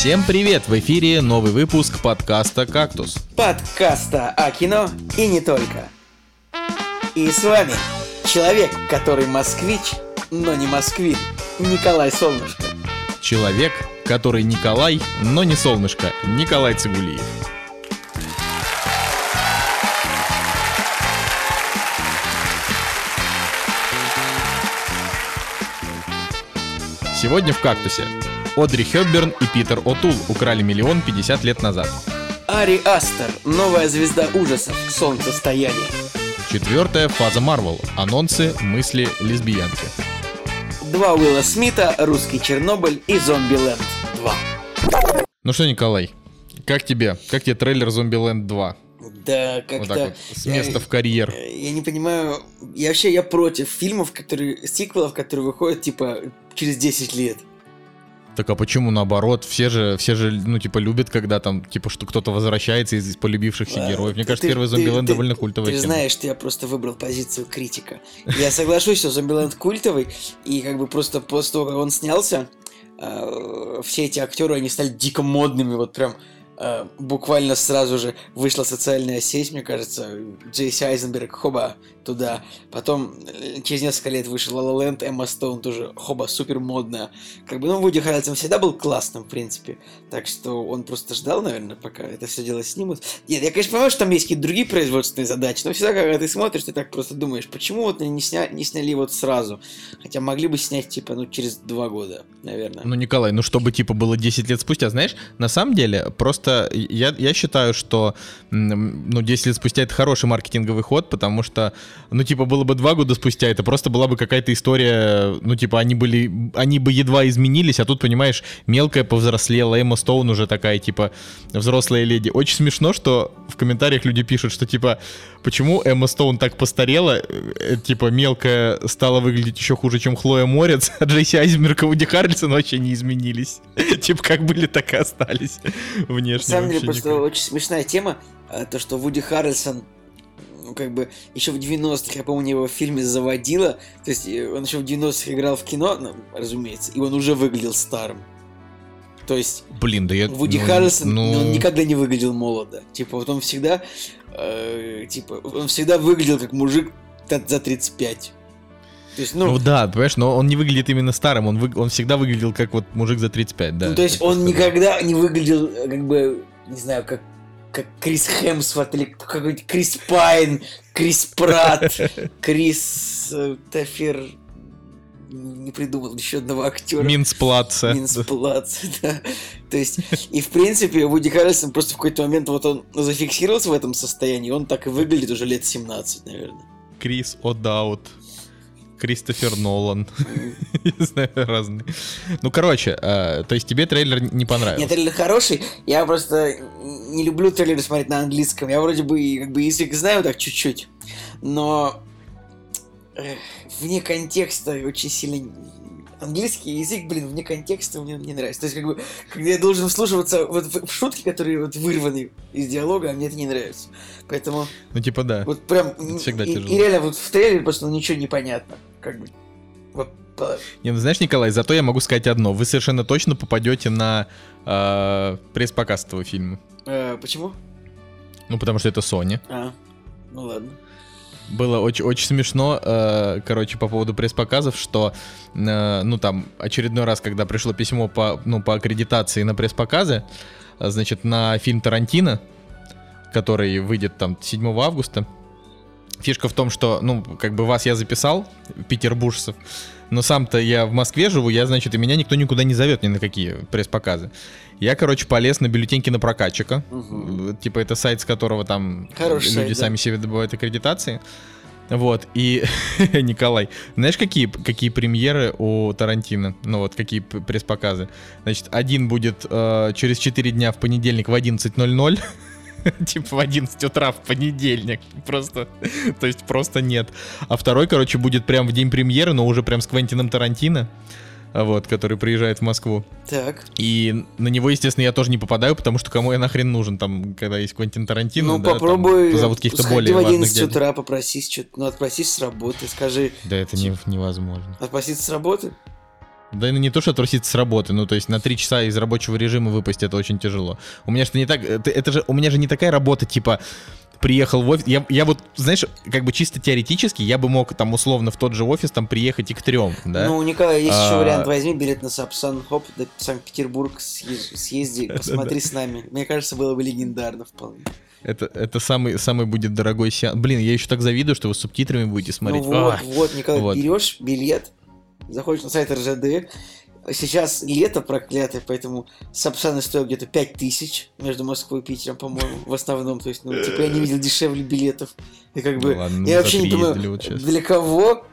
Всем привет! В эфире новый выпуск подкаста «Кактус». Подкаста о кино и не только. И с вами человек, который москвич, но не москвин, Николай Солнышко. Человек, который Николай, но не солнышко, Николай Цигулиев. Сегодня в «Кактусе» Одри Хёбберн и Питер О'Тул украли миллион пятьдесят лет назад. Ари Астер, новая звезда ужасов, солнцестояние. Четвертая фаза Марвел. Анонсы, мысли, лесбиянки. Два Уилла Смита, русский Чернобыль и Зомбиленд 2. Ну что, Николай, как тебе? Как тебе трейлер Зомбиленд 2? Да, как-то... Вот так вот, с места в карьер. Я не понимаю, я вообще я против фильмов, которые, сиквелов, которые выходят, типа, через 10 лет. Так а почему наоборот? Все же, все же, ну, типа, любят, когда там, типа, что кто-то возвращается из полюбившихся А, героев. Мне ты- кажется, ты- первый ты- Зомбиленд ты- довольно культовая Ты тема. знаешь, что я просто выбрал позицию критика. Я соглашусь, что Зомбиленд культовый, и как бы просто после того, как он снялся, э, все эти актеры, они стали дико модными, вот прям э, буквально сразу же вышла социальная сеть, мне кажется, Джейси Айзенберг, хоба, туда. Потом э, через несколько лет вышел La La Эмма Стоун тоже, хоба, супер модная. Как бы, ну, Вуди Харрельсон всегда был классным, в принципе. Так что он просто ждал, наверное, пока это все дело снимут. Нет, я, конечно, понимаю, что там есть какие-то другие производственные задачи, но всегда, когда ты смотришь, ты так просто думаешь, почему вот не, сня... не сняли вот сразу? Хотя могли бы снять, типа, ну, через два года, наверное. Ну, Николай, ну чтобы типа было 10 лет спустя, знаешь, на самом деле, просто я, я считаю, что ну, 10 лет спустя это хороший маркетинговый ход, потому что, ну, типа, было бы 2 года спустя, это просто была бы какая-то история, ну, типа, они были, они бы едва изменились, а тут, понимаешь, мелкая повзрослела, Эмма Стоун уже такая, типа, взрослая леди. Очень смешно, что в комментариях люди пишут, что, типа, почему Эмма Стоун так постарела, э, типа, мелкая стала выглядеть еще хуже, чем Хлоя Морец, а Джейси Айзенберг и Вуди Харрельсон вообще не изменились. Типа, как были, так и остались внешне. На самом деле, просто очень смешная тема, а, то, что Вуди Харрельсон, ну, как бы, еще в 90-х, я помню, его в фильме заводила, то есть э, он еще в 90-х играл в кино, ну, разумеется, и он уже выглядел старым. То есть Блин, да я... Вуди ну, Харрельсон, ну, он никогда не выглядел молодо. Типа, вот он всегда, э, типа, он всегда выглядел как мужик за 35. То есть, ну, Ну да, понимаешь, но он не выглядит именно старым, он, вы- он всегда выглядел как вот мужик за 35, да. Ну, то есть он никогда не выглядел, э, как бы, не знаю, как, как Крис Хемсворт или какой-нибудь Крис Пайн, Крис Пратт, Крис э, Тафер... Не придумал еще одного актера. Минсплаца. Минсплац, да. То есть, и в принципе, Вуди Харрельсон просто в какой-то момент вот он зафиксировался в этом состоянии, он так и выглядит уже лет 17, наверное. Крис О'Даут. Кристофер Нолан. Не знаю, разные. Ну, короче, э, то есть тебе трейлер не понравился? Нет, трейлер хороший, я просто не люблю трейлеры смотреть на английском. Я вроде бы как бы язык знаю так чуть-чуть, но вне контекста очень сильно... Английский язык, блин, вне контекста мне не нравится. То есть, как бы, когда я должен вслушиваться вот в в шутки, которые вот вырваны из диалога, а мне это не нравится. Поэтому Ну, типа, да. вот прям... Это всегда и, тяжело. и реально вот в трейлере просто ну, ничего не понятно. Как бы... Вот, Не, ну знаешь, Николай, зато я могу сказать одно. Вы совершенно точно попадете на э, пресс-показ этого фильма. э, почему? Ну, потому что это Sony. А, ну ладно. Было очень, очень смешно, э, короче, по поводу пресс-показов, что, э, ну, там, очередной раз, когда пришло письмо по, ну, по аккредитации на пресс-показы, э, значит, на фильм Тарантино, который выйдет там 7 августа, фишка в том, что, ну, как бы вас я записал, петербуржцев, но сам-то я в Москве живу, я, значит, и меня никто никуда не зовет ни на какие пресс-показы. Я, короче, полез на бюллетень кинопрокатчика, Мгм. Э, Типа это сайт, с которого там Хороший люди сайт, да. сами себе добывают аккредитации. Вот, и Николай, знаешь, какие, какие премьеры у Тарантино? Ну вот, какие пресс-показы? Значит, один будет э, через 4 дня в понедельник в 11.00. Типа в 11 утра в понедельник. Просто, то есть просто нет. А второй, короче, будет прям в день премьеры, но уже прям с Квентином Тарантино. а Вот, который приезжает в Москву. Так. И на него, естественно, я тоже не попадаю, потому что кому я нахрен нужен, там, когда есть Квентин Тарантино, Ну, да, там попробуй позовут каких-то более в важных 11 дядь. утра, попросись что-то, ну, отпросись с работы, скажи, Да это не, невозможно. отпроситься с работы? Да и не то, что труситься с работы, ну то есть на три часа из рабочего режима выпасть это очень тяжело. У меня же не так, это, это же, у меня же не такая работа, типа, приехал в офис, я, я вот, знаешь, как бы чисто теоретически, я бы мог там условно в тот же офис там приехать и к трем, да? Ну, у Николая есть еще А. вариант, возьми билет на Сапсан, хоп, до Санкт-Петербург съез- съезди, посмотри с нами. Мне кажется, было бы легендарно вполне. Это, это самый, самый будет дорогой сеанс. Блин, я еще так завидую, что вы с субтитрами будете смотреть. Ну вот, А, вот, Николай, вот. берешь билет, заходишь на сайт РЖД, сейчас лето проклятое, поэтому Сапсаны стоят где-то 5000 между Москвой и Питером, по-моему, в основном. То есть, ну, типа, я не видел дешевле билетов. И как бы, Ну ладно, я вообще не понимаю, ездили вот сейчас. для кого,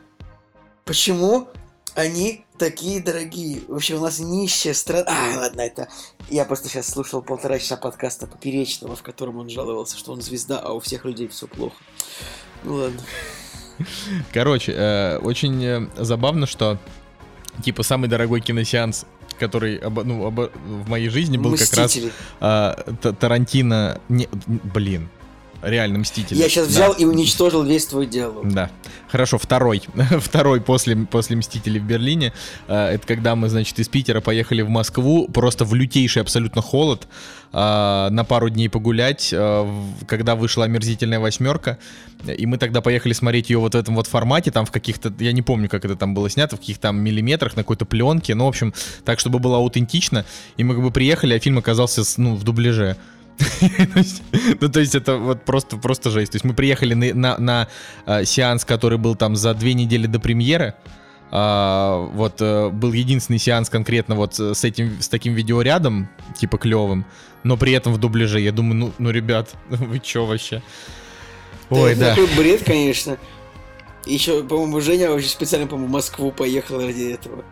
почему они такие дорогие. Вообще, у нас нищая страна. А, ладно, это... Я просто сейчас слушал полтора часа подкаста Поперечного, в котором он жаловался, что он звезда, а у всех людей все плохо. Ну ладно. Короче, э, очень э, забавно, что типа самый дорогой киносеанс, который ну, в моей жизни был как раз Мстители. а, Тарантино. Не, блин, реально Мстители. Я сейчас Да. взял и уничтожил весь твой диалог. Да. Хорошо, второй. второй после, после Мстителей в Берлине. А, Это когда мы, значит, из Питера поехали в Москву, просто в лютейший абсолютно холод, а, на пару дней погулять, в- когда вышла омерзительная восьмерка. И мы тогда поехали смотреть ее вот в этом вот формате, там в каких-то, я не помню, как это там было снято, в каких-то там миллиметрах, на какой-то пленке, ну, в общем, так, чтобы было аутентично. И мы как бы приехали, а фильм оказался, ну, в дубляже. Ну, то есть это вот просто, просто жесть. То есть мы приехали на, э, сеанс, который был там за две недели до премьеры. А, вот э, был единственный сеанс конкретно вот с этим, с таким видеорядом, типа клевым, но при этом в дубляже. Я думаю, ну, ну ребят, вы чё вообще? Ой, да. Такой бред, конечно. Еще, по-моему, Женя вообще специально, по-моему, в Москву поехал ради этого.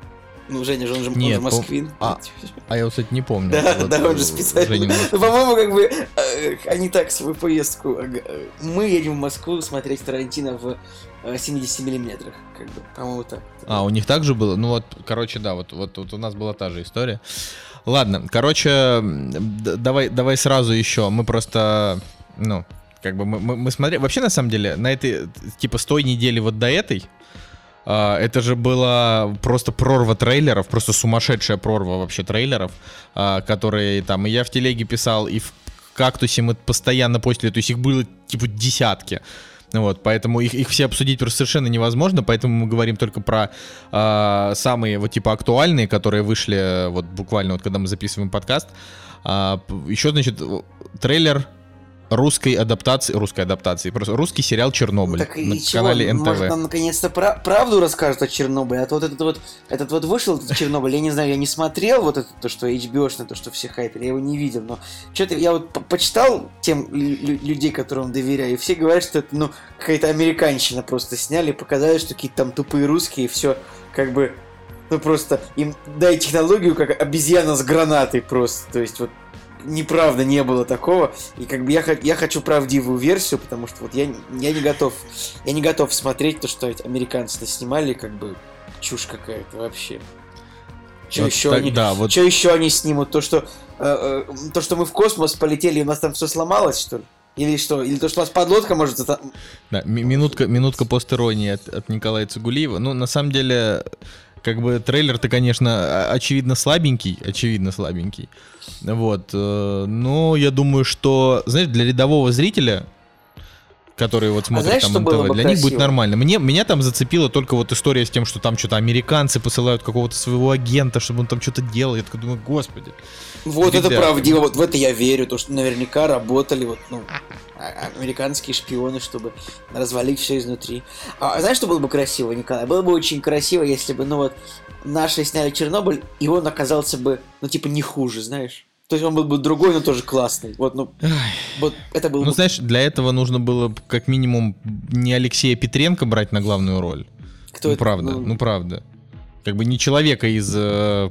Ну, Женя же, он же, он Нет, же москвин. а, А я, кстати, не помню. Да, Вот, да, он э, же специально. Ну, по-моему, как бы э, они так свою поездку. э, Мы едем в Москву смотреть Тарантино в э, 70 миллиметрах. Как бы, по-моему, так. А, у них также было? Ну вот, короче, да, вот, вот, вот у нас была та же история. Ладно, короче, давай, давай сразу еще. Мы просто, ну, как бы мы, мы, мы смотрели. Вообще, на самом деле, на этой, типа, с той недели вот до этой, это же была просто прорва трейлеров, просто сумасшедшая прорва вообще трейлеров, а, которые там и я в телеге писал, и в кактусе мы постоянно постили, то есть их было типа десятки. Вот, поэтому их, их все обсудить просто совершенно невозможно, поэтому мы говорим только про а, самые вот типа актуальные, которые вышли э, вот буквально вот когда мы записываем подкаст. А, еще, значит, трейлер русской адаптации, русской адаптации, просто русский сериал Чернобыль Так на и чего? канале НТВ. Может, нам наконец-то пра- правду расскажут о Чернобыле? А то вот этот вот, этот вот вышел, этот Чернобыль, я не знаю, я не смотрел вот это, то, что HBO-шное, то, что все хайпели, я его не видел, но что-то я вот по- почитал тем лю- лю- людей, которым доверяю, и все говорят, что это, ну, какая-то американщина просто сняли, показали, что какие-то там тупые русские, все как бы, ну, просто им дай технологию, как обезьяна с гранатой просто, то есть вот неправда не было такого. И как бы я, я хочу правдивую версию, потому что вот я, я не готов. Я не готов смотреть то, что американцы-то снимали, как бы чушь какая-то вообще. Что Вот еще так- они, да, вот еще они снимут? То, что э, э, то, что мы в космос полетели, и у нас там все сломалось, что ли? Или что? Или то, что у нас подлодка может это... Да, ми- минутка, минутка постиронии от, от Николая Цигулиева. Ну, на самом деле, как бы трейлер-то, конечно, очевидно слабенький, очевидно слабенький. Вот, э, но я думаю, что, знаешь, для рядового зрителя, который вот смотрит знаешь, там НТВ, для них будет красиво? нормально. Мне, меня там зацепила только вот история с тем, что там что-то американцы посылают какого-то своего агента, чтобы он там что-то делал. Я такой думаю, господи. Вот это Ребята. правдиво, вот в это я верю, то, что наверняка работали вот, ну, а- американские шпионы, чтобы развалить все изнутри. А знаешь, что было бы красиво, Николай? Было бы очень красиво, если бы, ну вот, наши сняли Чернобыль, и он оказался бы, ну, типа, не хуже, знаешь? То есть он был бы другой, но тоже классный. Вот, ну, вот это было Ну, бы... знаешь, для этого нужно было как минимум не Алексея Петренко брать на главную роль. Кто ну, это? правда, Ну, ну, правда. Как бы не человека из... э,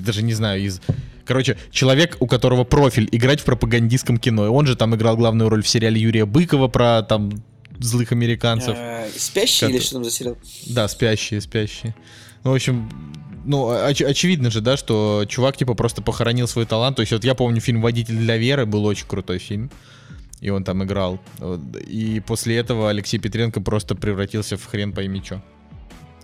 даже не знаю, из... Короче, человек, у которого профиль играть в пропагандистском кино. И он же там играл главную роль в сериале Юрия Быкова про там злых американцев. э, Спящий или что там за сериал? Да, спящие, спящие. Ну, в общем, ну, оч- очевидно же, да, что чувак, типа, просто похоронил свой талант. То есть, вот я помню фильм «Водитель для Веры», был очень крутой фильм. И он там играл. И после этого Алексей Петренко просто превратился в хрен пойми чё.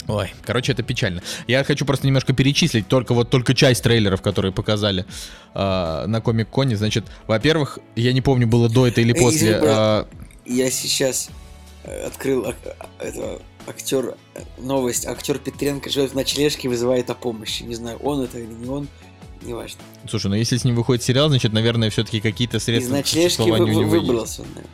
Ой, короче, это печально. Я хочу просто немножко перечислить только вот только часть трейлеров, которые показали э, на Комик-Коне. Значит, во-первых, я не помню, было до это или после. Извини, э, Я сейчас э, открыл ак- а- этого актер, э, новость. Актер Петренко живет в ночлежке и вызывает о помощи. Не знаю, он это или не он, неважно. слушай, ну если с ним выходит сериал, значит, наверное, все-таки какие-то Из средства к ночлежки вы- выбрался наверное.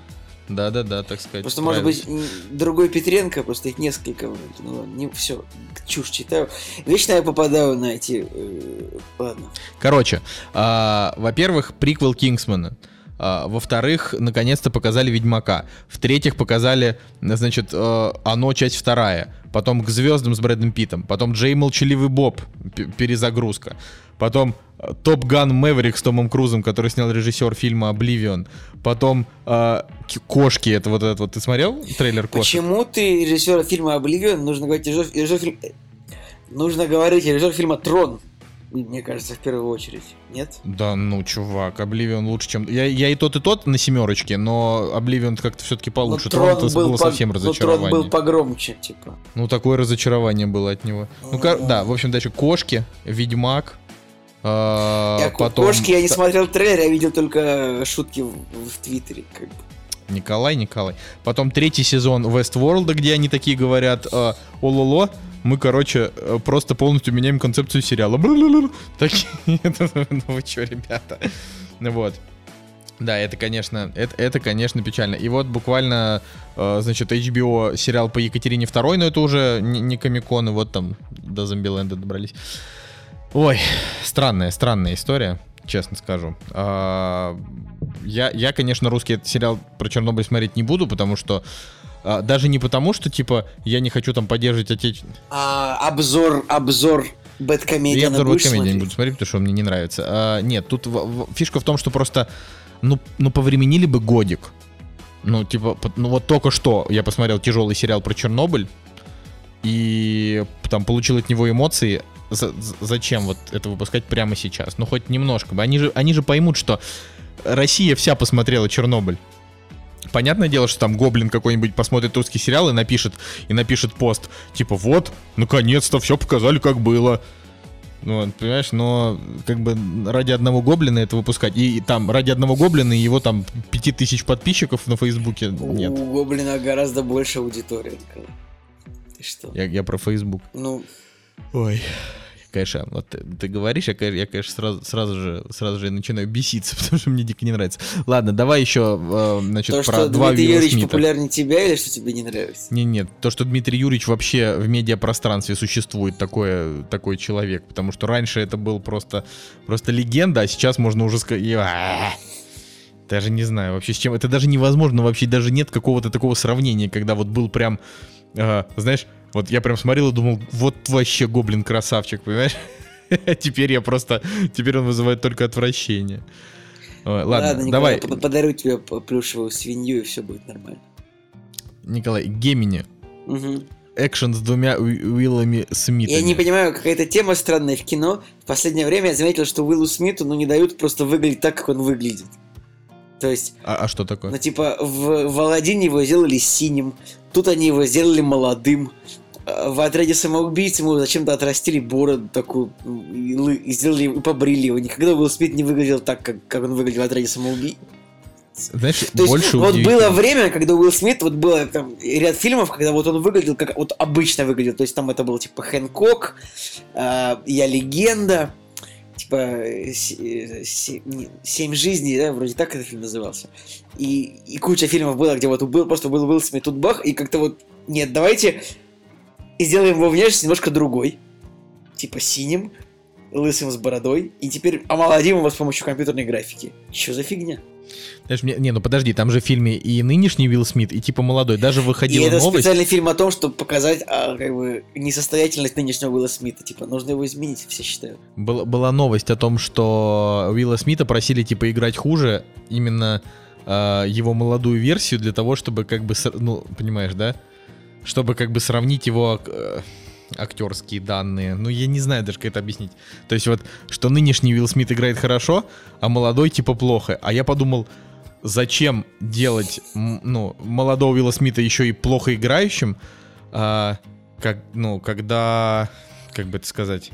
Да-да-да, так сказать. Просто может правильно. быть м, другой Петренко, просто их несколько. Ну, ладно, не все, чушь читаю. Вечно я попадаю на эти. э, ладно. Короче, а, во-первых, приквел Кингсмана. А, во-вторых, наконец-то показали Ведьмака. В-третьих, показали, значит, э, оно часть вторая. Потом к звездам с Брэдом Питтом. Потом Джей Молчаливый Боб, перезагрузка. Потом Топ Ган Мэверик с Томом Крузом, который снял режиссер фильма Обливион. Потом э, Кошки, это вот этот вот. Ты смотрел трейлер Кошек? Почему ты режиссер фильма Обливион? Нужно говорить режиссер, режиссер э, Нужно говорить режиссер фильма Трон. Мне кажется, в первую очередь. Нет? Да ну, чувак, Обливион лучше, чем... Я, я и тот, и тот на семерочке, но Обливион как-то все-таки получше. Ну, Трон, это было по- совсем разочарование. Трон был погромче, типа. Ну, такое разочарование было от него. Ну, Ну. да, в общем, дальше Кошки, Ведьмак, а, Я потом кошки я не смотрел трейлер, я видел только шутки в, в Твиттере. Как бы. Николай, Николай. Потом третий сезон Westworld, где они такие говорят, э, ололо, мы, короче, э, просто полностью меняем концепцию сериала. Такие, ну вы чё, ребята? Ну Вот. Да, это, конечно, это, это, конечно, печально. И вот буквально, э, значит, HBO сериал по Екатерине II, но это уже не, не Комикон, вот там до Зомбиленда добрались. Ой, странная, странная история, честно скажу. А, я, я, конечно, русский этот сериал про Чернобыль смотреть не буду, потому что а, даже не потому, что, типа, я не хочу там поддерживать отечественное... А, обзор, обзор Бэткомедиана Я обзор комедии не буду смотреть, потому что он мне не нравится. А, нет, тут в- в- фишка в том, что просто, ну, ну, повременили бы годик. Ну, типа, ну вот только что я посмотрел тяжелый сериал про Чернобыль, и там получил от него эмоции. За- за- зачем вот это выпускать прямо сейчас? Ну, хоть немножко бы. Они же, они же поймут, что Россия вся посмотрела Чернобыль. Понятное дело, что там гоблин какой-нибудь посмотрит русский сериал и напишет, и напишет пост, типа, вот, наконец-то все показали, как было. Ну, вот, понимаешь, но как бы ради одного гоблина это выпускать. И, и там ради одного гоблина и его там пяти тысяч подписчиков на Фейсбуке нет. У Гоблина гораздо больше аудитории. Ты что? Я, я про Фейсбук. Ну, Ой. Конечно, вот ты, ты говоришь, я, я, конечно, сразу, сразу же сразу же начинаю беситься, потому что мне дико не нравится. Ладно, давай еще, э, значит, то, про что два Дмитрий Юрьевич Смита. популярнее тебя или что тебе не нравится? Не, нет, то, что Дмитрий Юрьевич вообще в медиапространстве существует такое, такой человек, потому что раньше это был просто, просто легенда, а сейчас можно уже сказать... Даже не знаю вообще с чем. Это даже невозможно, вообще даже нет какого-то такого сравнения, когда вот был прям, э, знаешь, вот я прям смотрел и думал, вот вообще гоблин красавчик, понимаешь? Теперь я просто, теперь он вызывает только отвращение. Ой, Ладно, Николай, давай, под- подарю тебе плюшевую свинью и все будет нормально. Николай, Гемини. Мгм. Экшен с двумя Уи- Уиллами Смитами. Я не понимаю, какая-то тема странная в кино. В последнее время я заметил, что Уиллу Смиту ну, не дают просто выглядеть так, как он выглядит. То есть, А, а что такое? ну типа, в, в Аладдине его сделали синим, тут они его сделали молодым. В отряде самоубийц ему зачем-то отрастили бороду такую и, сделали и побрили его. Никогда Уилл Смит не выглядел так, как, как он выглядел в отряде самоубийц. Знаешь, То есть, больше вот удивительно. было время, когда Уилл Смит, вот было там ряд фильмов, когда вот он выглядел, как вот обычно выглядел. То есть там это был типа Хэнкок, а, Я легенда, типа э, э, Семь жизней, да, вроде так этот фильм назывался. И, и куча фильмов было, где вот был, просто был Уилл Смит, тут бах, и как-то вот, нет, давайте сделаем его внешность немножко другой. Типа синим, лысым с бородой, и теперь омолодим его с помощью компьютерной графики. Что за фигня? Знаешь, мне- не, ну подожди, там же в фильме и нынешний Уилл Смит, и типа молодой. Даже И выходила это новость. специальный фильм о том, чтобы показать а, как бы несостоятельность нынешнего Уилла Смита. Типа, нужно его изменить, все считают. Была, была новость о том, что Уилла Смита просили типа играть хуже, именно э, его молодую версию для того, чтобы как бы, ну, понимаешь, да? Чтобы как бы сравнить его э, актерские данные. Ну, я не знаю даже, как это объяснить. То есть вот, что нынешний Уилл Смит играет хорошо, а молодой типа плохо. А я подумал, зачем делать, ну, молодого Уилла Смита еще и плохо играющим, а, как, ну, когда, как бы это сказать,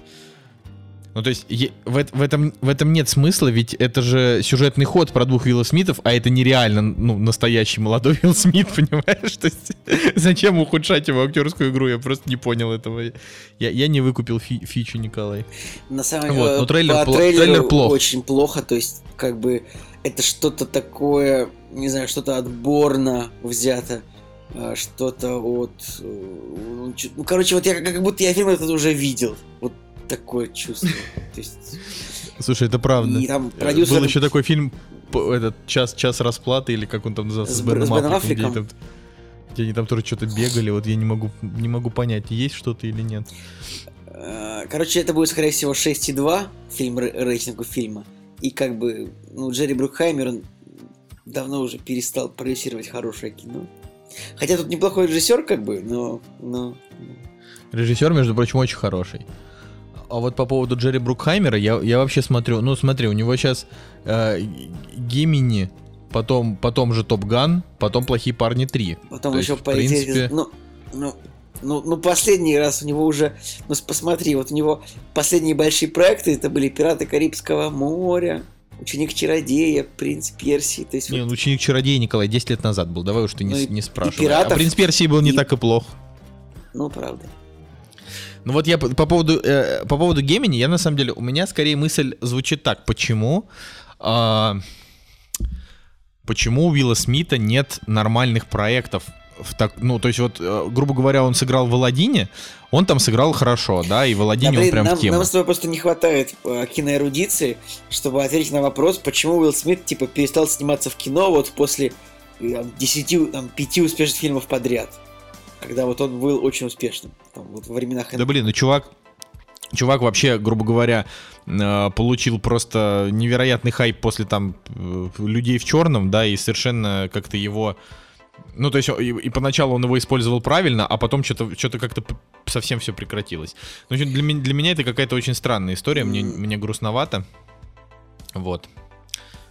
ну, то есть в, в, этом, в этом нет смысла, ведь это же сюжетный ход про двух Вилла Смитов, а это нереально, ну, настоящий молодой Вилл Смит, понимаешь? То есть зачем ухудшать его актерскую игру? Я просто не понял этого. Я, я не выкупил фи фичу, Николай. На самом деле, вот, но трейлер, по трейлеру трейлер плох. очень плохо, то есть как бы это что-то такое, не знаю, что-то отборно взято а, что-то от... Э, ну, короче, вот я как будто я фильм этот уже видел. Вот такое чувство. То есть... Слушай, это правда. И там продюсер... Был еще такой фильм, этот час, час расплаты, или как он там назывался, с, с Беном Аффлеком, где, там, где они там тоже что-то бегали, вот я не могу, не могу понять, есть что-то или нет. Э, короче, это будет, скорее всего, 6,2 фильм рейтингу фильма. И как бы, ну, Джерри Брукхаймер, он давно уже перестал продюсировать хорошее кино. Хотя тут неплохой режиссер, как бы, но... но... Режиссер, между прочим, очень хороший. А вот по поводу Джерри Брукхаймера, я, я вообще смотрю, ну смотри, у него сейчас э, Гемини, потом, потом же Топ Ган, потом Плохие парни 3. Потом То еще, есть, по принципе... ну, ну, ну, ну, последний раз у него уже, ну, посмотри, вот у него последние большие проекты, это были «Пираты Карибского моря», Ученик чародея, принц Персии. То есть не, вот... ну, ученик чародея Николай 10 лет назад был. Давай уж ты ну, не, не спрашивай. Пиратов, а принц Персии был не и... так и плох. Ну, правда. Ну вот я по, по поводу э, по поводу Гемини, я на самом деле у меня скорее мысль звучит так: почему э, почему у Уилла Смита нет нормальных проектов? В так, ну, то есть, вот, э, грубо говоря, он сыграл в Аладдине, он там сыграл хорошо, да, и в Аладдине да, блин, он прям нам, в тему. Нам с тобой просто не хватает э, киноэрудиции, чтобы ответить на вопрос, почему Уилл Смит, типа, перестал сниматься в кино вот после э, там, 10, там, 5 успешных фильмов подряд когда вот он был очень успешным, там, вот во времена Да блин, ну чувак, чувак вообще, грубо говоря, э, получил просто невероятный хайп после там э, людей в черном, да, и совершенно как-то его ну, то есть, и, и поначалу он его использовал правильно, а потом что-то что как-то совсем все прекратилось. Ну, для, меня, для меня это какая-то очень странная история, мне, мне грустновато. Вот.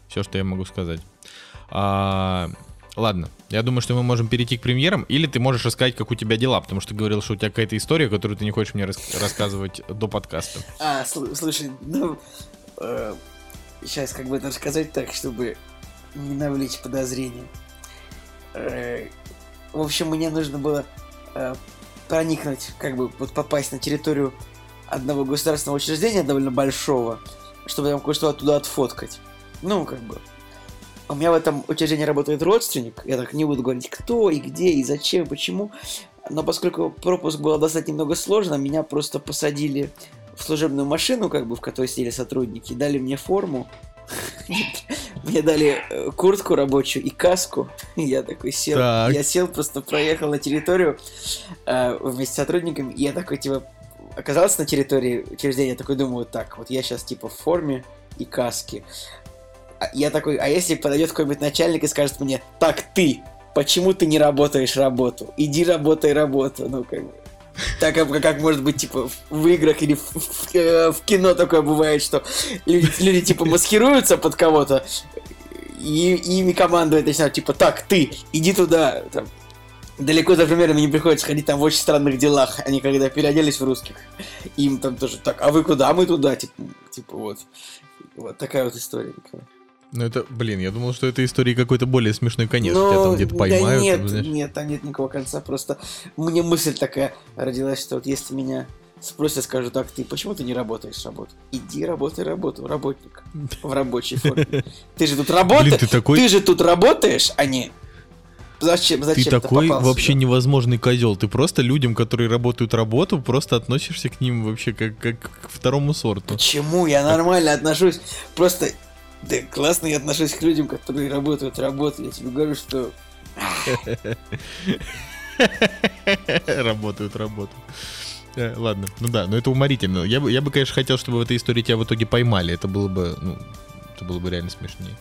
Все, что я могу сказать. А, Ладно, я думаю, что мы можем перейти к премьерам, или ты можешь рассказать, как у тебя дела, потому что ты говорил, что у тебя какая-то история, которую ты не хочешь мне рас- рассказывать до подкаста. А, сл- слушай, ну, э, сейчас как бы это рассказать так, чтобы не навлечь подозрения. Э, в общем, мне нужно было э, проникнуть, как бы вот попасть на территорию одного государственного учреждения довольно большого, чтобы там кое-что оттуда отфоткать. Ну, как бы, у меня в этом учреждении работает родственник, я так не буду говорить, кто и где и зачем, почему, но поскольку пропуск был достаточно немного сложно, меня просто посадили в служебную машину, как бы, в которой сидели сотрудники, дали мне форму, мне дали э, куртку рабочую и каску. Я такой сел. Так. Я сел, просто проехал на территорию э, вместе с сотрудниками. И я такой, типа, оказался на территории учреждения. Я такой думаю, так, вот я сейчас, типа, в форме и каске. А я такой, а если подойдет какой-нибудь начальник и скажет мне, так ты, почему ты не работаешь работу? Иди работай работу. Ну, как бы. Так как, как может быть, типа, в играх или в, в, э, в кино такое бывает, что люди, люди типа, маскируются под кого-то, и, и ими командуют, начинают, типа, так, ты, иди туда, там, далеко за примерами не приходится ходить там в очень странных делах. Они когда переоделись в русских, им там тоже так, а вы куда? Мы туда, типа, типа вот. Вот такая вот история. Ну это, блин, я думал, что это история какой-то более смешной конец. Но, тебя там ну, где-то поймают. Да нет, там, нет, там нет никакого конца. Просто мне мысль такая родилась, что вот если меня спросят, скажу, так, ты почему ты не работаешь работу? Иди работай работу, работник. В рабочей форме. Ты же тут работаешь. ты такой... Ты же тут работаешь, а не Зачем, зачем ты такой вообще сюда? невозможный козел. Ты просто людям, которые работают работу, просто относишься к ним вообще как, как к второму сорту. Почему? Я нормально отношусь. Просто да классно я отношусь к людям, которые работают работу. Я тебе говорю, что... Работают работу. Э, ладно, ну да, но это уморительно. Я бы, я бы, конечно, хотел, чтобы в этой истории тебя в итоге поймали. Это было бы, ну, это было бы реально смешнее.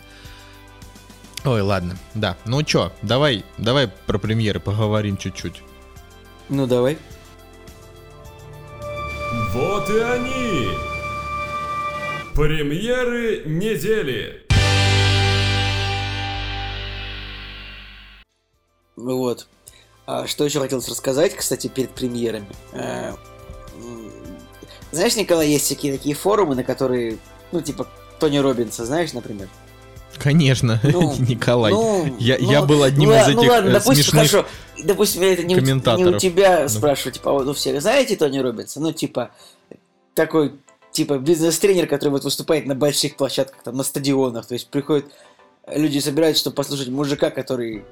Ой, ладно, да. Ну чё, давай, давай про премьеры поговорим чуть-чуть. Ну давай. Вот и они! Премьеры недели. Вот. А, что еще хотелось рассказать, кстати, перед премьерами. М, Знаешь, Николай, есть всякие такие форумы, на которые, ну, типа, Тони Робинса, знаешь, например? Конечно, Ну, Николай. ну, я, ну, я был одним ну, из ла- этих ну, ладно, э, допустим, смешных... хорошо. Допустим, я это не, у- не у тебя Ну. спрашиваю, типа, вот у всех. Знаете Тони Робинса? Ну, типа, такой, типа, бизнес-тренер, который вот выступает на больших площадках, там, на стадионах. То есть приходят, люди собираются, чтобы послушать мужика, который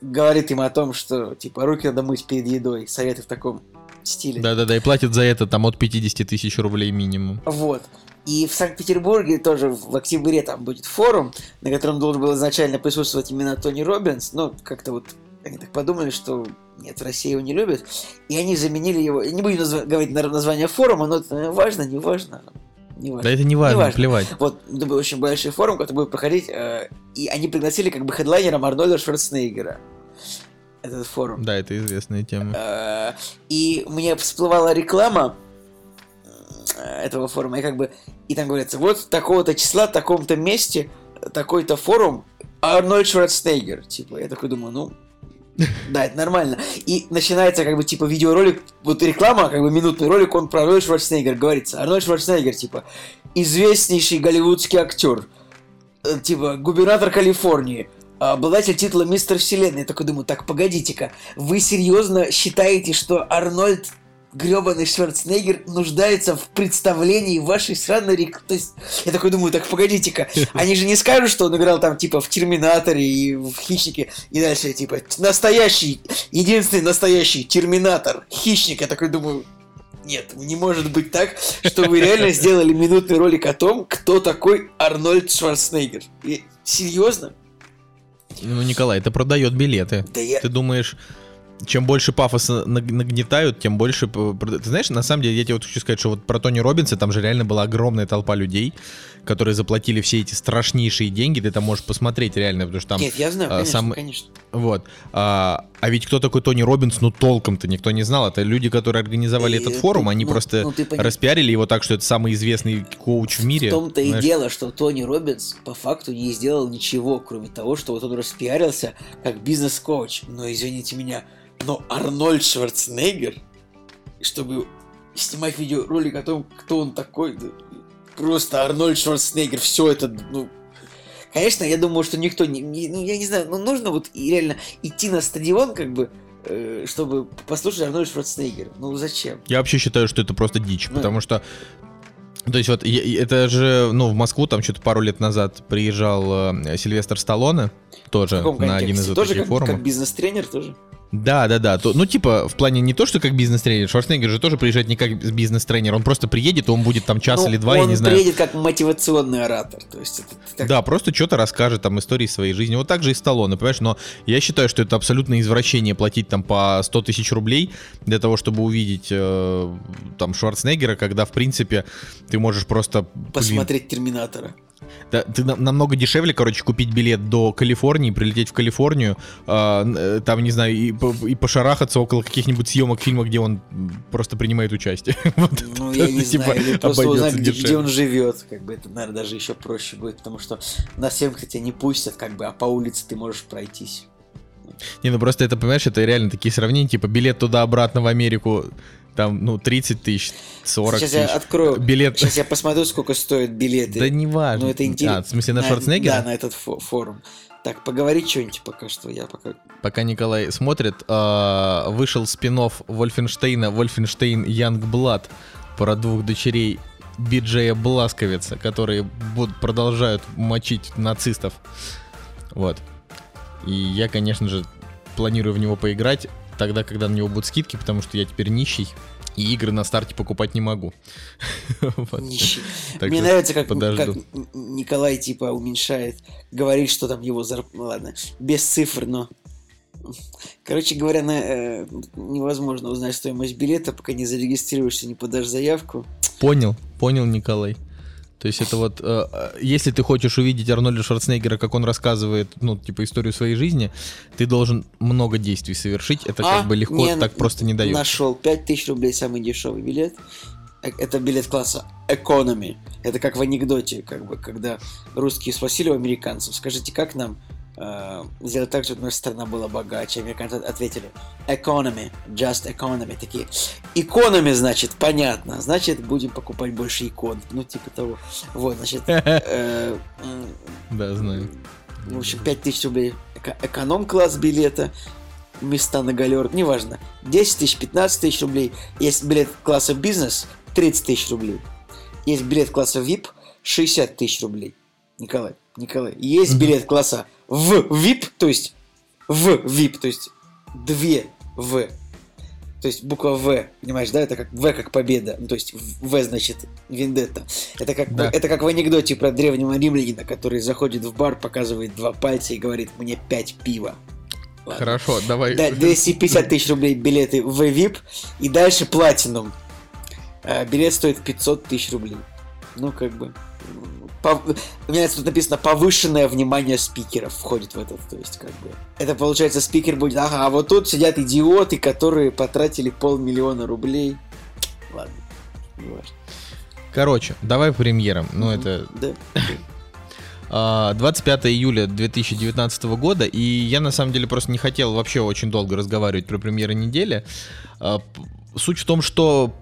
говорит им о том, что, типа, руки надо мыть перед едой. Советы в таком стиле. Да-да-да, и платят за это там от 50 тысяч рублей минимум. Вот. И в Санкт-Петербурге тоже в октябре там будет форум, на котором должен был изначально присутствовать именно Тони Робинс. Но как-то вот они так подумали, что нет, в России его не любят. И они заменили его. Не будем назва- говорить на- название форума, но это важно, не важно. Не важно. Да это не важно, Неважно. плевать. Вот, это был очень большой форум, который будет проходить, э, и они пригласили как бы хедлайнером Арнольда Шварценеггера. Этот форум. Да, это известная тема. Э, И мне всплывала реклама э, этого форума, и как бы, и там говорится, вот такого-то числа, в таком-то месте, такой-то форум, Арнольд Шварценеггер. Типа, я такой думаю, ну, да, это нормально. И начинается как бы типа видеоролик, вот реклама, как бы минутный ролик, он про Арнольд Шварценеггер говорится. Арнольд Шварценеггер, типа, известнейший голливудский актер, э, типа, губернатор Калифорнии, обладатель титула Мистер Вселенной. Я такой думаю, так, погодите-ка, вы серьезно считаете, что Арнольд гребаный Шварценеггер нуждается в представлении вашей сраной рек... То есть, я такой думаю, так, погодите-ка, они же не скажут, что он играл там, типа, в Терминаторе и в Хищнике, и дальше, типа, настоящий, единственный настоящий Терминатор, Хищник. Я такой думаю, нет, не может быть так, что вы реально сделали минутный ролик о том, кто такой Арнольд Шварценеггер. И, серьезно? Ну, Николай, это продает билеты. Да я... Ты думаешь, чем больше пафоса наг- нагнетают, тем больше... Ты знаешь, на самом деле, я тебе вот хочу сказать, что вот про Тони Робинса, там же реально была огромная толпа людей, которые заплатили все эти страшнейшие деньги, ты там можешь посмотреть реально, потому что там... Нет, я знаю, а, конечно, сам- конечно. Вот. А, а ведь кто такой Тони Робинс, ну толком-то никто не знал. Это люди, которые организовали И этот форум, они ну- просто ну, распиарили его так, что это самый известный коуч в мире. В том-то и дело, что Тони Робинс по факту не сделал ничего, кроме того, что вот он распиарился как бизнес-коуч. Но извините меня, но Арнольд Шварценеггер, чтобы снимать видеоролик о том, кто он такой, да, просто Арнольд Шварценеггер, все это, ну, Конечно, я думаю, что никто не, не- ну я не знаю, ну нужно вот реально идти на стадион, как бы, э, чтобы послушать Арнольд Шварценеггера. Ну зачем? Я вообще считаю, что это просто дичь, Ну. потому что... То есть вот это же, ну, в Москву там что-то пару лет назад приезжал э, Сильвестр Сталлоне, тоже на один из контексте? вот таких как, форумов. как бизнес-тренер тоже? Да, да, да. То, ну, типа, в плане не то, что как бизнес-тренер. Шварценеггер же тоже приезжает не как бизнес-тренер. Он просто приедет, он будет там час Ну, или два, он я не знаю. приедет как мотивационный оратор. То есть это так- Да, просто что-то расскажет там истории своей жизни. Вот так же и Сталлоне, понимаешь? Но я считаю, что это абсолютно извращение платить там по 100 тысяч рублей для того, чтобы увидеть э, там Шварценеггера, когда, в принципе, ты можешь просто... блин, посмотреть Терминатора. Да, ты на- намного дешевле, короче, купить билет до Калифорнии, прилететь в Калифорнию, а, э, там, не знаю, и, и пошарахаться около каких-нибудь съемок фильма, где он просто принимает участие. Вот Ну, я не типа, знаю, или просто узнать, где, где он живет. Как бы это, наверное, даже еще проще будет, потому что на съемках тебя не пустят, как бы, а по улице ты можешь пройтись. Не, ну просто это, понимаешь, это реально такие сравнения, типа билет туда-обратно в Америку, там, ну, 30 тысяч, 40 Сейчас тысяч. я открою, Билет... сейчас я посмотрю, сколько стоят билеты. Да не важно. Ну, это интересно. А, в смысле, на Шварценеггера? Да, на этот фо- форум. Так, поговори что-нибудь пока что, я пока... Пока Николай смотрит, а, вышел спин Вольфенштейна «Вольфенштейн Янгблад» про двух дочерей Биджея Бласковица, которые будут, продолжают мочить нацистов. Вот. И я, конечно же, планирую в него поиграть тогда, когда на него будут скидки, потому что я теперь нищий, и игры на старте покупать не могу. Нищий. Мне нравится, как, как Николай, типа, уменьшает, говорит, что там его зарплата... Ну, ладно, без цифр, но... Короче говоря, на, э, невозможно узнать стоимость билета, пока не зарегистрируешься, не подашь заявку. Понял, понял, Николай. То есть это вот, э, если ты хочешь увидеть Арнольда Шварценеггера, как он рассказывает, ну, типа, историю своей жизни, ты должен много действий совершить. Это А, как бы легко, не, так просто не дает. Нашел 5000 рублей самый дешевый билет. Э, Это билет класса Economy. Это как в анекдоте, как бы, когда русские спросили у американцев, скажите, как нам сделать так, чтобы наша страна была богаче. Американцы ответили, economy, just economy. Такие, экономи, значит, понятно. Значит, будем покупать больше икон. Ну, типа того. Вот, значит, э, м, Да, знаю. в общем, 5000 рублей эко- эконом-класс билета, места на галер, неважно. 10 тысяч, 15 тысяч рублей. Есть билет класса бизнес, 30 тысяч рублей. Есть билет класса VIP, 60 тысяч рублей. Николай, Николай, есть билет класса в VIP, то есть в VIP, то есть две В. То есть буква В, понимаешь, да, это как В как победа, ну, то есть В значит вендетта. Это как, Да. это как в анекдоте про древнего римлянина, который заходит в бар, показывает два пальца и говорит мне пять пива. Ладно. Хорошо, давай. Да, 250 тысяч рублей билеты в VIP и дальше платинум. А, Билет стоит 500 тысяч рублей. Ну, как бы... пов- У меня тут написано повышенное внимание спикеров входит в этот, то есть как бы... Это получается спикер будет, ага, а вот тут сидят идиоты, которые потратили полмиллиона рублей. Ладно, не важно. Короче, давай премьерам. Ну, Мгм. это Да. а, 25 июля 2019 года, и я на самом деле просто не хотел вообще очень долго разговаривать про премьеры недели. А, Суть в том, что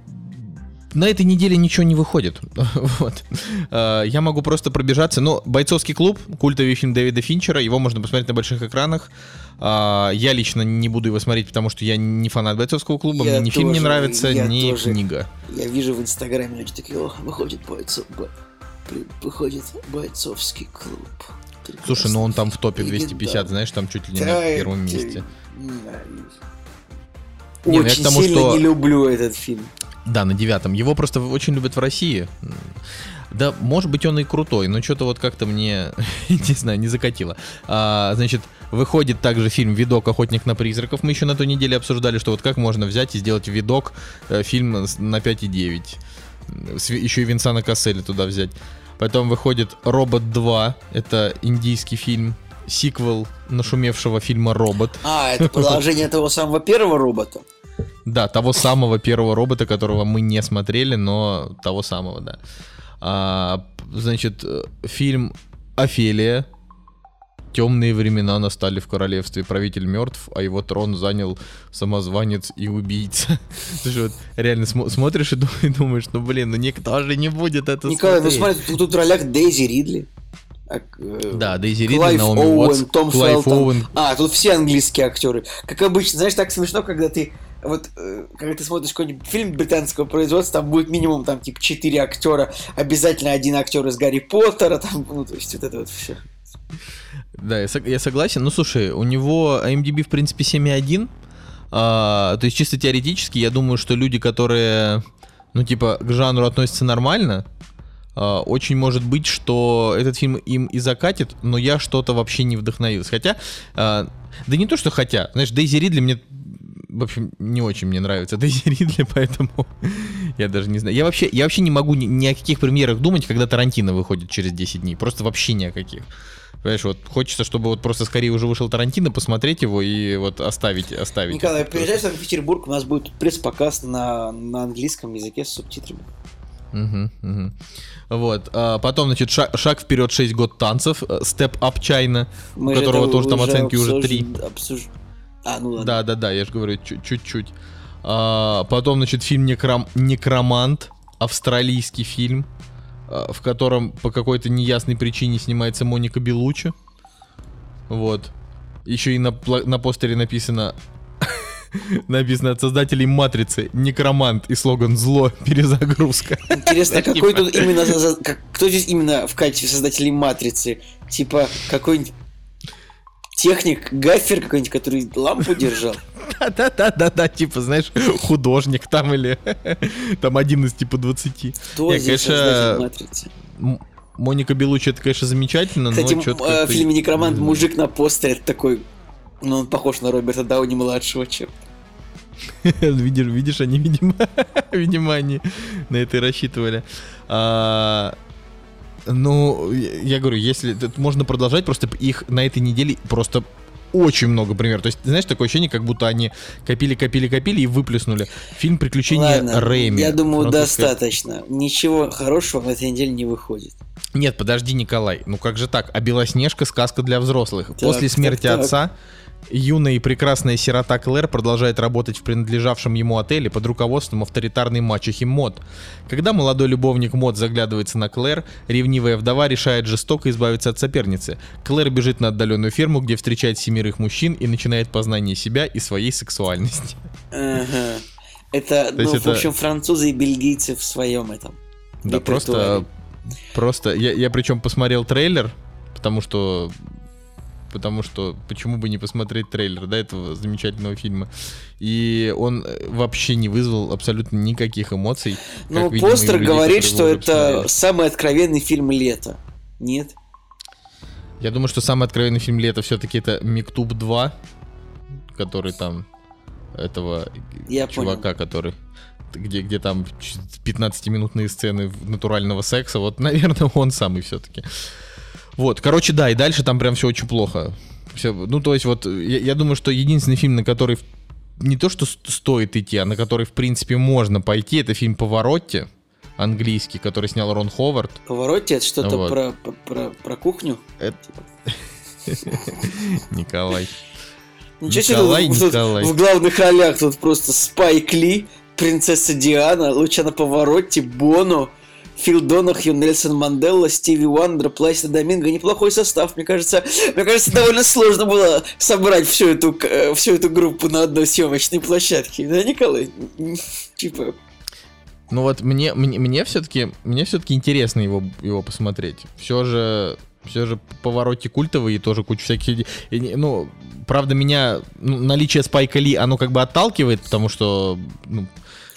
на этой неделе ничего не выходит. вот. А, Я могу просто пробежаться. Ну, «Бойцовский клуб», культовый фильм Дэвида Финчера, его можно посмотреть на больших экранах. А, Я лично не буду его смотреть, потому что я не фанат «Бойцовского клуба», Я мне ни фильм не тоже, нравится, я ни тоже. книга. Я вижу в инстаграме люди такие, о, выходит бойцов, бо- выходит бойцовский клуб. Слушай, ну он там в топе Легендарный. 250, знаешь, там чуть ли не Да, на первом я месте. Не, ну я Очень к тому, сильно что- не люблю этот фильм. Да, на девятом. Его просто очень любят в России. Да, может быть, он и крутой, но что-то вот как-то мне, не знаю, не закатило. А, значит, выходит также фильм «Видок. Охотник на призраков». Мы еще на той неделе обсуждали, что вот как можно взять и сделать «Видок» э, фильм на 5,9. М, с Ви- Еще и Винсана Касселя туда взять. Потом выходит «Робот 2». Это индийский фильм. Сиквел нашумевшего фильма «Робот». А, это продолжение того самого первого робота. Да, того самого первого робота, которого мы не смотрели, но того самого, да. А, значит, фильм Офелия. Темные времена настали в королевстве. Правитель мертв, а его трон занял самозванец и убийца. Ты же вот реально смо- смотришь и ду- и думаешь, ну блин, ну никто же не будет это Николай, ну смотреть. смотри, тут, тут в ролях Дейзи Ридли. А, э, Да, Дейзи Ридли, Наоми Оуэн, Уотс, Том Клайв Фелтон. Оуэн. А, тут все английские актеры. Как обычно, знаешь, так смешно, когда ты вот, э, когда ты смотришь какой-нибудь фильм британского производства, там будет минимум там типа 4 актера, обязательно один актер из Гарри Поттера, там, ну, то есть вот это вот все. Да, я, сог- я согласен. Ну, слушай, у него IMDb, в принципе, 7,1. А, то есть, чисто теоретически, я думаю, что люди, которые, ну, типа, к жанру относятся нормально, а, очень может быть, что этот фильм им и закатит, но я что-то вообще не вдохновился. Хотя, а, да не то, что хотя. Знаешь, Дейзи Ридли мне, в общем, не очень мне нравится Дейзи Ридли, поэтому я даже не знаю. Я вообще, я вообще не могу ни, ни о каких премьерах думать, когда Тарантино выходит через 10 дней. Просто вообще ни о каких. Понимаешь, вот хочется, чтобы вот просто скорее уже вышел Тарантино, посмотреть его и вот оставить, оставить. Николай, приезжай в Санкт-Петербург, у нас будет пресс-показ на, на английском языке с субтитрами. Мгм, мгм. Вот. а потом, значит, шаг, шаг вперед 6 год танцев. э, Step Up China, у которого тоже там оценки уже обсужд- 3. обсуж- А, ну ладно. Да, да, да, я же говорю, чуть- чуть-чуть. А, потом, значит, фильм Некрам... Некромант, австралийский фильм, а, в котором по какой-то неясной причине снимается Моника Белучи. Вот. Еще и на, на постере написано написано от создателей Матрицы Некромант и слоган Зло перезагрузка. Интересно, Знаешь, какой типа- тут именно... как- кто здесь именно в качестве создателей Матрицы? Типа, какой-нибудь техник, гафер какой-нибудь, который лампу держал? Да-да-да-да, типа, знаешь, художник там или там один из типа 20. Кто здесь Моника Белучи, это, конечно, замечательно, Кстати, но м, э, в фильме «Некромант» мужик на постере такой... Ну, он похож на Роберта Дауни-младшего, чем. видишь, видишь, они, видимо, видимо, они на это и рассчитывали. А, ну, я, говорю, если можно продолжать, просто их на этой неделе просто очень много примеров. То есть, знаешь, такое ощущение, как будто они копили, копили, копили и выплеснули. Фильм «Приключения Ладно, Рэйми». я думаю, Французская- достаточно. Ничего хорошего в этой неделе не выходит. Нет, подожди, Николай. Ну как же так? А Белоснежка сказка для взрослых. После смерти так, так. отца юная и прекрасная сирота Клэр продолжает работать в принадлежавшем ему отеле под руководством авторитарной мачехи Мод. Когда молодой любовник Мод заглядывается на Клэр, ревнивая вдова решает жестоко избавиться от соперницы. Клэр бежит на отдаленную ферму, где встречает семерых мужчин и начинает познание себя и своей сексуальности. Ага. Это, ну, в общем, французы и бельгийцы в своем этом. Да, просто, просто, я, я причем посмотрел трейлер, потому что, потому что, почему бы не посмотреть трейлер, да, этого замечательного фильма, и он э, вообще не вызвал абсолютно никаких эмоций. Ну, видимо, постер людей, говорит, которые что это самый откровенный фильм лета. Нет? Я думаю, что самый откровенный фильм лета все-таки это Мектуб 2, который там этого Я чувака, который где, где там 15-минутные сцены натурального секса, вот, наверное, он самый все-таки. Вот, короче, да, и дальше там прям все очень плохо. Всё, ну, то есть, вот, я, я думаю, что единственный фильм, на который не то, что стоит идти, а на который, в принципе, можно пойти, это фильм «Поворотти», английский, который снял Рон Ховард. Повороте это что-то Вот. про, про, про, кухню. Это- Николай. Ничего себе, Николай, тут- тут Николай. в главных ролях тут просто Спайк Ли, принцесса Диана, Лучана Поворотти, Боно, Фил Донахью, Нельсон Манделла, Стиви Уандер, Пласида Доминго. Неплохой состав, мне кажется. Мне кажется, довольно сложно было собрать всю эту, э, всю эту группу на одной съемочной площадке. Да, Николай? Типа, Ну вот мне, мне, мне все-таки мне все-таки интересно его, его посмотреть. Все же все же повороте культовые тоже куча всяких... Ну, правда, меня ну, наличие Спайка Ли, оно как бы отталкивает, потому что, ну,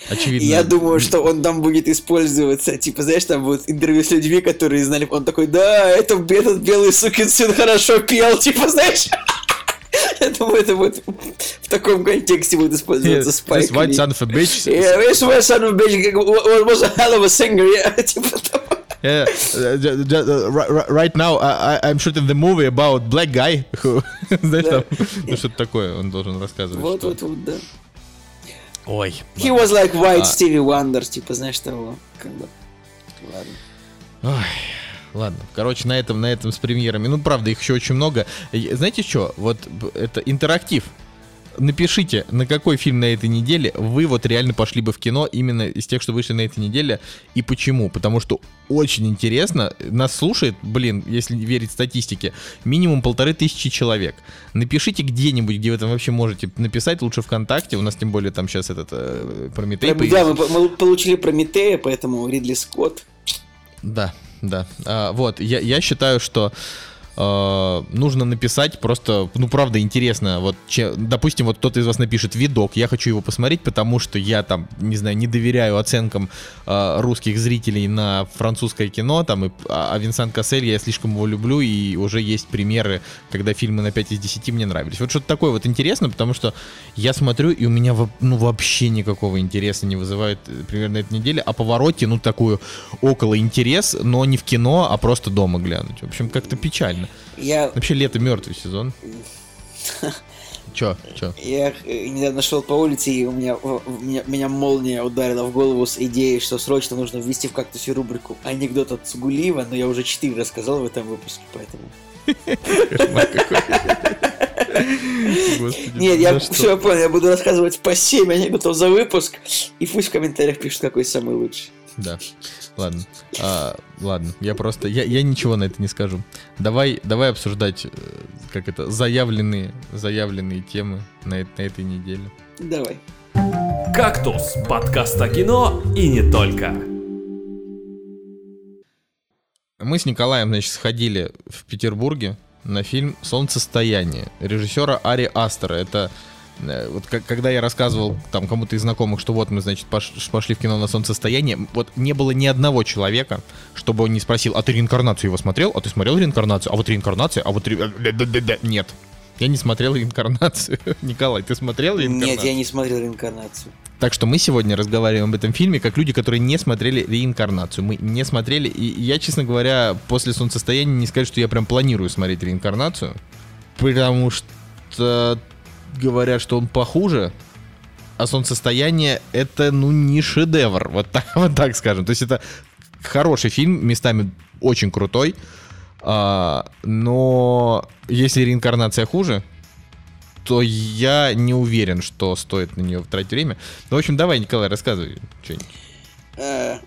очевидно... я думаю, что он там будет использоваться. Типа, знаешь, там будут интервью с людьми, которые знали. Он такой, да, это, этот белый сукин сын хорошо пел. Типа, знаешь... Я думаю, это будет в таком контексте будет использоваться This Спайк white Ли. son of a bitch. Yeah, this was son of a bitch was a hell of a singer, yeah. Типа того. Yeah, uh, ju- ju- uh, ri- ri- right now I- I'm shooting the movie about black guy who... Знаешь, Да. там, ну, что-то такое он должен рассказывать. Вот, что- вот, вот, да. Ой. He was like white А. Stevie Wonder, типа, знаешь, того. Как бы. Ладно. Ой, ладно. Короче, на этом, на этом с премьерами. Ну, правда, их еще очень много. Знаете что? Вот это интерактив. Напишите, на какой фильм на этой неделе вы вот реально пошли бы в кино именно из тех, что вышли на этой неделе, и почему. Потому что очень интересно. Нас слушает, блин, если верить статистике, минимум полторы тысячи человек. Напишите где-нибудь, где вы там вообще можете написать, лучше ВКонтакте. У нас тем более там сейчас этот э, Прометей Прям, Да, мы, мы получили Прометея, поэтому Ридли Скотт. Да, да. А, вот, я, я считаю, что э, нужно написать просто, ну, правда, интересно. Вот, че- допустим, вот кто-то из вас напишет видок, я хочу его посмотреть, потому что я там, не знаю, не доверяю оценкам э, русских зрителей на французское кино, там, и, а, а Винсан Кассель, я слишком его люблю, и уже есть примеры, когда фильмы на 5 из 10 мне нравились. Вот что-то такое вот интересно, потому что я смотрю, и у меня, ну, вообще никакого интереса не вызывает э, примерно эта неделя, а повороте, ну, такую около интерес, но не в кино, а просто дома глянуть. В общем, как-то печально. Я, Вообще лето мертвый сезон. Чё, чё? я э, недавно шел по улице, и у меня, в- меня, меня молния ударила в голову с идеей, что срочно нужно ввести в кактусе рубрику анекдот от Сугулиева, но я уже четыре рассказал в этом выпуске, поэтому... Господи, Нет, я что? все понял, я буду рассказывать по 7 анекдотов за выпуск, и пусть в комментариях пишут, какой самый лучший. Да. Ладно. А, ладно, я просто. Я, я ничего на это не скажу. Давай, давай обсуждать, э, как это, заявленные, заявленные темы на, на этой неделе. Давай. «Кактус» — подкаст о кино и не только. Мы с Николаем, значит, сходили в Петербурге на фильм «Солнцестояние» режиссера Ари Астера. Это вот как- когда я рассказывал там кому-то из знакомых, что вот мы, значит, пош- пошли в кино на солнцестояние, вот не было ни одного человека, чтобы он не спросил, а ты реинкарнацию его смотрел? А ты смотрел реинкарнацию? А вот реинкарнация? А вот... ре- да-да-да-да». Нет. Я не смотрел реинкарнацию. Николай, ты смотрел реинкарнацию? Нет, я не смотрел реинкарнацию. Так что мы сегодня разговариваем об этом фильме как люди, которые не смотрели реинкарнацию. Мы не смотрели, и я, честно говоря, после солнцестояния не сказать, что я прям планирую смотреть реинкарнацию, потому что э, говорят, что он похуже, а солнцестояние это, ну, не шедевр, вот так, вот так скажем. То есть это хороший фильм, местами очень крутой, а, но если реинкарнация хуже, то я не уверен, что стоит на нее тратить время. Ну, в общем, давай, Николай, рассказывай что-нибудь. Э,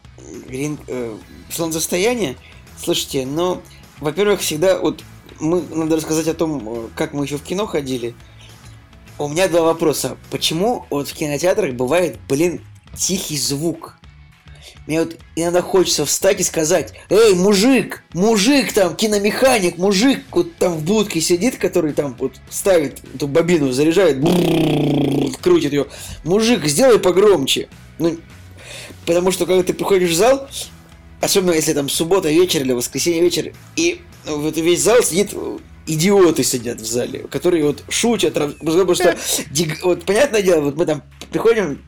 э, солнцестояние. Слушайте, ну, во-первых, всегда вот мы надо рассказать о том, э, как мы еще в кино ходили. У меня два вопроса. Почему вот в кинотеатрах бывает, блин, тихий звук? Мне вот иногда хочется встать и сказать, эй, мужик, мужик там, киномеханик, мужик вот там в будке сидит, который там вот ставит эту бобину, заряжает, крутит ее. Мужик, сделай погромче. Ну, потому что когда ты приходишь в зал, особенно если там суббота вечер или воскресенье вечер, и вот весь зал сидит идиоты сидят в зале, которые вот шутят, потому что, вот понятное дело, вот мы там приходим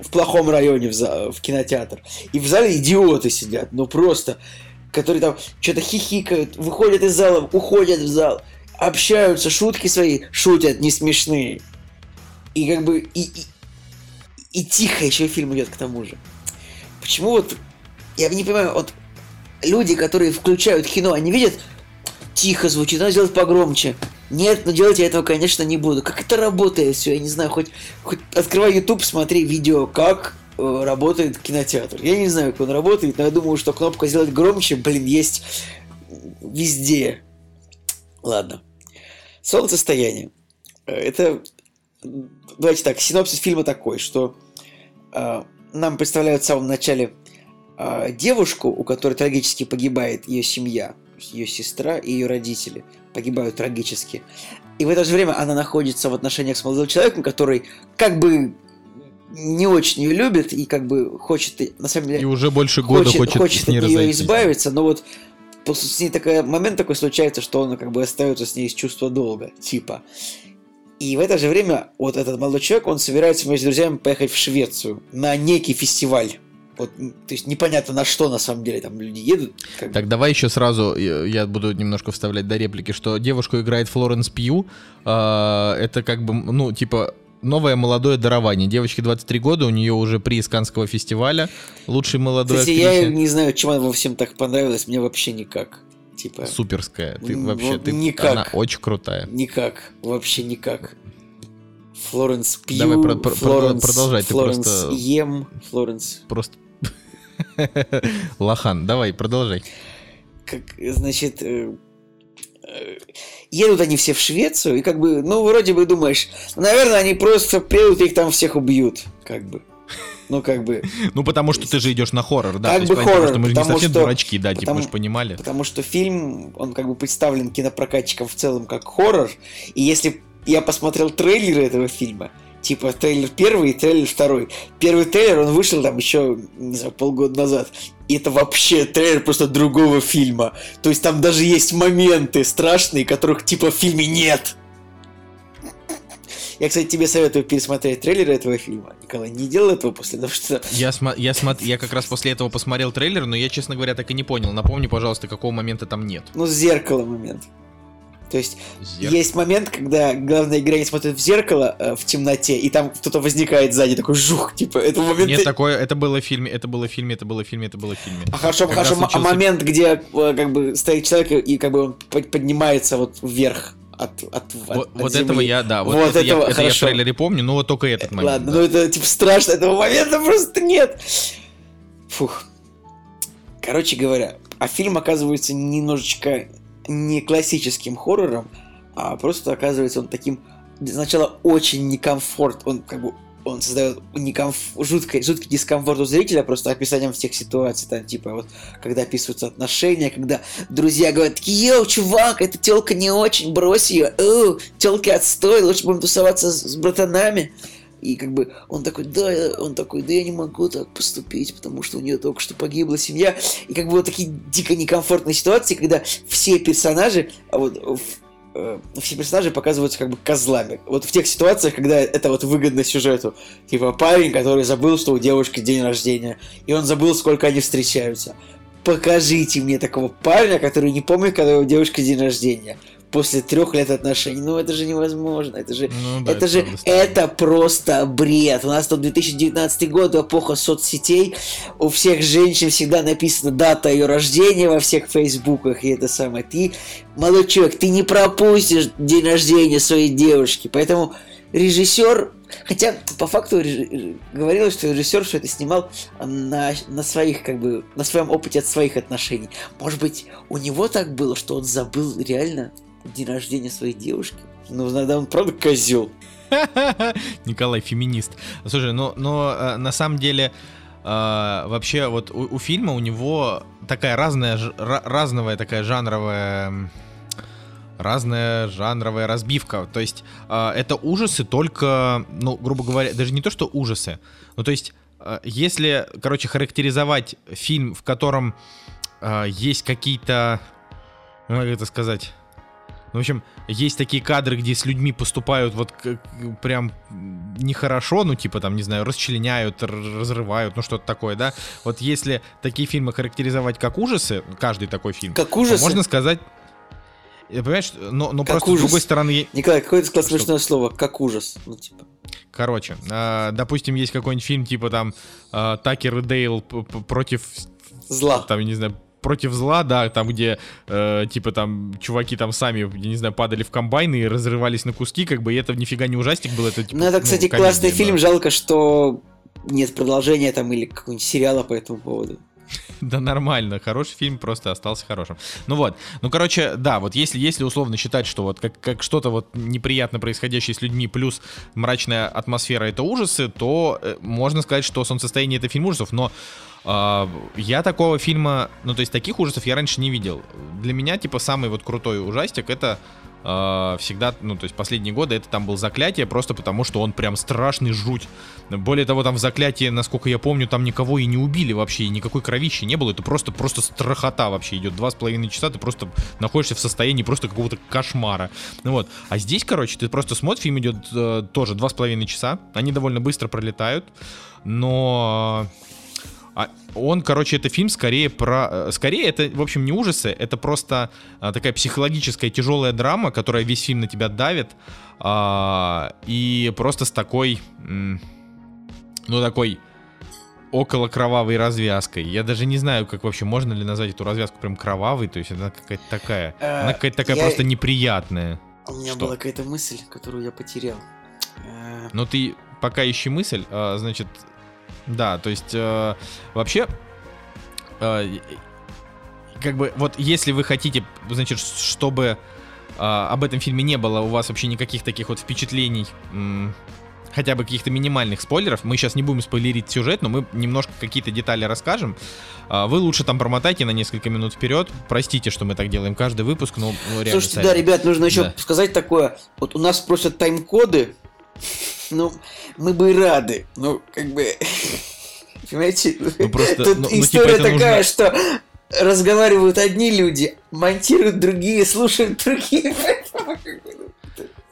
в плохом районе в, зал, в кинотеатр. И в зале идиоты сидят, ну просто, которые там что-то хихикают, выходят из зала, уходят в зал, общаются, шутки свои шутят, не смешные. И как бы и, и, и тихо еще фильм идет к тому же. Почему вот я не понимаю, вот люди, которые включают кино, они видят тихо звучит, надо сделать погромче. Нет, но делать я этого, конечно, не буду. Как это работает все, я не знаю, хоть, хоть открывай YouTube, смотри видео, как э, работает кинотеатр. Я не знаю, как он работает, но я думаю, что кнопка сделать громче, блин, есть везде. Ладно. Солнцестояние. Э, это... Давайте так, синопсис фильма такой, что э, нам представляют в самом начале э, девушку, у которой трагически погибает ее семья, ее сестра и ее родители – погибают трагически. И в это же время она находится в отношениях с молодым человеком, который как бы не очень ее любит и как бы хочет, на самом деле... И уже больше года хочет, хочет, хочет от нее избавиться, но вот с ней такой момент такой случается, что он как бы остается с ней из чувства долга, типа. И в это же время вот этот молодой человек, он собирается вместе с друзьями поехать в Швецию на некий фестиваль. Вот, то есть непонятно на что на самом деле там люди едут. Как... Так давай еще сразу, я буду немножко вставлять до реплики, что девушку играет Флоренс Пью. Э, это как бы, ну, типа, новое молодое дарование. Девочке 23 года, у нее уже приз Канского фестиваля. Лучший молодой Кстати, актрисе. я не знаю, чем она во всем так понравилась, мне вообще никак. Типа... Суперская. Ты вообще, ты, никак. она очень крутая. Никак, вообще никак. Флоренс Пью, Давай про, про, Флоренс, продолжай, Флоренс ты просто... Ем, Флоренс... Просто Лохан, давай, продолжай. Как, значит, э, э, едут они все в Швецию, и как бы, ну, вроде бы думаешь, наверное, они просто приедут и их там всех убьют, как бы. Ну, как бы... Ну, потому что ты же идешь на хоррор, да? Как бы хоррор, что мы же не совсем дурачки, да, типа, мы же понимали. Потому что фильм, он как бы представлен кинопрокатчиком в целом как хоррор, и если я посмотрел трейлеры этого фильма, Типа трейлер первый и трейлер второй. Первый трейлер, он вышел там еще, не знаю, полгода назад. И это вообще трейлер просто другого фильма. То есть там даже есть моменты страшные, которых типа в фильме нет. Я, кстати, тебе советую пересмотреть трейлеры этого фильма. Николай, не делал этого после того, что... Я, см- я, см- я как раз после этого посмотрел трейлер, но я, честно говоря, так и не понял. Напомни, пожалуйста, какого момента там нет. Ну, зеркало момент. То есть Зеркало. есть момент, когда главная героиня смотрит в зеркало э, в темноте, и там кто-то возникает сзади, такой жух, типа, это момент... Нет, такое, это было в фильме, это было в фильме, это было в фильме, это было в фильме. А хорошо, как хорошо, а момент, где э, как бы стоит человек, и как бы он поднимается вот вверх, от, от, вот, от вот этого я, да, вот, вот это, этого, я, это я в трейлере помню, но вот только этот момент. Ладно, да. ну это типа страшно, этого момента просто нет. Фух. Короче говоря, а фильм оказывается немножечко не классическим хоррором, а просто оказывается он таким сначала очень некомфорт, он как бы он создает некомф... жуткий, жуткий дискомфорт у зрителя просто описанием всех ситуаций, там, типа, вот, когда описываются отношения, когда друзья говорят, йоу, чувак, эта телка не очень, брось ее, телки отстой, лучше будем тусоваться с, с братанами. И как бы он такой, да, он такой, да я не могу так поступить, потому что у нее только что погибла семья. И как бы вот такие дико некомфортные ситуации, когда все персонажи, а вот э, все персонажи показываются как бы козлами. Вот в тех ситуациях, когда это вот выгодно сюжету. Типа парень, который забыл, что у девушки день рождения, и он забыл, сколько они встречаются. Покажите мне такого парня, который не помнит, когда у девушки день рождения после трех лет отношений. Ну, это же невозможно. Это же, Ну да, это же, это просто бред. У нас тут 2019 год, эпоха соцсетей. У всех женщин всегда написана дата ее рождения во всех фейсбуках. И это самое. Ты, молодой человек, ты не пропустишь день рождения своей девушки. Поэтому режиссер, хотя по факту говорилось, что режиссер все это снимал на, на своих, как бы, на своем опыте от своих отношений. Может быть, у него так было, что он забыл реально день рождения своей девушки? Ну, надо, он правда козел. Николай феминист. Слушай, ну, но э, на самом деле э, вообще вот у, у фильма у него такая разная, разновая такая жанровая разная жанровая разбивка. То есть э, это ужасы только, ну, грубо говоря, даже не то, что ужасы. Ну, то есть, если, короче, характеризовать фильм, в котором есть какие-то, ну, как это сказать, ну, в общем, есть такие кадры, где с людьми поступают вот к- к- прям нехорошо, ну, типа там, не знаю, расчленяют, разрывают, ну, что-то такое, да. Вот если такие фильмы характеризовать как ужасы, каждый такой фильм, Как ужасы? можно сказать... Понимаешь, но, но Как просто с ужас. другой стороны, Николай, какое ты сказал Что? смешное слово? Как ужас. Ну, типа. короче, э, допустим, есть какой-нибудь фильм, типа там э, Такер и Дейл против Зла. там, я не знаю, против зла, да, там, где, э, типа, там, чуваки там сами, я не знаю, падали в комбайны и разрывались на куски, как бы, и это нифига не ужастик был, это, типа, Ну, это, кстати, комедия классный была. фильм. Жалко, что нет продолжения там или какого-нибудь сериала по этому поводу. Да нормально, хороший фильм просто остался хорошим. Ну вот, ну короче, да, вот если, если условно считать, что вот как, как что-то вот неприятно происходящее с людьми плюс мрачная атмосфера это ужасы, то э, можно сказать, что солнцестояние это фильм ужасов, но а, я такого фильма, ну то есть таких ужасов я раньше не видел. Для меня типа самый вот крутой ужастик это а, всегда, ну то есть последние годы это там был заклятие, просто потому что он прям страшный жуть. Более того, там в заклятии, насколько я помню, там никого и не убили вообще, и никакой кровищи не было. Это просто, просто страхота вообще идет. Два с половиной часа ты просто находишься в состоянии просто какого-то кошмара. Ну вот. А здесь, короче, ты просто смотришь, фильм идет э, тоже два с половиной часа. Они довольно быстро пролетают. Но а он, короче, это фильм скорее про... э, Скорее это, в общем, не ужасы, это просто а, такая психологическая тяжелая драма, которая весь фильм на тебя давит. а, и просто с такой... ну, такой около кровавой развязкой. Я даже не знаю, как вообще можно ли назвать эту развязку прям кровавой. То есть она какая-то такая... Э, Она какая-то такая я- просто неприятная. У меня Что? была какая-то мысль, которую я потерял. Э, Но ты пока ищи мысль, а, значит, да, то есть э, вообще, как бы, вот если вы хотите, значит, чтобы а, об этом фильме не было у вас вообще никаких таких вот впечатлений, хотя бы каких-то минимальных спойлеров, мы сейчас не будем спойлерить сюжет, но мы немножко какие-то детали расскажем. А, Вы лучше там промотайте на несколько минут вперед. Простите, что мы так делаем каждый выпуск, но ну, реально. Слушайте, сами. да, ребят, нужно еще Да. сказать такое. Вот у нас просят тайм-коды. Ну, мы бы рады. Ну, как бы... Понимаете? Ну, просто, Тут ну- ну, типа, история такая, нужно- что разговаривают одни люди, монтируют другие, слушают другие.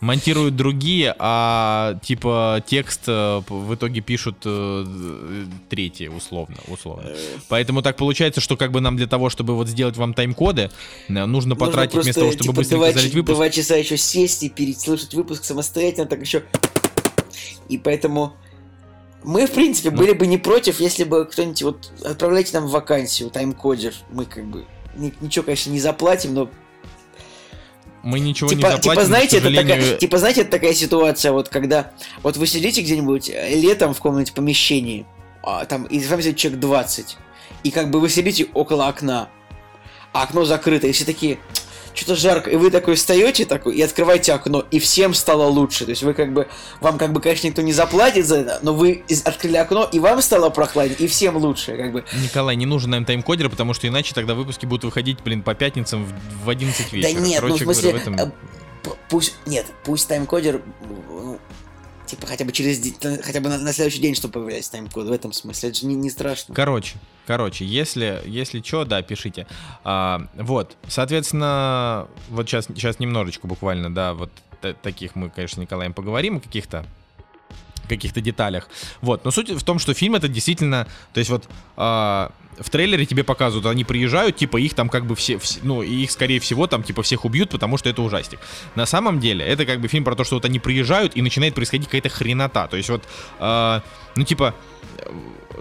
монтируют другие, а типа текст э, в итоге пишут э, э, третьи, условно, условно. Поэтому так получается, что как бы нам для того, чтобы вот сделать вам тайм-коды, э, нужно потратить Нужно вместо того, чтобы типа, быстренько два, залить выпуск. два часа еще сесть и переслушать выпуск самостоятельно, так еще... И поэтому мы, в принципе, Ну. были бы не против, если бы кто-нибудь вот отправляйте нам вакансию, тайм-кодер. Мы как бы ни- ничего, конечно, не заплатим, но Мы ничего типа, не заплатим, типа, но, к знаете, это сожалению, такая, типа, знаете, это такая ситуация, вот когда вот вы сидите где-нибудь э, летом в комнате помещении, а, там, и с вами сидит человек 20, и как бы вы сидите около окна, а окно закрыто, и все такие, что-то жарко, и вы такой встаете такой и открываете окно, и всем стало лучше. То есть вы как бы, вам как бы, конечно, никто не заплатит за это, но вы открыли окно, и вам стало прохладнее, и всем лучше, как бы. Николай, не нужен нам тайм-кодер, потому что иначе тогда выпуски будут выходить, блин, по пятницам в, в 11 вечера. Да нет, ну в Короче смысле, говоря, в этом... э, пусть, нет, пусть тайм-кодер, ну, типа хотя бы через, хотя бы на, на следующий день, чтобы появлялся тайм-код, в этом смысле, это же не, не страшно. Короче, короче, если, если что, да, пишите. А, вот, соответственно, вот сейчас, сейчас немножечко буквально, да, вот та- таких мы, конечно, с Николаем поговорим каких-то каких-то деталях. Вот, но суть в том, что фильм это действительно, то есть вот а, в трейлере тебе показывают, они приезжают, типа их там как бы все, все ну, их скорее всего там типа всех убьют, потому что это ужастик. На самом деле, это как бы фильм про то, что вот они приезжают и начинает происходить какая-то хренота. То есть вот, э, ну типа,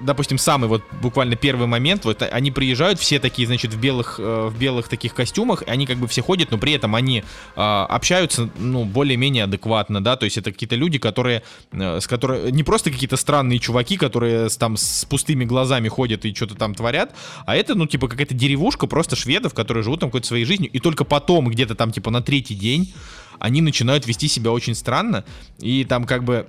допустим, самый вот буквально первый момент, вот они приезжают, все такие, значит, в белых, э, в белых таких костюмах, они как бы все ходят, но при этом они э, общаются, ну, более-менее адекватно, да, то есть это какие-то люди, которые, э, с которыми, не просто какие-то странные чуваки, которые там с пустыми глазами ходят и что-то там творят, а это, ну, типа какая-то деревушка просто шведов, которые живут там какой-то своей жизнью, и только потом, где-то там, типа, на третий день, они начинают вести себя очень странно, и там как бы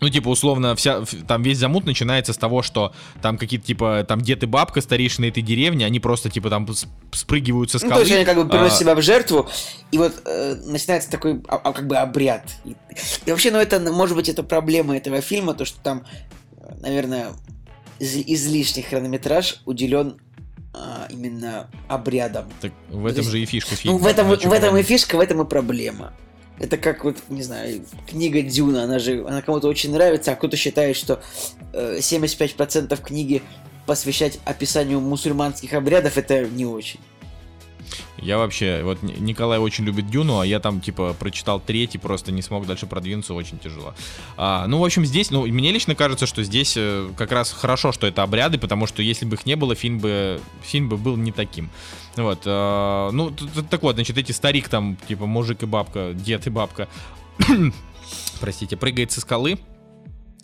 ну, типа, условно, вся, там весь замут начинается с того, что там какие-то, типа, там дед и бабка старейшины этой деревни, они просто, типа, там спрыгивают со скалы. Ну, то есть они как бы приносят а... себя в жертву, и вот э, начинается такой, а, а, как бы, обряд. И, и вообще, ну, это, может быть, это проблема этого фильма, то, что там, наверное, из, излишний хронометраж уделен а, именно обрядом. Так в этом есть, же и фишка фильма. Ну, в этом, в этом и фишка, в этом и проблема. Это как вот, не знаю, книга Дюна, она же, она кому-то очень нравится, а кто-то считает, что э, 75% книги посвящать описанию мусульманских обрядов, это не очень. Я вообще, вот Николай очень любит Дюну, а я там, типа, прочитал третий, просто не смог дальше продвинуться, очень тяжело. А, ну, в общем, здесь, ну, мне лично кажется, что здесь э, как раз хорошо, что это обряды, потому что если бы их не было, фильм бы, фильм бы был не таким. Вот, а, ну, так вот, значит, эти старик там, типа, мужик и бабка, дед и бабка, простите, прыгает со скалы,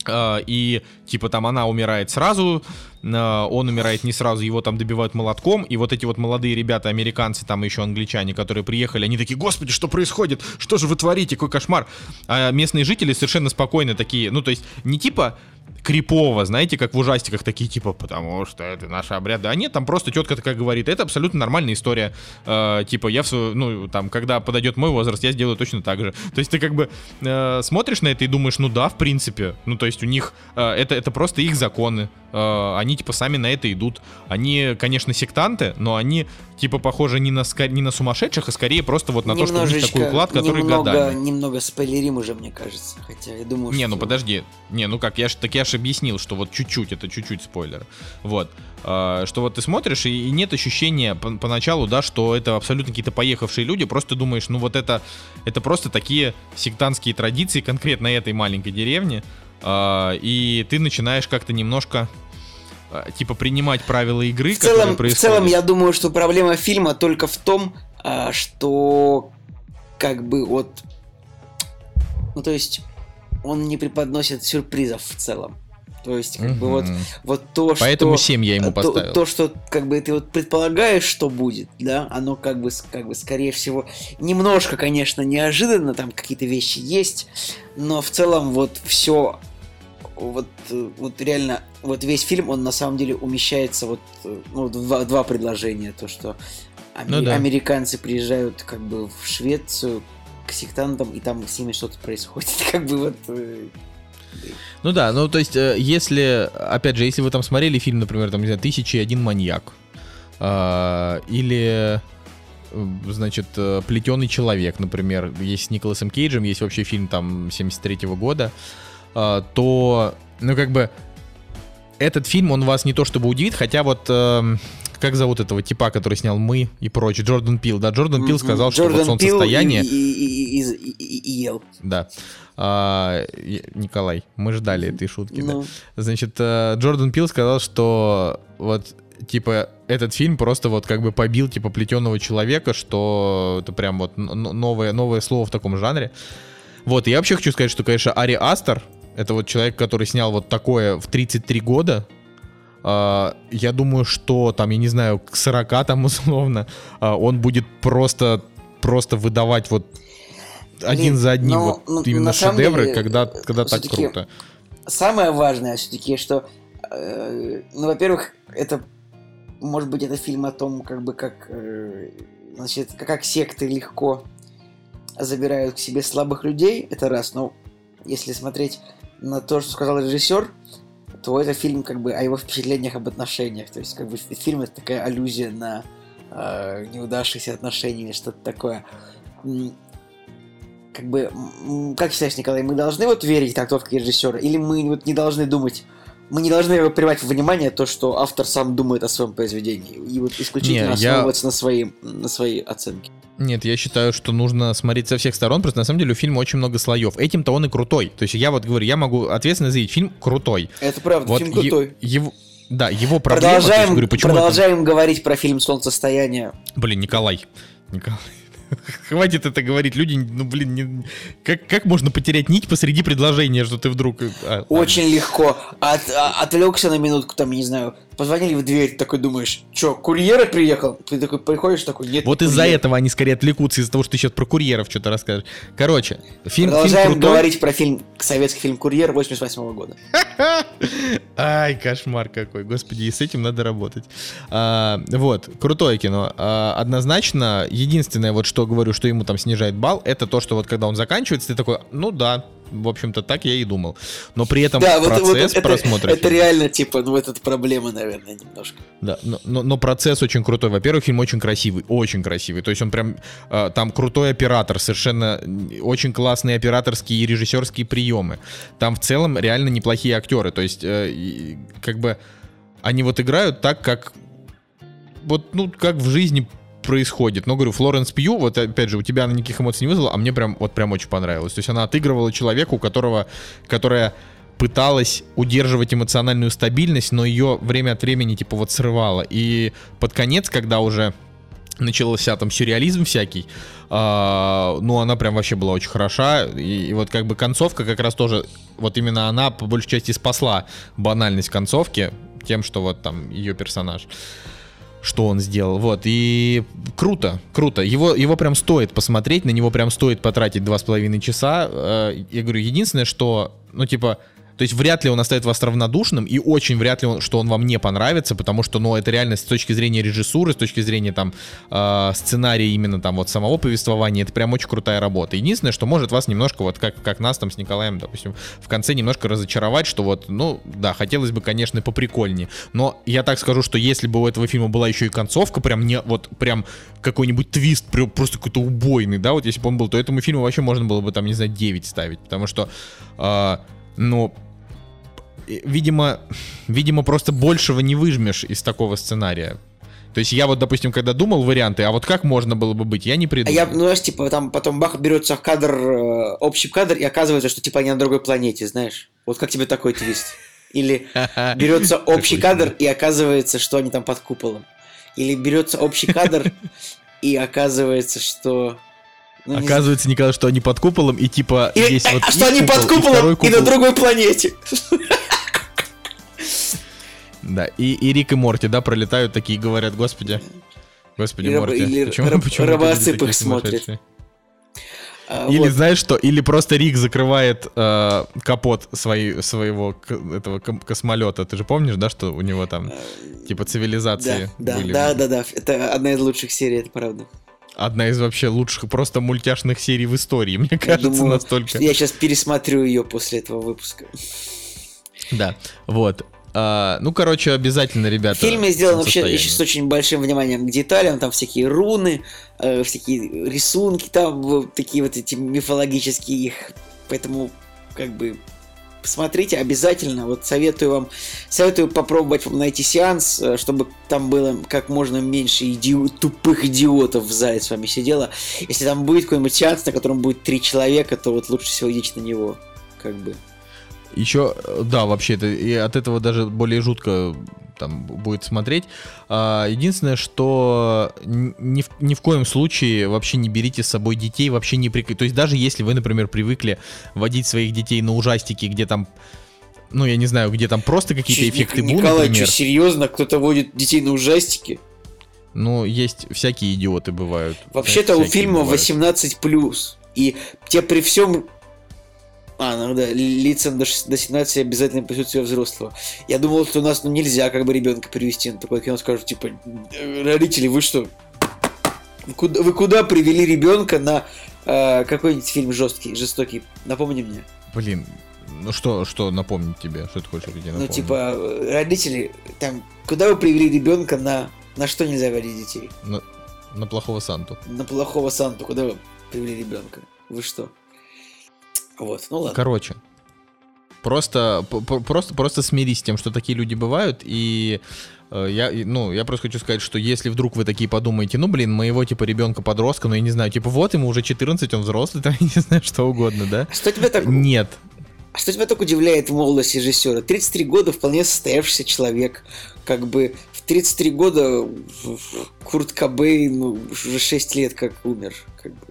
а, и типа там она умирает сразу, он умирает не сразу, его там добивают молотком, и вот эти вот молодые ребята, американцы, там еще англичане, которые приехали, они такие, господи, что происходит? Что же вы творите? Какой кошмар? А местные жители совершенно спокойно такие, ну то есть не типа крипово, знаете, как в ужастиках, такие типа, потому что это наши обряды. А нет, там просто тетка такая говорит, это абсолютно нормальная история. Э, типа, я, в, ну, там, когда подойдет мой возраст, я сделаю точно так же. То есть ты как бы э, смотришь на это и думаешь, ну да, в принципе. Ну, то есть у них, э, это, это просто их законы. Э, они типа сами на это идут. Они, конечно, сектанты, но они типа похожи не на, не на сумасшедших, а скорее просто вот на то, что у них такой уклад, который немного, годами. Немного спойлерим уже, мне кажется. Хотя я думаю, Не, что... ну подожди. Не, ну как, я ж, так я же объяснил, что вот чуть-чуть, это чуть-чуть спойлер. Вот. Э, что вот ты смотришь, и, нет ощущения по- поначалу, да, что это абсолютно какие-то поехавшие люди, просто думаешь, ну вот это, это просто такие сектантские традиции конкретно этой маленькой деревни, э, и ты начинаешь как-то немножко э, типа принимать правила игры, в целом, В целом, я думаю, что проблема фильма только в том, а, что как бы вот, ну то есть он не преподносит сюрпризов в целом. То есть, как угу. бы вот, вот то, что... Поэтому 7 я ему поставил. То, то, что, как бы, ты вот предполагаешь, что будет, да, оно, как бы, как бы, скорее всего, немножко, конечно, неожиданно, там какие-то вещи есть, но в целом вот все, вот, вот реально, вот весь фильм, он на самом деле умещается вот, ну, два, два предложения, то, что ами- ну, да. американцы приезжают, как бы, в Швецию, к сектантам, и там с ними что-то происходит. Как бы вот... Э, ну да, ну то есть, э, если, опять же, если вы там смотрели фильм, например, там, не знаю, «Тысяча и один маньяк», э, или значит, «Плетеный человек», например, есть с Николасом Кейджем, есть вообще фильм там 73-го года, то, ну как бы, этот фильм, он вас не то чтобы удивит, хотя вот эм, как зовут этого типа, который снял «Мы» и прочее? Джордан Пил, да? Джордан Пил сказал, что вот солнцестояние... И, ел. Да. А, Николай, мы ждали этой шутки, да. Ну. Значит, э, Джордан Пил сказал, что вот типа этот фильм просто вот как бы побил типа плетеного человека, что это прям вот новое, новое слово в таком жанре. Вот, и я вообще хочу сказать, что, конечно, Ари Астер, это вот человек, который снял вот такое в 33 года, Uh, я думаю, что там, я не знаю, к 40 там условно, uh, он будет просто, просто выдавать вот один за одним но, вот но, именно шедевры, деле, когда, когда так круто. Самое важное все-таки, что, э, ну, во-первых, это, может быть, это фильм о том, как бы, как, э, значит, как секты легко забирают к себе слабых людей, это раз, но если смотреть на то, что сказал режиссер, то это фильм как бы о его впечатлениях об отношениях. То есть как бы фильм это такая аллюзия на э, неудавшиеся отношения или что-то такое. Как бы, как считаешь, Николай, мы должны вот верить трактовке режиссера, или мы вот не должны думать, мы не должны принимать во внимание то, что автор сам думает о своем произведении. И вот исключительно Не, я- основываться на, свои, на свои оценки. Нет, я считаю, что нужно смотреть со всех сторон, просто на самом деле у фильма очень много слоев. Этим-то он и крутой. То есть я вот говорю, я могу ответственно заявить, фильм крутой. Это правда, Вот фильм крутой. его, да, его проблема, то есть, Продолжаем, говорю, почему это- продолжаем говорить про фильм «Солнцестояние». Блин, Николай. Николай. Хватит это говорить, люди, ну блин, не- как, как можно потерять нить посреди предложения, что ты вдруг... а, ладно. Очень легко. От, а- отвлекся на минутку, там, не знаю, позвонили в дверь, такой думаешь, чё, курьер приехал? Ты такой приходишь, такой, нет, Вот не из-за курьер». этого они скорее отвлекутся, из-за того, что ты сейчас про курьеров что-то расскажешь. Короче, фильм, фильм Продолжаем крутой. говорить про фильм, советский фильм «Курьер» 88 года. Ай, кошмар какой. Господи, и с этим надо работать. А, вот, крутое кино. А, однозначно, единственное, вот что говорю, что ему там снижает балл, это то, что вот когда он заканчивается, ты такой, ну да, в общем-то, так я и думал. Но при этом Да, вот, вот процесс это, просмотра это фильма- реально, типа, ну, это проблема, наверное, немножко. Да, но, но- но процесс очень крутой. Во-первых, фильм очень красивый, очень красивый. То есть он прям э, там крутой оператор, совершенно очень классные операторские и режиссерские приемы. Там в целом реально неплохие актеры. То есть э, и, как бы они вот играют так, как вот ну как в жизни происходит. Но говорю, Флоренс Пью, вот опять же, у тебя она никаких эмоций не вызвала, а мне прям вот прям очень понравилось. То есть она отыгрывала человека, у которого, которая пыталась удерживать эмоциональную стабильность, но ее время от времени типа вот срывала. И под конец, когда уже начался там сюрреализм всякий, а, ну она прям вообще была очень хороша. И, и вот как бы концовка как раз тоже, вот именно она по большей части спасла банальность концовки тем, что вот там ее персонаж что он сделал. Вот, и круто, круто. Его, его прям стоит посмотреть, на него прям стоит потратить два с половиной часа. Э, Я говорю, единственное, что, ну, типа, то есть вряд ли он оставит вас равнодушным, и очень вряд ли, он, что он вам не понравится, потому что, ну, это реально с точки зрения режиссуры, с точки зрения, там, э, сценария именно, там, вот, самого повествования, это прям очень крутая работа. Единственное, что может вас немножко, вот, как, как нас, там, с Николаем, допустим, в конце немножко разочаровать, что вот, ну, да, хотелось бы, конечно, поприкольнее, но я так скажу, что если бы у этого фильма была еще и концовка, прям не, вот, прям какой-нибудь твист, прям просто какой-то убойный, да, вот, если бы он был, то этому фильму вообще можно было бы, там, не знаю, 9 ставить, потому что, э, ну, видимо, видимо, просто большего не выжмешь из такого сценария. То есть я вот, допустим, когда думал варианты, а вот как можно было бы быть, я не А придумал. я, ну, знаешь, типа, там потом бах, берется кадр, э, общий кадр, и оказывается, что, типа, они на другой планете, знаешь. Вот как тебе такой твист? Или берется общий кадр, и оказывается, что они там под куполом. Или берется общий кадр, и оказывается, что... ну, не Оказывается, Николай, что они под куполом, и типа И- есть а вот что их они под купол, и куполом и, на купол. другой планете. Да, и, и Рик и Морти, да, пролетают такие и говорят, господи, господи, раб- Морти, или почему, раб- почему рабоцып их смотрит. сумасшедшие?» А, Или вот. знаешь что? Или просто Рик закрывает э, капот своей, своего этого космолета. Ты же помнишь, да, что у него там типа цивилизации Да, да, были? да, да, да. Это одна из лучших серий, это правда. Одна из вообще лучших просто мультяшных серий в истории, мне Я кажется, думаю, настолько. Я сейчас пересмотрю ее после этого выпуска. Да, вот. А, ну, короче, обязательно, ребята. В фильме сделан вообще еще с очень большим вниманием к деталям, там всякие руны, э, всякие рисунки, там такие вот эти мифологические их, поэтому как бы посмотрите обязательно, вот советую вам, советую попробовать найти сеанс, э, чтобы там было как можно меньше иди- тупых идиотов в зале с вами сидело. Если там будет какой-нибудь сеанс, на котором будет три человека, то вот лучше всего идите на него, как бы. Еще, э, да, вообще, это, и от этого даже более жутко там будет смотреть. А, единственное, что ни в, ни в коем случае вообще не берите с собой детей, вообще не прик... То есть даже если вы, например, привыкли водить своих детей на ужастики, где там, ну, я не знаю, где там просто какие-то эффекты Ник- Бу, Николай, например. что, серьезно? Кто-то водит детей на ужастики? Ну, есть всякие идиоты бывают. Вообще-то у фильма бывают. 18 И тебе при всем. А, ну да, лицам до, шест- до 17 обязательно присутствие взрослого. Я думал, что у нас ну, нельзя как бы ребенка привести на такое кино. Скажут, типа, «Э, родители, вы что? Вы куда, вы куда привели ребенка на э, какой-нибудь фильм жесткий, жестокий? Напомни мне. Блин, ну что, что напомнить тебе? Что ты хочешь, тебе Ну, типа, э, родители, там, куда вы привели ребенка на. На что нельзя водить детей? На, на плохого Санту. На плохого Санту, куда вы привели ребенка? Вы что? Вот, ну ладно. Короче, Просто, просто, просто смирись с тем, что такие люди бывают, и э, я, ну, я просто хочу сказать, что если вдруг вы такие подумаете, ну, блин, моего, типа, ребенка-подростка, ну, я не знаю, типа, вот ему уже 14, он взрослый, там, я не знаю, что угодно, да? А что тебя так, Нет. а что тебя так удивляет в молодости режиссера? 33 года вполне состоявшийся человек. Как бы в 33 года Курт Кобейн ну, уже 6 лет как умер. Как бы.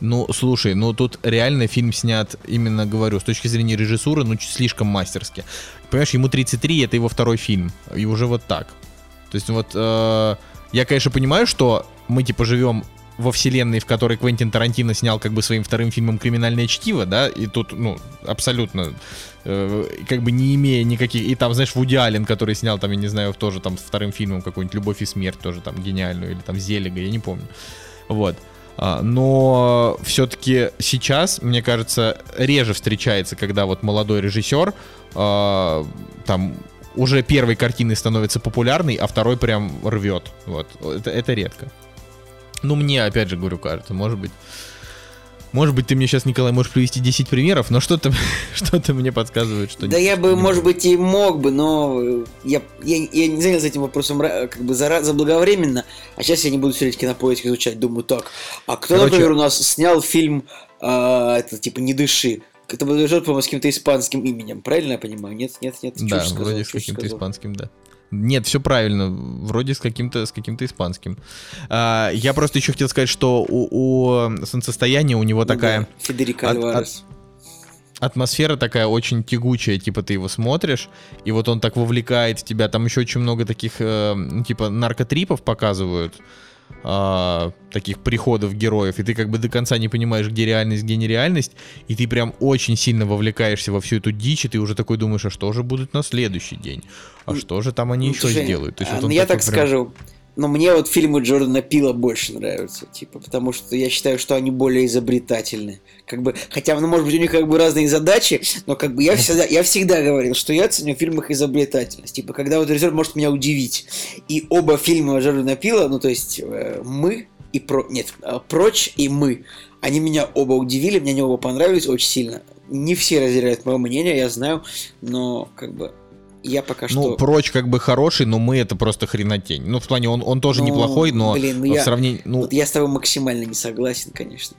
Ну, слушай, ну тут реально фильм снят, именно говорю, с точки зрения режиссуры, ну, слишком мастерски. Понимаешь, ему 33, это его второй фильм, и уже вот так. То есть вот, э, я, конечно, понимаю, что мы, типа, живем во вселенной, в которой Квентин Тарантино снял как бы своим вторым фильмом «Криминальное чтиво», да, и тут, ну, абсолютно, э, как бы не имея никаких... И там, знаешь, Вуди Аллен, который снял, там, я не знаю, тоже там вторым фильмом какую-нибудь «Любовь и смерть», тоже там гениальную, или там «Зелега», я не помню. Вот. А, Но все-таки сейчас, мне кажется, реже встречается, когда вот молодой режиссер а, там уже первой картиной становится популярной, а второй прям рвет. Вот. Это, это редко. Ну, мне, опять же, говорю, кажется, может быть... Может быть, ты мне сейчас, Николай, можешь привести 10 примеров, но что-то что мне подсказывает, что... Да я бы, может быть, и мог бы, но э, я, я, я не занялся этим вопросом как бы зара- заблаговременно, а сейчас я не буду сидеть кинопоиск изучать, думаю, так, а кто, Короче- например, у нас снял фильм, а, это типа «Не дыши», это был по-моему, с каким-то испанским именем, правильно я понимаю? Нет, нет, нет, Да, вроде с каким-то испанским, да. Нет, все правильно. Вроде с каким-то с каким-то испанским. А, я просто еще хотел сказать, что у, у солнцестояния у него Ну такая да, Федерико от- Альварес. атмосфера такая очень тягучая, типа ты его смотришь, и вот он так вовлекает в тебя. Там еще очень много таких, э, ну, типа, наркотрипов показывают, а, таких приходов героев, и ты как бы до конца не понимаешь, где реальность, где нереальность, и ты прям очень сильно вовлекаешься во всю эту дичь, и ты уже такой думаешь, а что же будет на следующий день? А что же там они еще Жень, сделают? То есть а, вот он я такой так прям- скажу, но мне вот фильмы Джордана Пила больше нравятся, типа, потому что я считаю, что они более изобретательны. Как бы, хотя, ну, может быть, у них как бы разные задачи, но как бы я всегда, я всегда говорил, что я ценю в фильмах изобретательность. Типа, когда вот режиссер может меня удивить. И оба фильма Джордана Пила, ну, то есть, э, мы и про... Нет, э, прочь и мы. Они меня оба удивили, мне они оба понравились очень сильно. Не все разделяют мое мнение, я знаю, но как бы я пока что... Ну, прочь как бы хороший, но мы это просто хренотень. Ну, в плане, он, он тоже Ну, неплохой, но блин, ну в я- сравнении... Ну, Вот я с тобой максимально не согласен, конечно.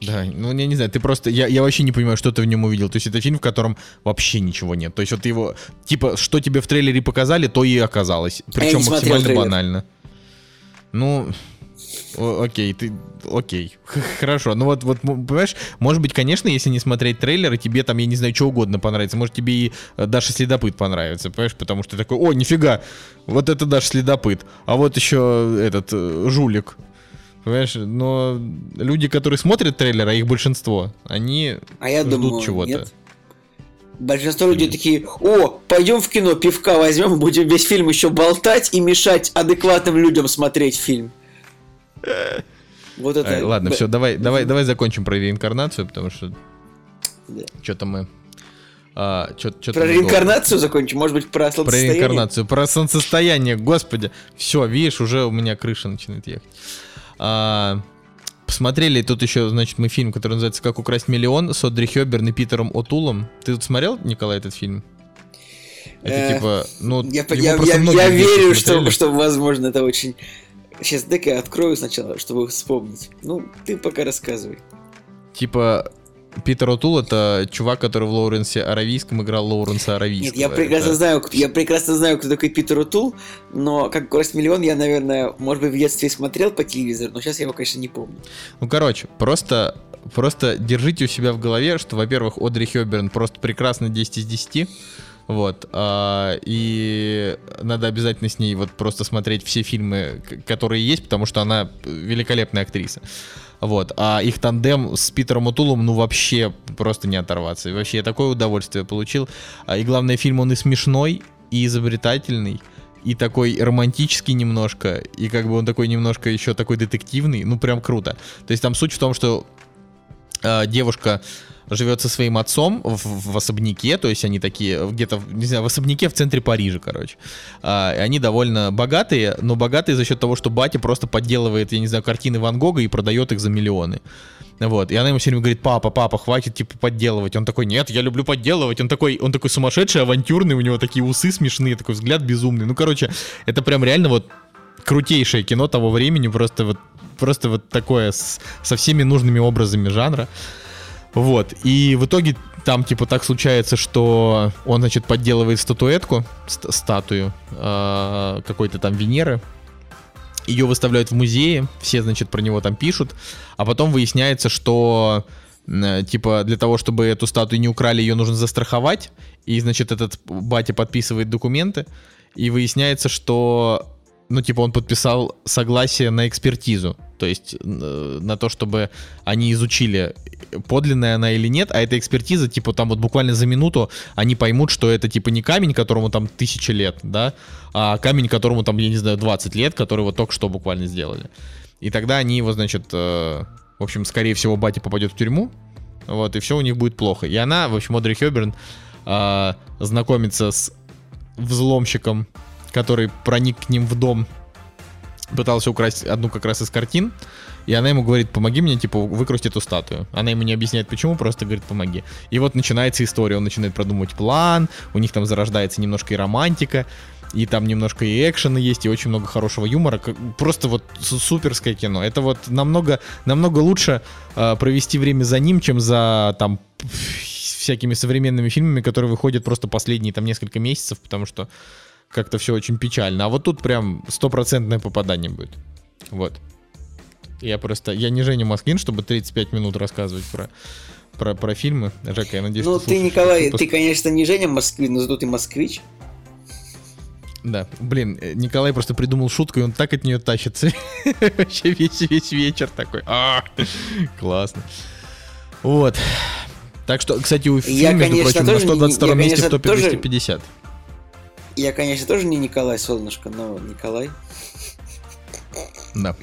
Да, ну я не знаю, ты просто, я, я вообще не понимаю, что ты в нем увидел. То есть это фильм, в котором вообще ничего нет. То есть вот его, типа, что тебе в трейлере показали, то и оказалось. Причем смотрел максимально банально. Ну, о- окей, ты, окей, хорошо. Ну вот, вот, понимаешь, может быть, конечно, если не смотреть трейлеры, тебе там, я не знаю, что угодно понравится. Может, тебе и э, Даша Следопыт понравится, понимаешь, потому что ты такой, о, нифига, вот это Даша Следопыт, а вот еще этот э, жулик. Понимаешь, но люди, которые смотрят трейлер, а их большинство, они А я ждут чего-то. Большинство людей такие, о, пойдем в кино, пивка возьмем, и будем весь фильм еще болтать и мешать адекватным людям смотреть фильм. Вот это... Ай, ладно, все, давай, давай, давай закончим про реинкарнацию, потому что что-то мы. А, чё- чё-то Про реинкарнацию закончим, может быть, про Про солнцестояние? реинкарнацию, про солнцестояние, господи. Все, видишь, уже у меня крыша начинает ехать. А, посмотрели тут еще, значит, мы фильм, который называется «Как украсть миллион» с Одри Хёберн и Питером Отулом. Ты тут смотрел, Николай, этот фильм? Это Э, типа, ну, Я, я- я- я верю, что, что, возможно, это очень... Сейчас, дай-ка я открою сначала, чтобы вспомнить. Ну, ты пока рассказывай. Типа, Питер Отул это чувак, который в Лоуренсе Аравийском играл Лоуренса Аравийского. Нет, я прекрасно Это- знаю, кто, я прекрасно знаю, кто такой Питер Утул, но как «Украсть миллион» я, наверное, может быть, в детстве смотрел по телевизору, но сейчас я его, конечно, не помню. Ну, короче, просто, просто держите у себя в голове, что, во-первых, Одри Хёберн просто прекрасно 10 из 10. Вот. а, и надо обязательно с ней вот просто смотреть все фильмы, которые есть, потому что она великолепная актриса. Вот. А их тандем с Питером Утулом, ну, вообще просто не оторваться. И вообще я такое удовольствие получил. А, и главное, фильм, он и смешной, и изобретательный, и такой романтический немножко, и как бы он такой немножко еще такой детективный, ну, прям круто. То есть там суть в том, что э, девушка живет со своим отцом в, в особняке, то есть они такие где-то, не знаю, в особняке в центре Парижа, короче. А, они довольно богатые, но богатые за счет того, что батя просто подделывает, я не знаю, картины Ван Гога и продает их за миллионы. Вот, и она ему все время говорит, папа, папа, хватит, типа, подделывать. Он такой, нет, я люблю подделывать. Он такой, он такой сумасшедший, авантюрный, у него такие усы смешные, такой взгляд безумный. Ну, короче, это прям реально вот крутейшее кино того времени, просто вот, просто вот такое с, со всеми нужными образами жанра. Вот, и в итоге там, типа, так случается, что он, значит, подделывает статуэтку, ст- статую э- какой-то там Венеры, ее выставляют в музее, все, значит, про него там пишут, а потом выясняется, что э, типа для того, чтобы эту статую не украли, ее нужно застраховать, и, значит, этот батя подписывает документы, и выясняется, что ну, типа, он подписал согласие на экспертизу. То есть э, на то, чтобы они изучили, подлинная она или нет, а эта экспертиза, типа, там вот буквально за минуту они поймут, что это, типа, не камень, которому там тысяча лет, да, а камень, которому там, я не знаю, 20 лет, который вот только что буквально сделали. И тогда они его, значит, э, в общем, скорее всего, батя попадет в тюрьму, вот, и все у них будет плохо. И она, в общем, Одри Хёберн э, знакомится с взломщиком который проник к ним в дом, пытался украсть одну как раз из картин, и она ему говорит, помоги мне, типа, выкрасть эту статую. Она ему не объясняет, почему, просто говорит, помоги. И вот начинается история, он начинает продумывать план, у них там зарождается немножко и романтика, и там немножко и экшена есть, и очень много хорошего юмора. Просто вот суперское кино. Это вот намного, намного лучше э, провести время за ним, чем за там всякими современными фильмами, которые выходят просто последние там несколько месяцев, потому что как-то все очень печально. А вот тут прям стопроцентное попадание будет. Вот. Я просто... Я не Женя Москвин, чтобы 35 минут рассказывать про, про, про фильмы. Жека, я надеюсь, Ну, ты, ты Николай, выпуск. ты, конечно, не Женя Москвин, но зато ты москвич. Да, блин, э, Николай просто придумал шутку, и он так от нее тащится. Вообще весь, весь вечер такой. А, классно. Вот. Так что, кстати, у фильма, между прочим, на 122 месте в топе 250. Я, конечно, тоже не Николай Солнышко, но Николай. Да.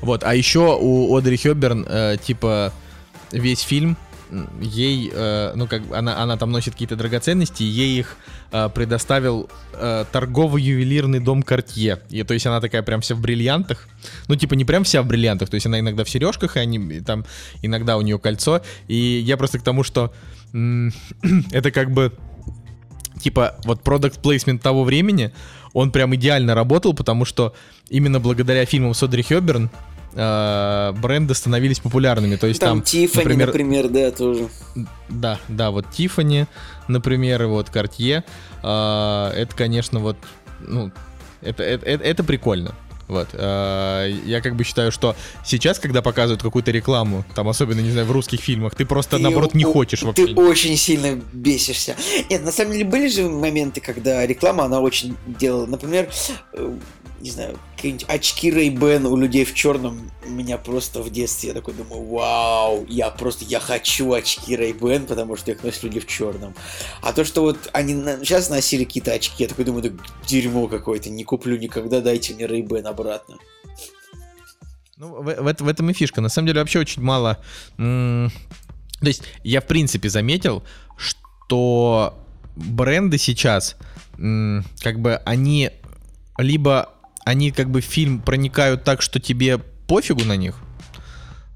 Вот, а еще у Одри Хёберн, э, типа, весь фильм ей, э, ну как она, она там носит какие-то драгоценности, ей их э, предоставил э, торговый ювелирный дом Картье. И то есть она такая прям вся в бриллиантах. Ну типа не прям вся в бриллиантах, то есть она иногда в сережках, и они и там иногда у нее кольцо. И я просто к тому, что это как бы типа, вот продукт плейсмент того времени, он прям идеально работал, потому что именно благодаря фильмам Содри Хёберн э, бренды становились популярными. То есть там, там Тиффани, например, например, да, тоже. Да, да, вот Тиффани, например, вот Картье. Э, это, конечно, вот, ну, это, это, это, это прикольно. Вот. Э, я как бы считаю, что сейчас, когда показывают какую-то рекламу, там особенно, не знаю, в русских фильмах, ты просто, ты, наоборот, не хочешь вообще. Ты очень сильно бесишься. Нет, на самом деле были же моменты, когда реклама, она очень делала. Например, э, не знаю, какие-нибудь очки Ray-Ban у людей в черном меня просто в детстве, я такой думаю, вау, я просто, я хочу очки Ray-Ban, потому что их носят люди в черном. А то, что вот они сейчас носили какие-то очки, я такой думаю, да дерьмо какое-то, не куплю никогда, дайте мне Ray-Ban обратно. Ну, в, в, в этом и фишка. На самом деле вообще очень мало... М- то есть я в принципе заметил, что бренды сейчас, м- как бы они либо они как бы в фильм проникают так, что тебе пофигу на них.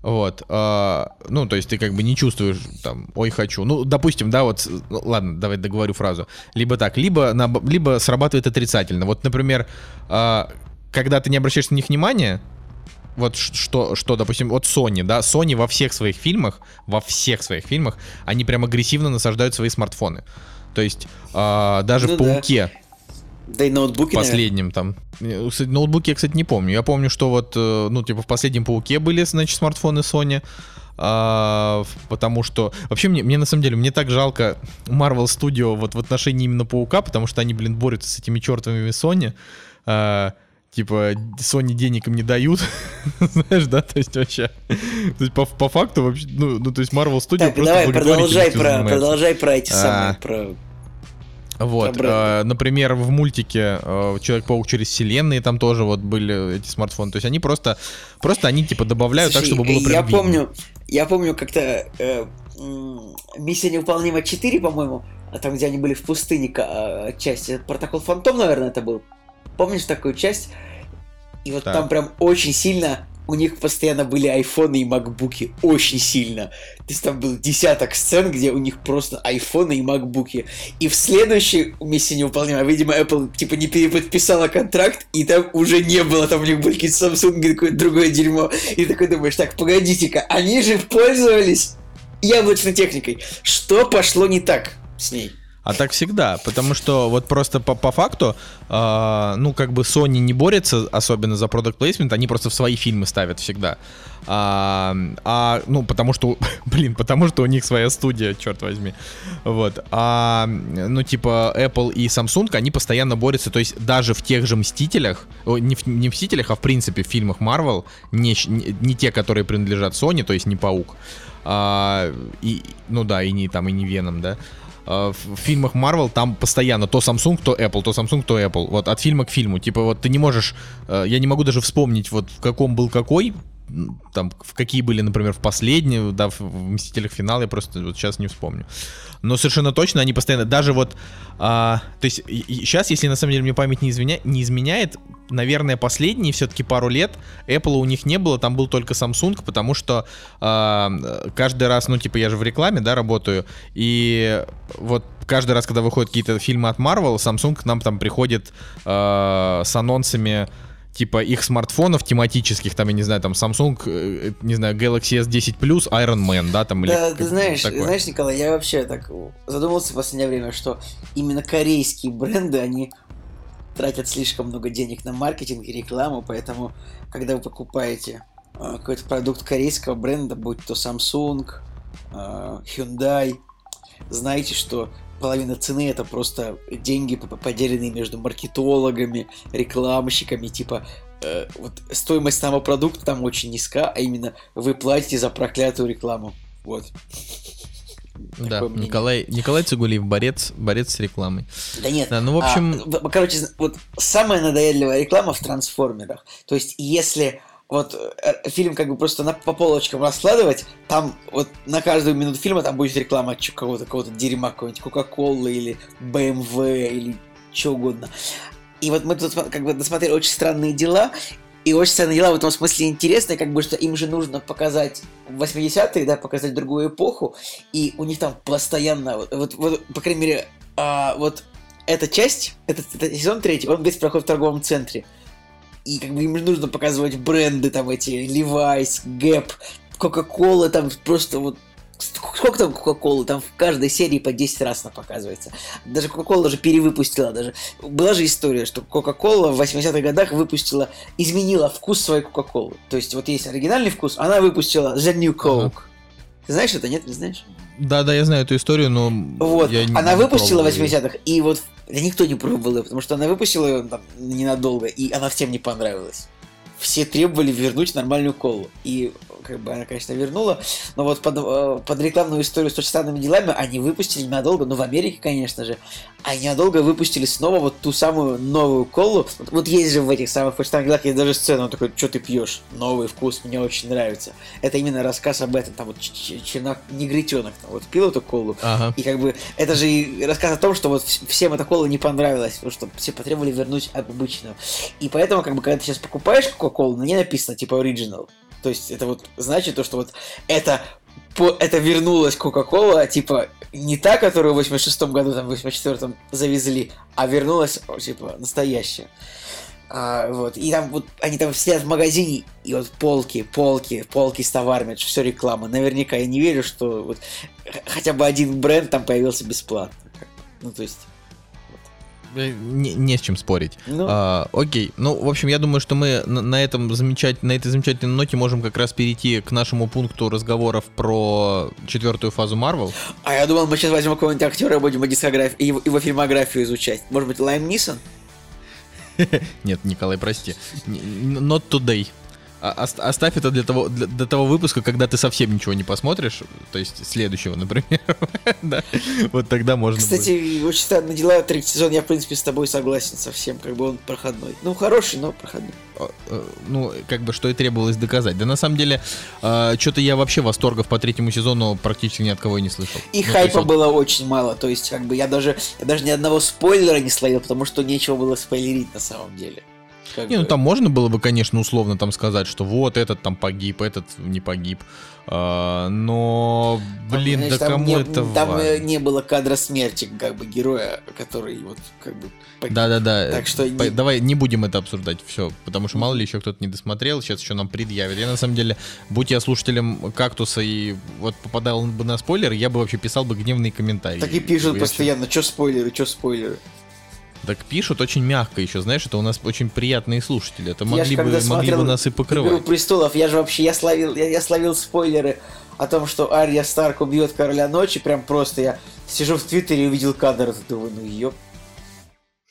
Вот, а, ну, то есть ты как бы не чувствуешь там, ой, хочу. Ну, допустим, да, вот, ладно, давай договорю фразу. Либо так, либо, на, либо срабатывает отрицательно. Вот, например, а, когда ты не обращаешь на них внимания, вот что, что, допустим, вот Sony, да, Sony во всех своих фильмах, во всех своих фильмах, они прям агрессивно насаждают свои смартфоны. То есть а, даже ну, в Пауке, да. Да и ноутбуки, Последним там. Ноутбуки я, кстати, не помню. Я помню, что вот, э, ну, типа, в последнем Пауке были, значит, смартфоны Sony. А, потому что... Вообще, мне, мне на самом деле, мне так жалко Marvel Studio вот в отношении именно Паука, потому что они, блин, борются с этими чертовыми Sony. А, типа, Sony денег им не дают, знаешь, да, то есть вообще, то есть по, по факту вообще, ну, ну, то есть Marvel Studio так, просто давай, продолжай про, продолжай про эти а, самые, про вот, э, например, в мультике э, Человек-паук через вселенные там тоже вот были эти смартфоны. То есть они просто, просто они типа добавляют Слушай, так, чтобы было прям Я видно. помню, Я помню, как-то э, «Миссия невыполнима 4», по-моему, а там, где они были в пустыне, ка- э, часть, «Протокол Фантом», наверное, это был. Помнишь такую часть? И вот Так. там прям очень сильно у них постоянно были айфоны и макбуки. Очень сильно. То есть там был десяток сцен, где у них просто айфоны и макбуки. И в следующей миссии невыполнима, видимо, Apple типа не переподписала контракт, и там уже не было, там у них были какие-то Samsung и какое-то другое дерьмо. И такой думаешь, так, погодите-ка, они же пользовались яблочной техникой. Что пошло не так с ней? А так всегда, потому что вот просто по, по факту, а, ну как бы Sony не борется особенно за продукт плейсмент, они просто в свои фильмы ставят всегда. А, а, ну потому что, блин, потому что у них своя студия, черт возьми. Вот. А, ну типа Apple и Samsung, они постоянно борются, то есть даже в тех же Мстителях, не в, не в Мстителях, а в принципе в фильмах Marvel, не, не, не те, которые принадлежат Sony, то есть не Паук, а, и, ну да, и не там, и не Веном, да, в в фильмах Marvel там постоянно то Samsung, то Apple, то Samsung, то Apple. Вот от фильма к фильму. Типа вот ты не можешь, э, я не могу даже вспомнить вот в каком был какой, там в какие были, например, в последней, да, в, в Мстителях финал, я просто вот сейчас не вспомню. Но совершенно точно они постоянно, даже вот, а, то есть сейчас, если на самом деле мне память не, извиня, не изменяет, наверное, последние все-таки пару лет Apple у них не было, там был только Samsung, потому что а, каждый раз, ну типа я же в рекламе, да, работаю, и вот каждый раз, когда выходят какие-то фильмы от Marvel, Samsung к нам там приходит э, с анонсами типа их смартфонов тематических, там, я не знаю, там Samsung, э, не знаю, Galaxy S10 Plus, Iron Man, да, там, или Да, ты знаешь, такое. знаешь, Николай, я вообще так задумался в последнее время, что именно корейские бренды, они тратят слишком много денег на маркетинг и рекламу, поэтому, когда вы покупаете э, какой-то продукт корейского бренда, будь то Samsung, э, Hyundai, знаете, что половина цены это просто деньги, поделенные между маркетологами, рекламщиками, типа э, вот стоимость самого продукта там очень низка, а именно вы платите за проклятую рекламу. Вот. Да. Николай, Николай Цигулиев, борец, борец с рекламой. Да нет. Да, ну, в общем- а, короче, вот самая надоедливая реклама в трансформерах. То есть, если вот э, фильм как бы просто на, по полочкам раскладывать, там вот на каждую минуту фильма там будет реклама какого-то какого-то дерьма, какой-нибудь Кока-Колы или BMW или что угодно. И вот мы тут как бы досмотрели очень странные дела, и очень странные дела в этом смысле интересные, как бы, что им же нужно показать 80-е, да, показать другую эпоху, и у них там постоянно, вот, вот, вот, по крайней мере, а, вот эта часть, этот, этот сезон третий, он весь проходит в торговом центре. И как бы им нужно показывать бренды, там эти Levi's, Gap, Coca-Cola, там просто вот Сколько там Кока-Колы? Там в каждой серии по 10 раз она показывается. Даже Кока-Кола же перевыпустила даже. Была же история, что Кока-Кола в 80-х годах выпустила, изменила вкус своей Кока-Колы. То есть вот есть оригинальный вкус, она выпустила The New Coke. Ага. Ты знаешь это, нет? Не знаешь? Да, да, я знаю эту историю, но Вот, я не- она не выпустила в пробовал её. 80-х, и вот да никто не пробовал ее, потому что она выпустила ее там, ненадолго, и она всем не понравилась. Все требовали вернуть нормальную колу. И как бы она, конечно, вернула, но вот под, э, под рекламную историю с странными делами они выпустили ненадолго, ну в Америке, конечно же, а ненадолго выпустили снова вот ту самую новую колу. Вот, вот есть же в этих самых странных делах есть даже сцена, он такой, что ты пьешь? Новый вкус, мне очень нравится. Это именно рассказ об этом, там вот чернок, негритенок там вот пил эту колу, Ага. и как бы это же и рассказ о том, что вот вс- всем эта кола не понравилась, потому что все потребовали вернуть обычную. И поэтому, как бы, когда ты сейчас покупаешь Кока-Колу, на ней написано типа Original. То есть это вот значит то, что вот это по- это вернулась Кока-Кола, типа, не та, которую в 86 году, там, в 84-м завезли, а вернулась, типа, настоящая. А, вот, и там вот они там сидят в магазине, и вот полки, полки, полки с товарами, это все реклама. Наверняка я не верю, что вот хотя бы один бренд там появился бесплатно. Ну, то есть, Не, не с чем спорить. ну, А, окей, ну, в общем, я думаю, что мы на, на этом замечать, на этой замечательной ноте можем как раз перейти к нашему пункту разговоров про четвертую фазу Marvel. а я думал, мы сейчас возьмем какого-нибудь актера и будем его дискографию, его, его фильмографию изучать. Может быть, Лайм Нисон? Нет, Николай, прости. Not today. А- ост- оставь это для того, для, до того выпуска, когда ты совсем ничего не посмотришь, то есть следующего, например. Да. Вот тогда можно будет. Кстати, очень странные дела. Третий сезон, я, в принципе, с тобой согласен совсем. Как бы он проходной. Ну, хороший, но проходной. Э, э, Ну, как бы, что и требовалось доказать. Да на самом деле, что-то я вообще восторгов по третьему сезону практически ни от кого и не слышал. И Ну, хайпа вот- было очень мало. То есть, как бы я даже, я даже ни одного спойлера не словил, потому что нечего было спойлерить на самом деле. Как Не, ну бы. там можно было бы, конечно, условно там сказать, что вот этот там погиб, этот не погиб. А, но, Там, блин, знаешь, да там кому не, это Там э, важно? не было кадра смерти, как бы, героя, который вот, как бы, погиб. Да-да-да. Так что По- не- Давай не будем это обсуждать, все, потому что мало ли еще кто-то не досмотрел, сейчас еще нам предъявят. Я на самом деле, будь я слушателем кактуса и вот попадал бы на спойлер, я бы вообще писал бы гневные комментарии. Так и пишут постоянно, что спойлеры, что спойлеры. Так пишут очень мягко еще, знаешь, это у нас очень приятные слушатели. Это могли бы, когда могли бы нас и «Игру покрывать. престолов, я же вообще, я словил, я, я словил спойлеры о том, что Ария Старк убьет короля ночи, прям просто я сижу в Твиттере и увидел кадр, думаю, ну ёп,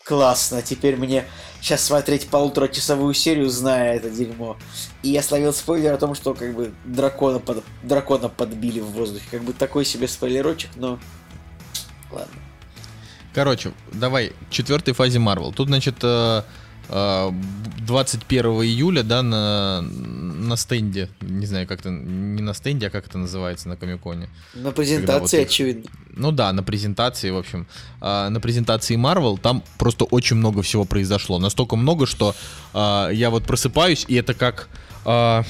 классно, теперь мне сейчас смотреть полуторачасовую серию, зная это дерьмо. И я словил спойлер о том, что как бы дракона, под, дракона подбили в воздухе, как бы такой себе спойлерочек, но ладно. Короче, давай, к четвертой фазе Marvel. Тут, значит, э, э, 21 июля, да, на, на стенде, не знаю, как это, не на стенде, а как это называется на Комиконе. На презентации, вот их- очевидно. Ну да, на презентации, в общем. А, на презентации Marvel там просто очень много всего произошло. Настолько много, что а, я вот просыпаюсь, и это как... а,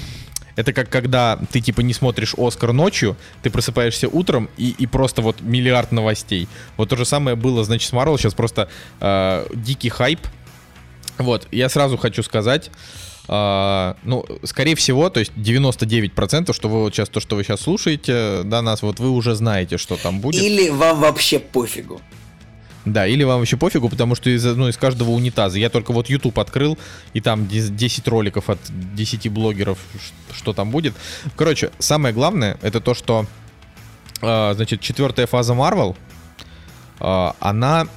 это как когда ты типа не смотришь Оскар ночью, ты просыпаешься утром и, и просто вот миллиард новостей. Вот то же самое было, значит, с Marvel. Сейчас просто а, дикий хайп. Вот, я сразу хочу сказать, а, ну, скорее всего, то есть 99%, что вы вот сейчас, то, что вы сейчас слушаете, да, нас, вот вы уже знаете, что там будет. Или вам вообще пофигу. Да, или вам вообще пофигу, потому что из, ну, из каждого унитаза. Я только вот YouTube открыл, и там дес- 10 роликов от 10 блогеров, что там будет. Короче, самое главное, это то, что, э, значит, четвертая фаза Marvel, э, она,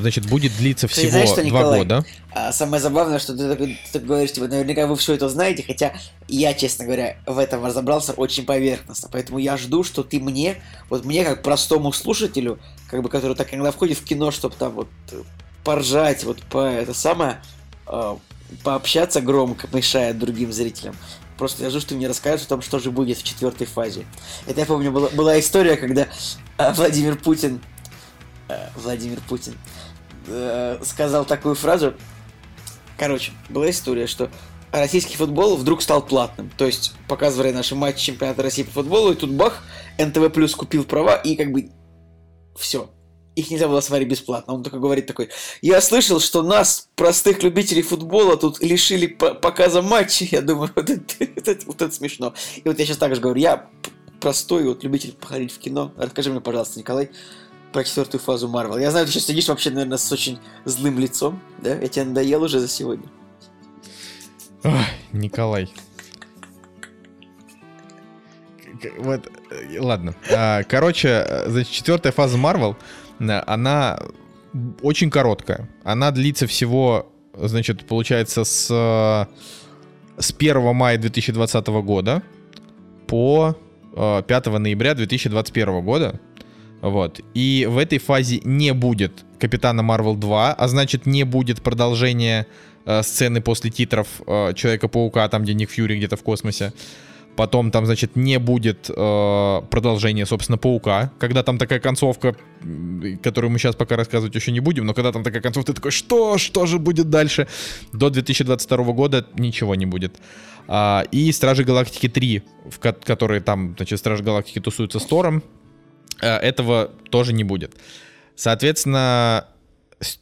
значит, будет длиться Ты всего знаешь что, два Николай? года. А самое забавное, что ты, такой- ты говоришь, типа, наверняка вы все это знаете, хотя я, честно говоря, в этом разобрался очень поверхностно. Поэтому я жду, что ты мне, вот мне, как простому слушателю, как бы, который так иногда входит в кино, чтобы там вот поржать, вот по это самое, э, пообщаться громко, мешая другим зрителям. Просто я жду, что ты мне расскажешь о том, что же будет в четвертой фазе. Это я помню, была, была история, когда э, Владимир Путин, Владимир Путин, э, сказал такую фразу, Короче, была история, что российский футбол вдруг стал платным. То есть, показывали наши матчи чемпионата России по футболу, и тут бах, НТВ Плюс купил права, и как бы все. Их нельзя было смотреть бесплатно. Он такой говорит такой, я слышал, что нас, простых любителей футбола, тут лишили по- показа матчей. Я думаю, вот это, вот это- вот это смешно. И вот я сейчас так же говорю, я простой вот любитель походить в кино. Расскажи мне, пожалуйста, Николай, про четвертую фазу Марвел. Я знаю, ты сейчас сидишь вообще, наверное, с очень злым лицом, да? Я тебе надоел уже за сегодня. Ой, Николай. Вот, э, ладно. А, Короче, э, значит, четвертая фаза Marvel, э, она очень короткая. Она длится всего, значит, получается, с, с 1 мая 2020 года по э, 5 ноября 2021 года. Вот. И в этой фазе не будет Капитана Марвел 2, а значит не будет продолжения э, сцены после титров э, Человека-паука, там, где Ник Фьюри где-то в космосе. Потом там, значит, не будет э, продолжения, собственно, Паука. Когда там такая концовка, которую мы сейчас пока рассказывать еще не будем, но когда там такая концовка, ты такой, что? Что же будет дальше? До 2022 года ничего не будет. А, и Стражи Галактики 3, в ко- которые там, значит, Стражи Галактики тусуются с Тором, этого тоже не будет. Соответственно,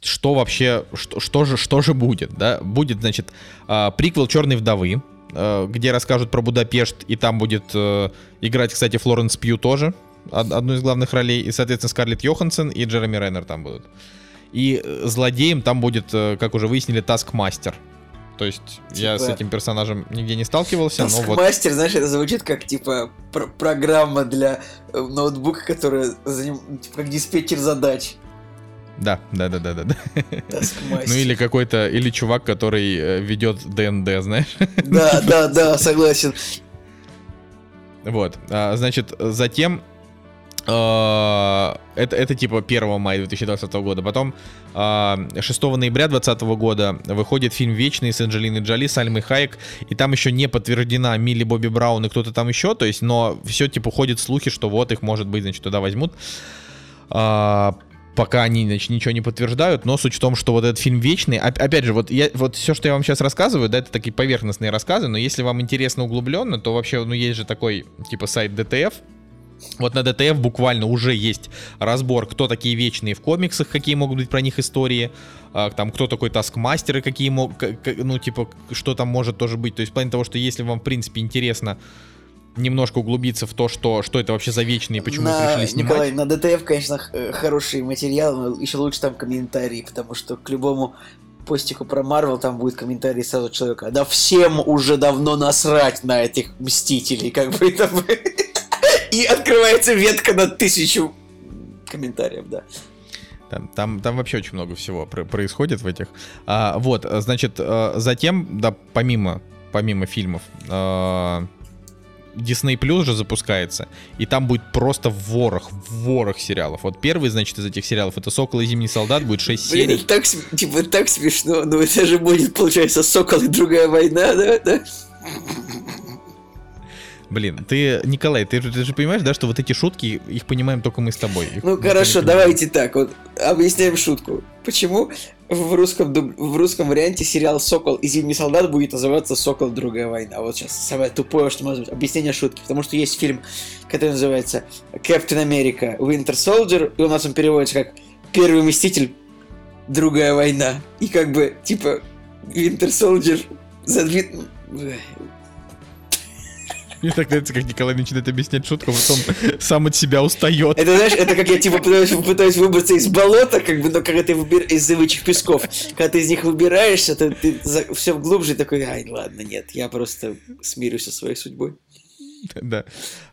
что вообще, что, что же, что же будет, да? Будет, значит, а, приквел Черной вдовы, э, где расскажут про Будапешт, и там будет э, играть, кстати, Флоренс Пью тоже, од- одну из главных ролей, и, соответственно, Скарлетт Йоханссон и Джереми Реннер там будут. И э, злодеем там будет, э, как уже выяснили, Таскмастер. То есть я с Типа- этим персонажем нигде не сталкивался, но вот... Таскмастер, знаешь, это звучит как, типа, пр- программа для э, ноутбука, которая заним... типа, как диспетчер задач. Да, да, да, да, да. да. Ну или какой-то, или чувак, который э, ведет ДНД, знаешь. Да, да, да, согласен. Вот, а, значит, затем это, это типа 1 мая 2020 года. Потом а, 6 ноября 2020 года выходит фильм «Вечный» с Анджелиной Джоли, Сальмой Хайек. И там еще не подтверждена Милли Бобби Браун и кто-то там еще. То есть, но все типа ходят слухи, что вот их, может быть, значит, туда возьмут. А, пока они, значит, ничего не подтверждают, но суть в том, что вот этот фильм вечный, оп- опять же, вот, я, вот все, что я вам сейчас рассказываю, да, это такие поверхностные рассказы, но если вам интересно углубленно, то вообще, ну, есть же такой, типа, сайт DTF, вот на DTF буквально уже есть разбор, кто такие вечные в комиксах, какие могут быть про них истории, а, там, кто такой таскмастер и какие ну, типа, что там может тоже быть. То есть, в плане того, что если вам, в принципе, интересно немножко углубиться в то, что, что это вообще за вечные почему на, решили снимать. Николай, на ДТФ, конечно, э, хороший материал, но еще лучше там комментарии, потому что к любому постику про Марвел там будет комментарий сразу человека. Да всем уже давно насрать на этих Мстителей, как бы это бы. И открывается ветка на тысячу комментариев, да. Там, там, там вообще очень много всего про- происходит в этих. А, вот, значит, а, затем, да, помимо, помимо фильмов, а, Disney Plus же запускается, и там будет просто ворох, ворох сериалов. Вот первый, значит, из этих сериалов это «Сокол и Зимний солдат», будет 6 Блин, серий. так, типа, так смешно, но это же будет, получается, Сокол и другая война, да? да? Блин, ты, Николай, ты, ты же понимаешь, да, что вот эти шутки, их понимаем только мы с тобой. Их Ну никто не хорошо, давайте так, вот объясняем шутку. Почему в русском, дуб- в русском варианте сериал «Сокол и Зимний солдат» будет называться «Сокол. Другая война»? Вот сейчас самое тупое, что может быть. Объяснение шутки. Потому что есть фильм, который называется «Captain America Winter Soldier», и у нас он переводится как «Первый Мститель. Другая война». И как бы, типа, Winter Soldier задвиг... Мне так нравится, как Николай начинает объяснять шутку, а потом сам от себя устает. Это знаешь, это как я типа пытаюсь, пытаюсь выбраться из болота, как бы, но когда ты выбир... из зыбучих песков, когда ты из них выбираешься, то ты все глубже такой, ай, ладно, нет, я просто смирюсь со своей судьбой. Да.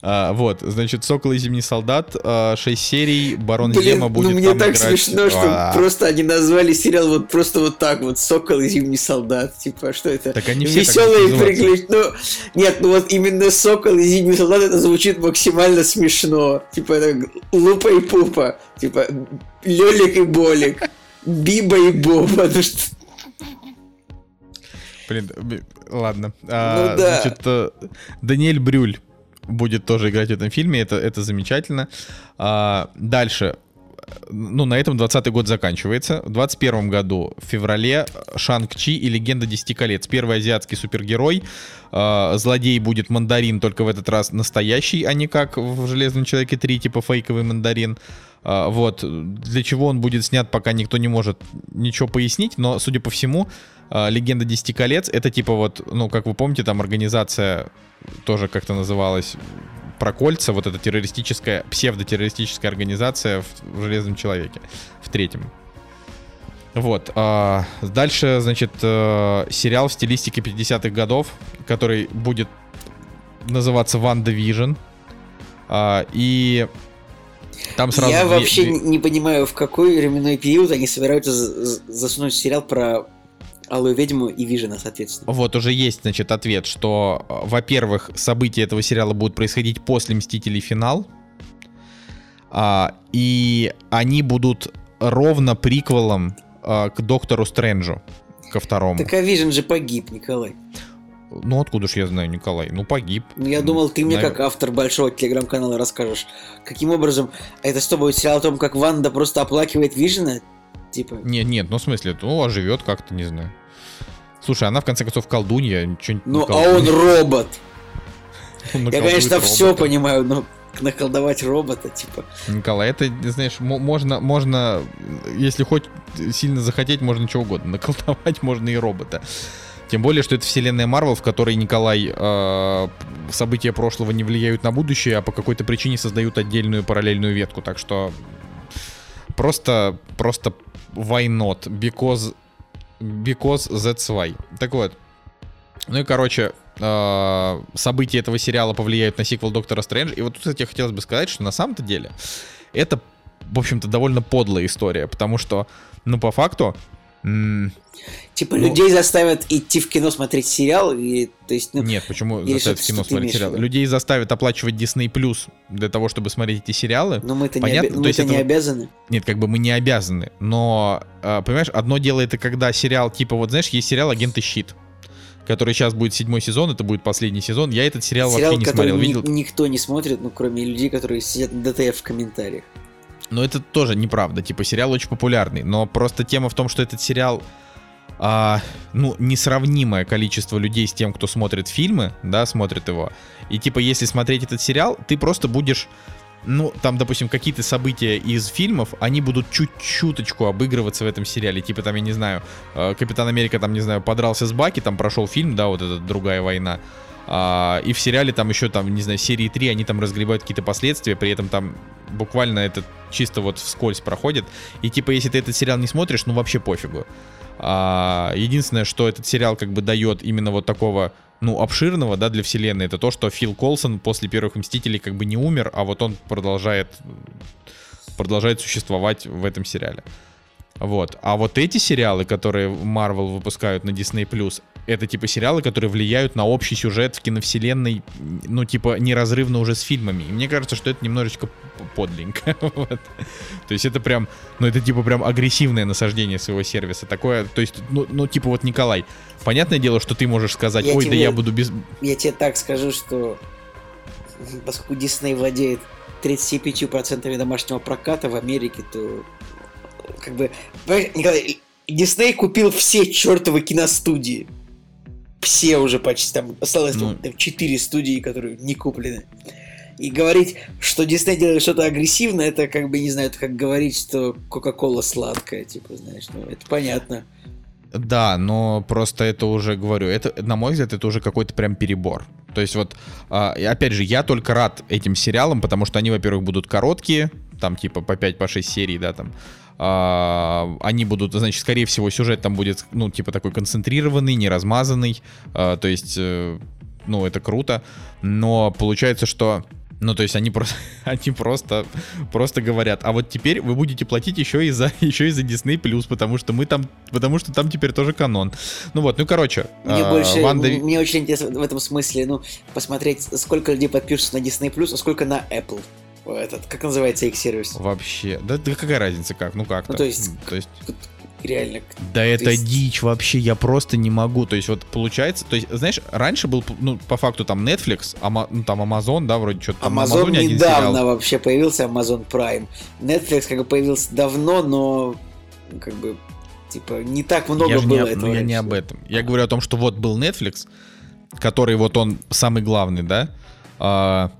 А, вот, значит, Сокол и Зимний солдат, 6 серий, Барон Блин, Зема ну будет мне там так играть. смешно, что А, просто они назвали сериал вот просто вот так вот, Сокол и Зимний солдат, типа, что это? Так они все Веселые приключения. Ну, нет, ну вот именно Сокол и Зимний солдат, это звучит максимально смешно. Типа, это Лупа и Пупа, типа, Лёлик и Болик, Биба и Боба, ну что... Блин, ладно. А, Ну да. Значит, э, Даниэль Брюль будет тоже играть в этом фильме, это, это замечательно. А, дальше. Ну, на этом 20 год заканчивается. В 21 году, в феврале, Шанг-Чи и Легенда Десяти колец. Первый азиатский супергерой. А, злодей будет мандарин, только в этот раз настоящий, а не как в Железном Человеке 3, типа фейковый мандарин. А, вот. Для чего он будет снят, пока никто не может ничего пояснить, но, судя по всему, а, Легенда Десяти колец это типа вот, ну, как вы помните, там организация тоже как-то называлась про кольца, вот эта террористическая, псевдотеррористическая организация в, в Железном Человеке, в третьем. Вот. а, дальше, значит, э, сериал в стилистике 50-х годов, который будет называться WandaVision. и там сразу Я две- вообще две- не понимаю, в какой временной период они собираются за- за- засунуть сериал про Алую Ведьму и Вижена, соответственно. Вот уже есть, значит, ответ, что, э, во-первых, события этого сериала будут происходить после Мстителей финал, а, и они будут ровно приквелом а, к Доктору Стрэнджу, ко второму. Так а Вижен же погиб, Николай. Ну откуда ж я знаю, Николай? Ну погиб. Ну, я думал, ты мне Навер- как автор большого телеграм-канала расскажешь, каким образом это что будет сериал о том, как Ванда просто оплакивает Вижена? Типа, Нет, нет, ну в смысле, ну оживет как-то, не знаю. Слушай, она в конце концов колдунья, не ну а он робот. Он Я, конечно, все понимаю, но наколдовать робота, типа. Николай, это, знаешь, мо- можно, можно, если хоть сильно захотеть, можно чего угодно. Наколдовать можно и робота. Тем более, что это вселенная Марвел, в которой Николай э, события прошлого не влияют на будущее, а по какой-то причине создают отдельную параллельную ветку. Так что просто, просто why not? Because, because that's why. Так вот. Ну и, короче, э, события этого сериала повлияют на сиквел Доктора Стрэндж. И вот тут, кстати, хотелось бы сказать, что на самом-то деле это в общем-то, довольно подлая история, потому что, ну, по факту, м, Типа Ну- людей заставят идти в кино смотреть сериал, и то есть, ну, нет, почему или заставят в кино смотреть виду? Людей заставят оплачивать Disney Plus для того, чтобы смотреть эти сериалы. ну мы-то не, понятно, обя- то мы-то есть не это- обязаны. Нет, как бы мы не обязаны. Но, э, понимаешь, одно дело это когда сериал, типа, вот знаешь, есть сериал «Агенты Щит», который сейчас будет седьмой сезон, это будет последний сезон. Я этот сериал, сериал, вообще не который смотрел. ни- Видел, никто не смотрит, ну кроме людей, которые сидят на ДТФ в комментариях. Но это тоже неправда. Типа, сериал очень популярный. Но просто тема в том, что этот сериал а, ну, несравнимое количество людей с тем, кто смотрит фильмы, да, смотрит его. И типа, если смотреть этот сериал, ты просто будешь. Ну, там, допустим, какие-то события из фильмов, они будут чуть-чуточку обыгрываться в этом сериале. Типа, там, я не знаю, э, Капитан Америка, там, не знаю, подрался с Баки, там прошел фильм, да, вот эта другая война. А, и в сериале там еще, там, не знаю, серии 3, они там разгребают какие-то последствия, при этом там буквально это чисто вот вскользь проходит. И типа, если ты этот сериал не смотришь, ну вообще пофигу. А, единственное, что этот сериал как бы дает именно вот такого, ну, обширного, да, для вселенной, это то, что Фил Колсон после первых Мстителей как бы не умер, а вот он продолжает, продолжает существовать в этом сериале. Вот. А вот эти сериалы, которые Marvel выпускают на Disney+, это типа сериалы, которые влияют на общий сюжет в киновселенной, ну, типа, неразрывно уже с фильмами. И мне кажется, что это немножечко п- подленько. вот. То есть это прям, ну, это типа прям агрессивное насаждение своего сервиса. Такое, то есть, ну, ну типа вот, Николай, понятное дело, что ты можешь сказать, Я ой, да тебе- я буду без... Я тебе так скажу, что поскольку Дисней владеет 35% домашнего проката в Америке, то как бы... Николай, Дисней купил все чертовы киностудии. Все уже почти там осталось Ну. там 4 студии, которые не куплены. И говорить, что Дисней делает что-то агрессивное, это как бы, не знаю, это как говорить, что Кока-Кола сладкая, типа, знаешь, ну, это понятно. Да, но просто это уже, говорю, это, на мой взгляд, это уже какой-то прям перебор. То есть вот, а, опять же, я только рад этим сериалам, потому что они, во-первых, будут короткие, там типа по 5-6 серий, да, там. А, они будут, значит, скорее всего, сюжет там будет, ну, типа такой концентрированный, не размазанный. А, то есть, э, ну, это круто. Но получается, что ну, то есть они просто, они просто, просто говорят, а вот теперь вы будете платить еще и за, еще и за Disney Plus, потому что мы там, потому что там теперь тоже канон. Ну вот, ну короче, Мне а, больше, Ванда- мне очень интересно в этом смысле, ну, посмотреть, сколько людей подпишутся на Disney Plus, а сколько на Apple. Этот, как называется их сервис? вообще, да, да какая разница как, ну как-то. Ну, то есть- то есть, Реально. да это есть- дичь вообще, я просто не могу. То есть вот получается, то есть знаешь, раньше был, ну по факту там Netflix, Ама- ну, там Amazon, да, вроде что-то там Amazon один недавно сериал. вообще появился, Amazon Prime. Netflix как бы появился давно, но ну, как бы типа не так много я было не, об- этого. ну, я не об этом. Я говорю о том, что вот был Netflix, который вот он самый главный, да, а,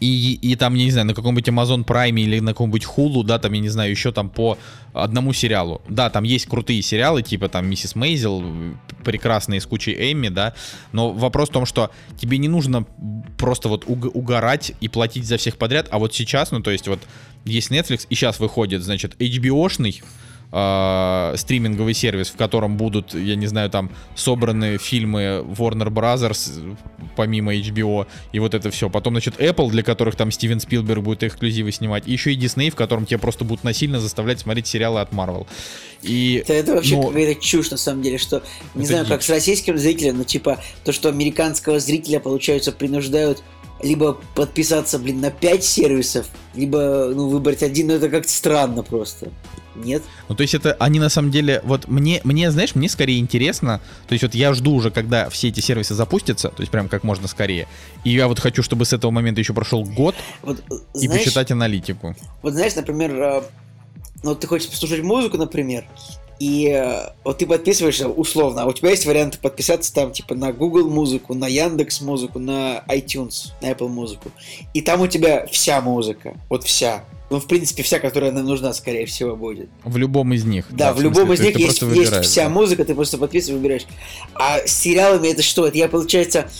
и, и там, я не знаю, на каком-нибудь Amazon Prime или на каком-нибудь Hulu, да, там, я не знаю, еще там по одному сериалу. Да, там есть крутые сериалы, типа там Миссис Мейзел, прекрасные с кучей Эмми, да, но вопрос в том, что тебе не нужно просто вот уг- угорать и платить за всех подряд, а вот сейчас, ну, то есть вот есть Netflix, и сейчас выходит, значит, HBO-шный, э, стриминговый сервис, в котором будут, я не знаю, там собраны фильмы Warner Brothers помимо HBO и вот это все. Потом, значит, Apple, для которых там Стивен Спилберг будет эксклюзивы снимать. И еще и Disney, в котором тебя просто будут насильно заставлять смотреть сериалы от Marvel. И Это, это вообще Но- какая-то чушь, на самом деле, что, не Это знаю, как дичь. с российским зрителем, но типа то, что американского зрителя, получается, принуждают либо подписаться, блин, на 5 сервисов, либо, ну, выбрать один, но это как-то странно просто. Нет? Ну, то есть это они на самом деле, вот мне, мне, знаешь, мне скорее интересно, то есть вот я жду уже, когда все эти сервисы запустятся, то есть прям как можно скорее, и я вот хочу, чтобы с этого момента еще прошел год Вот, и знаешь, посчитать аналитику. Вот знаешь, например, э, ну, вот ты хочешь послушать музыку, например, и э, вот ты подписываешься условно, а у тебя есть варианты подписаться там типа на Google музыку, на Яндекс музыку, на iTunes, на Apple музыку. И там у тебя вся музыка, вот вся. Ну, в принципе, вся, которая нам нужна, скорее всего, будет. В любом из них. Да, в, смысле, любом из них есть, есть вся да. музыка, ты просто подписываешь, выбираешь. А с сериалами это что? Это я, получается,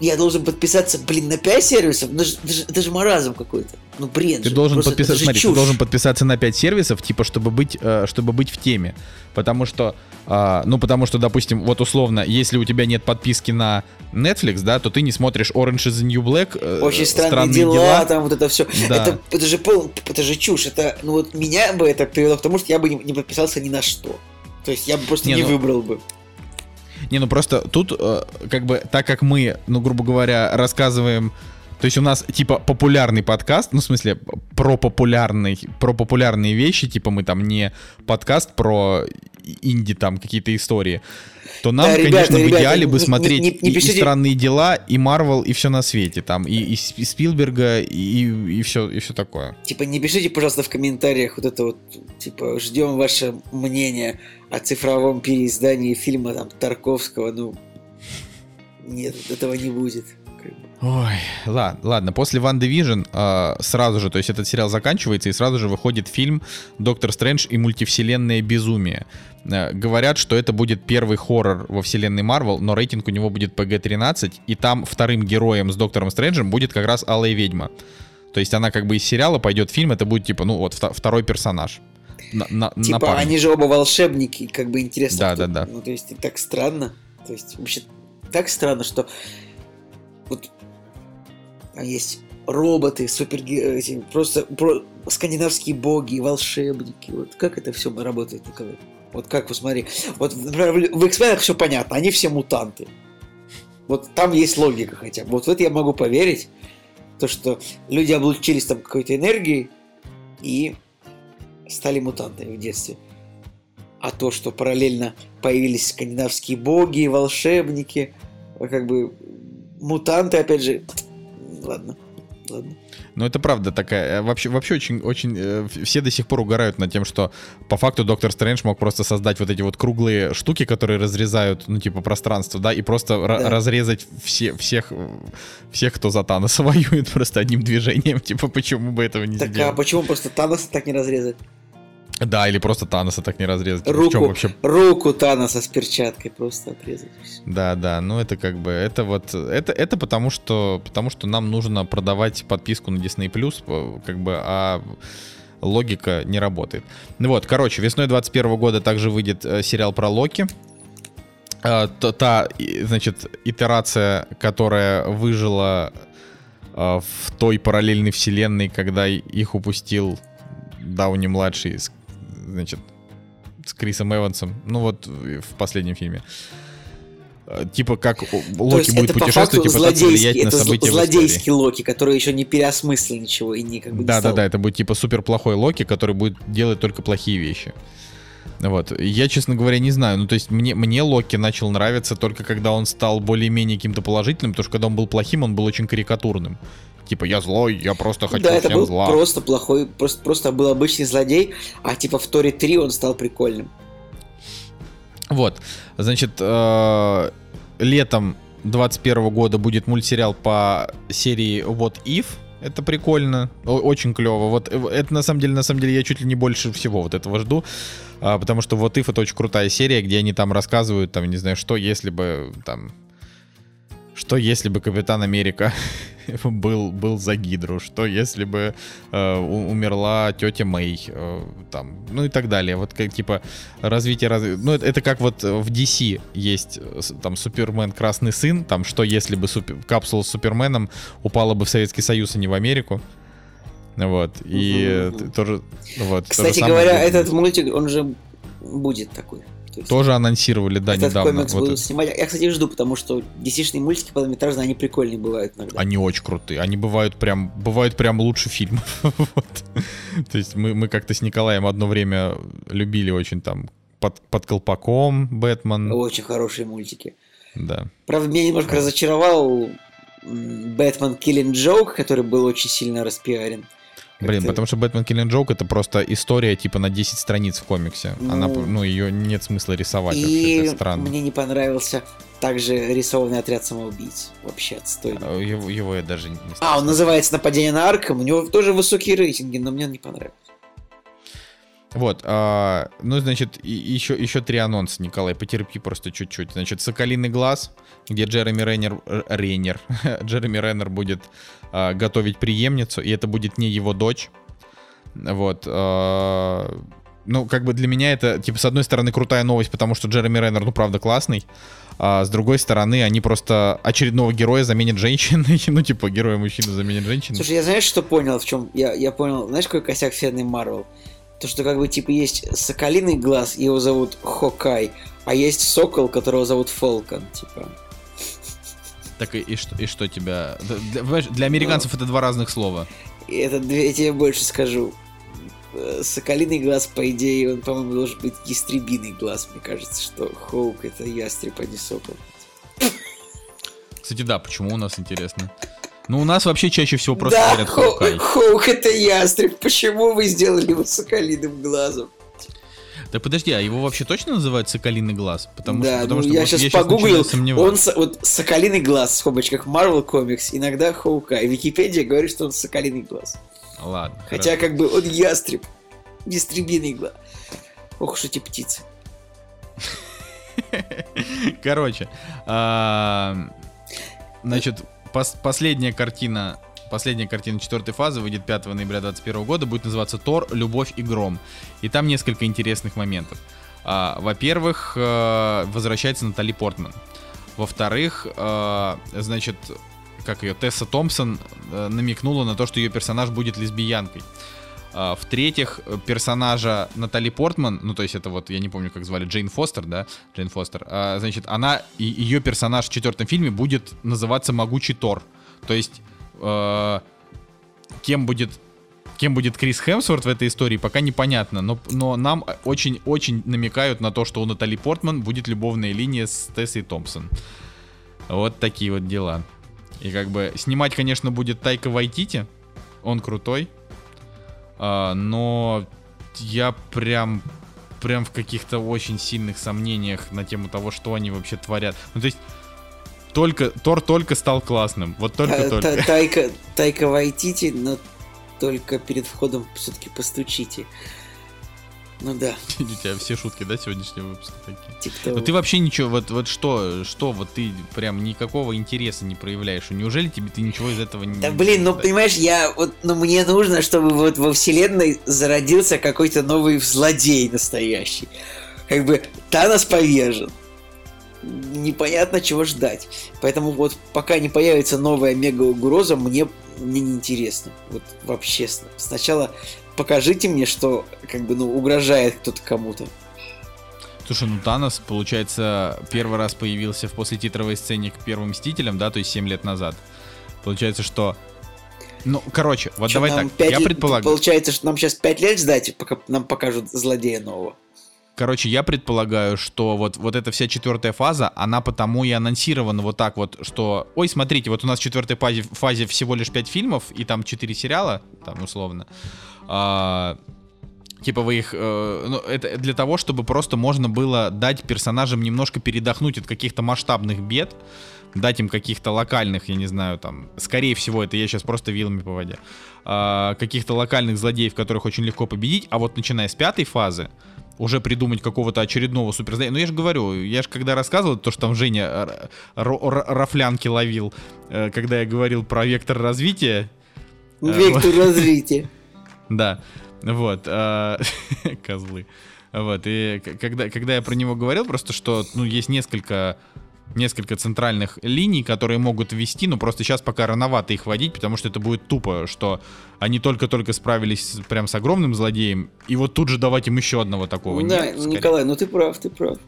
я должен подписаться, блин, на 5 сервисов? Же, это же, это же маразм какой-то. Ну, бред Ты же. должен Просто подписаться, смотри, ты чушь. должен подписаться на 5 сервисов, типа, чтобы быть, э, чтобы быть в теме. Потому что, а, ну, потому что, допустим, вот условно, если у тебя нет подписки на Netflix, да, то ты не смотришь Orange is the New Black, э, Очень странные, дела, там вот это все. Да. Это, это же пол, это же чушь. Это, ну вот меня бы это привело к тому, что я бы не, не подписался ни на что. То есть я бы просто Не, не, ну- выбрал бы. Не, ну просто тут, э, как бы, так как мы, ну, грубо говоря, рассказываем. То есть у нас типа популярный подкаст, ну в смысле про популярный, про популярные вещи, типа мы там не подкаст про инди там какие-то истории, то нам, Да, ребята, конечно, в ребята, идеале бы не- не- смотреть не- не и- и, пишите- странные дела, и Марвел, и все на свете, там и, и и Спилберга, и, и все, и все такое. Типа, не пишите, пожалуйста, в комментариях вот это вот, типа, ждем ваше мнение о цифровом переиздании фильма там Тарковского, ну, нет, этого не будет. Как бы. Ой, ладно, ладно. После Ван Division э, сразу же, то есть этот сериал заканчивается, и сразу же выходит фильм «Доктор Стрэндж и мультивселенная безумие». Э, говорят, что это будет первый хоррор во вселенной Марвел, но рейтинг у него будет PG-13, и там вторым героем с Доктором Стрэнджем будет как раз Алая Ведьма. То есть она как бы из сериала пойдет в фильм, это будет типа, ну вот, вто- второй персонаж. На, на- Типа, напарник. они же оба волшебники, как бы интересно. Да, кто- да, да. Ну, то есть, так странно. То есть, вообще, так странно, что вот там есть роботы, супер просто про- скандинавские боги, волшебники. Вот как это все работает, Николай? Вот как, вот смотри, вот, например, в в X-Men все понятно, они все мутанты. Вот там есть логика хотя бы. Вот в это я могу поверить, то, что люди облучились там какой-то энергией и стали мутантами в детстве. А то, что параллельно появились скандинавские боги, волшебники, как бы мутанты, опять же, ладно, ладно. Ну, это правда такая. э, Вообще, вообще очень, очень э, все до сих пор угорают над тем, что по факту Доктор Стрэндж мог просто создать вот эти вот круглые штуки, которые разрезают, ну, типа, пространство, да, и просто Да. разрезать все, всех, всех, кто за Таноса воюет, просто одним движением. Типа, почему бы этого не Так а сделать? почему просто Таноса так не разрезать? Да, или просто Таноса так не разрезать. Руку, вообще руку Таноса с перчаткой просто отрезать. Да, да, ну это как бы, это вот, это, это потому что, потому что нам нужно продавать подписку на Disney+, э, как бы, а логика не работает. Ну вот, короче, весной 21 года также выйдет э, сериал про Локи. Э, та, та, значит, итерация, которая выжила в той параллельной вселенной, когда их упустил Дауни-младший, с- значит, с Крисом Эвансом, ну вот в последнем фильме. Э, Типа как Локи будет это по путешествовать и пытаться влиять на это зл- события злодейский. Локи, который еще не переосмыслил ничего и не как бы не Да, да, да, это будет типа супер плохой Локи, который будет делать только плохие вещи. Вот. Я, честно говоря, не знаю. Ну, то есть мне, мне Локи начал нравиться только когда он стал более-менее каким-то положительным, потому что когда он был плохим, он был очень карикатурным. Типа, я злой, я просто хочу да, это всем был зла. просто плохой, просто, просто был обычный злодей, а типа в Торе 3 он стал прикольным. Вот, значит, э, летом 21 года будет мультсериал по серии What If. Это прикольно, очень клево. Вот э, это на самом деле, на самом деле, я чуть ли не больше всего вот этого жду, а, потому что What If это очень крутая серия, где они там рассказывают, там, не знаю, что если бы там, что если бы Капитан Америка был, был за Гидру, что если бы э, у- умерла тетя Мэй, э, там, ну и так далее. Вот как типа развитие, раз... ну это, это как вот в DC есть э, там Супермен Красный Сын, там что если бы супер... капсула с Суперменом упала бы в Советский Союз, а не в Америку. Вот, и т- тоже, вот. то же Кстати самое говоря, будет. этот мультик, он же будет такой. То есть Тоже анонсировали, да, этот недавно. комикс Вот будут это. снимать. Я, кстати, жду, потому что DC-шные мультики полнометражные, они прикольные бывают иногда. Они очень крутые. Они бывают прям, бывают прям лучше фильмов. Вот. То есть мы, мы как-то с Николаем одно время любили очень там под, под колпаком Бэтмен. Очень хорошие мультики. Да. Правда, меня немножко разочаровал Бэтмен Killing Joke, который был очень сильно распиарен. Блин, потому что Бэтмен Killing Joke это просто история типа на 10 страниц в комиксе. Она, Ну. ну, ее нет смысла рисовать вообще, И это странно. мне не понравился также рисованный отряд самоубийц. Вообще отстой. А, Его, его я даже не А, он называется «Нападение на Арком», у него тоже высокие рейтинги, но мне он не понравился. Вот, а, ну, значит, и, еще, еще три анонса, Николай, потерпи просто чуть-чуть. Значит, «Соколиный глаз», где Джереми Рейнер, э, Рейнер, Джереми Рейнер будет а, готовить преемницу, и это будет не его дочь. Вот, а, ну, как бы для меня это, типа, с одной стороны, крутая новость, потому что Джереми Рейнер, ну, правда, классный, а с другой стороны, они просто очередного героя заменят женщиной, ну, типа, героя мужчины заменят женщиной. Слушай, я знаешь, что понял, в чем? Я, я понял, знаешь, какой косяк вселенной Марвел? То, что как бы типа есть соколиный глаз, его зовут Хокай, а есть сокол, которого зовут Фолкон, типа. Так и, и, что, и что тебя... Для, для американцев ну, это два разных слова. Это, я тебе больше скажу. Э, соколиный глаз, по идее, он, по-моему, должен быть ястребиный глаз. Мне кажется, что Хоук это ястреб, а не сокол. Кстати, да, почему у нас интересно? Ну, у нас вообще чаще всего просто да, говорят Хоукай. Хоук это ястреб. Почему вы сделали его соколиным глазом? Да подожди, а его вообще точно называют соколиный глаз? Потому да, что, потому ну, что я вот сейчас я погуглил, он вот соколиный глаз в скобочках Marvel Comics, иногда Хоукай. Википедия говорит, что он соколиный глаз. Ладно. Хотя хорошо. как бы он ястреб, ястребиный глаз. Ох уж эти птицы. Короче, а, значит, пос последняя картина Последняя картина четвертой фазы выйдет 5 ноября 2021 года, будет называться Тор, Любовь и Гром. И там несколько интересных моментов. А, во-первых, э, возвращается Натали Портман. Во-вторых, э, значит, как ее, Тесса Томпсон э, намекнула на то, что ее персонаж будет лесбиянкой. А, в-третьих, персонажа Натали Портман, ну то есть это вот, я не помню, как звали, Джейн Фостер, да, Джейн Фостер, а, значит, она, ее персонаж в четвертом фильме будет называться Могучий Тор. То есть, э, кем будет кем будет Крис Хемсворт в этой истории, пока непонятно. Но, но нам очень-очень намекают на то, что у Натали Портман будет любовная линия с Тессой Томпсон. Вот такие вот дела. И как бы снимать, конечно, будет Тайка Вайтити. Он крутой. А, но я прям прям в каких-то очень сильных сомнениях на тему того, что они вообще творят. Ну, то есть, только, Тор только стал классным. Вот только-только. Тайка, Тайка Вайтити, но только перед входом все-таки постучите. Ну да. У тебя все шутки, да, сегодняшнего выпуска такие? Типа Но ты вообще ничего, вот, вот что, что, вот ты прям никакого интереса не проявляешь. Неужели тебе ты ничего из этого не... Да блин, ну понимаешь, я вот, ну мне нужно, чтобы вот во вселенной зародился какой-то новый злодей настоящий. Как бы Танос повержен. Непонятно, чего ждать. Поэтому вот пока не появится новая мега-угроза, мне, мне неинтересно. Вот вообще. Сначала покажите мне, что как бы, ну, угрожает кто-то кому-то. Слушай, ну Танос, получается, первый раз появился в после титровой сцене к первым Мстителям, да, то есть 7 лет назад. Получается, что... Ну, короче, вот что, давай так, 5... я предполагаю... Получается, что нам сейчас 5 лет ждать, пока нам покажут злодея нового. Короче, я предполагаю, что вот, вот эта вся четвертая фаза, она потому и анонсирована вот так вот, что, ой, смотрите, вот у нас в четвертой фазе, фазе всего лишь 5 фильмов и там 4 сериала, там условно. А, типа вы их, э, ну, это для того, чтобы просто можно было дать персонажам немножко передохнуть от каких-то масштабных бед, дать им каких-то локальных, я не знаю, там, скорее всего, это я сейчас просто вилами по воде, э, каких-то локальных злодеев, которых очень легко победить, а вот начиная с пятой фазы, уже придумать какого-то очередного суперзлодея. Ну, я же говорю, я же когда рассказывал то, что там Женя рафлянки ловил, э, когда я говорил про вектор развития. Э, вектор развития. Да, вот, а, козлы. Вот, и когда, когда я про него говорил, просто что, ну, есть несколько несколько центральных линий, которые могут ввести, но просто сейчас пока рановато их вводить, потому что это будет тупо, что они только-только справились прям с огромным злодеем, и вот тут же давать им еще одного такого. Да, Нет, Николай, ну ты прав, ты прав.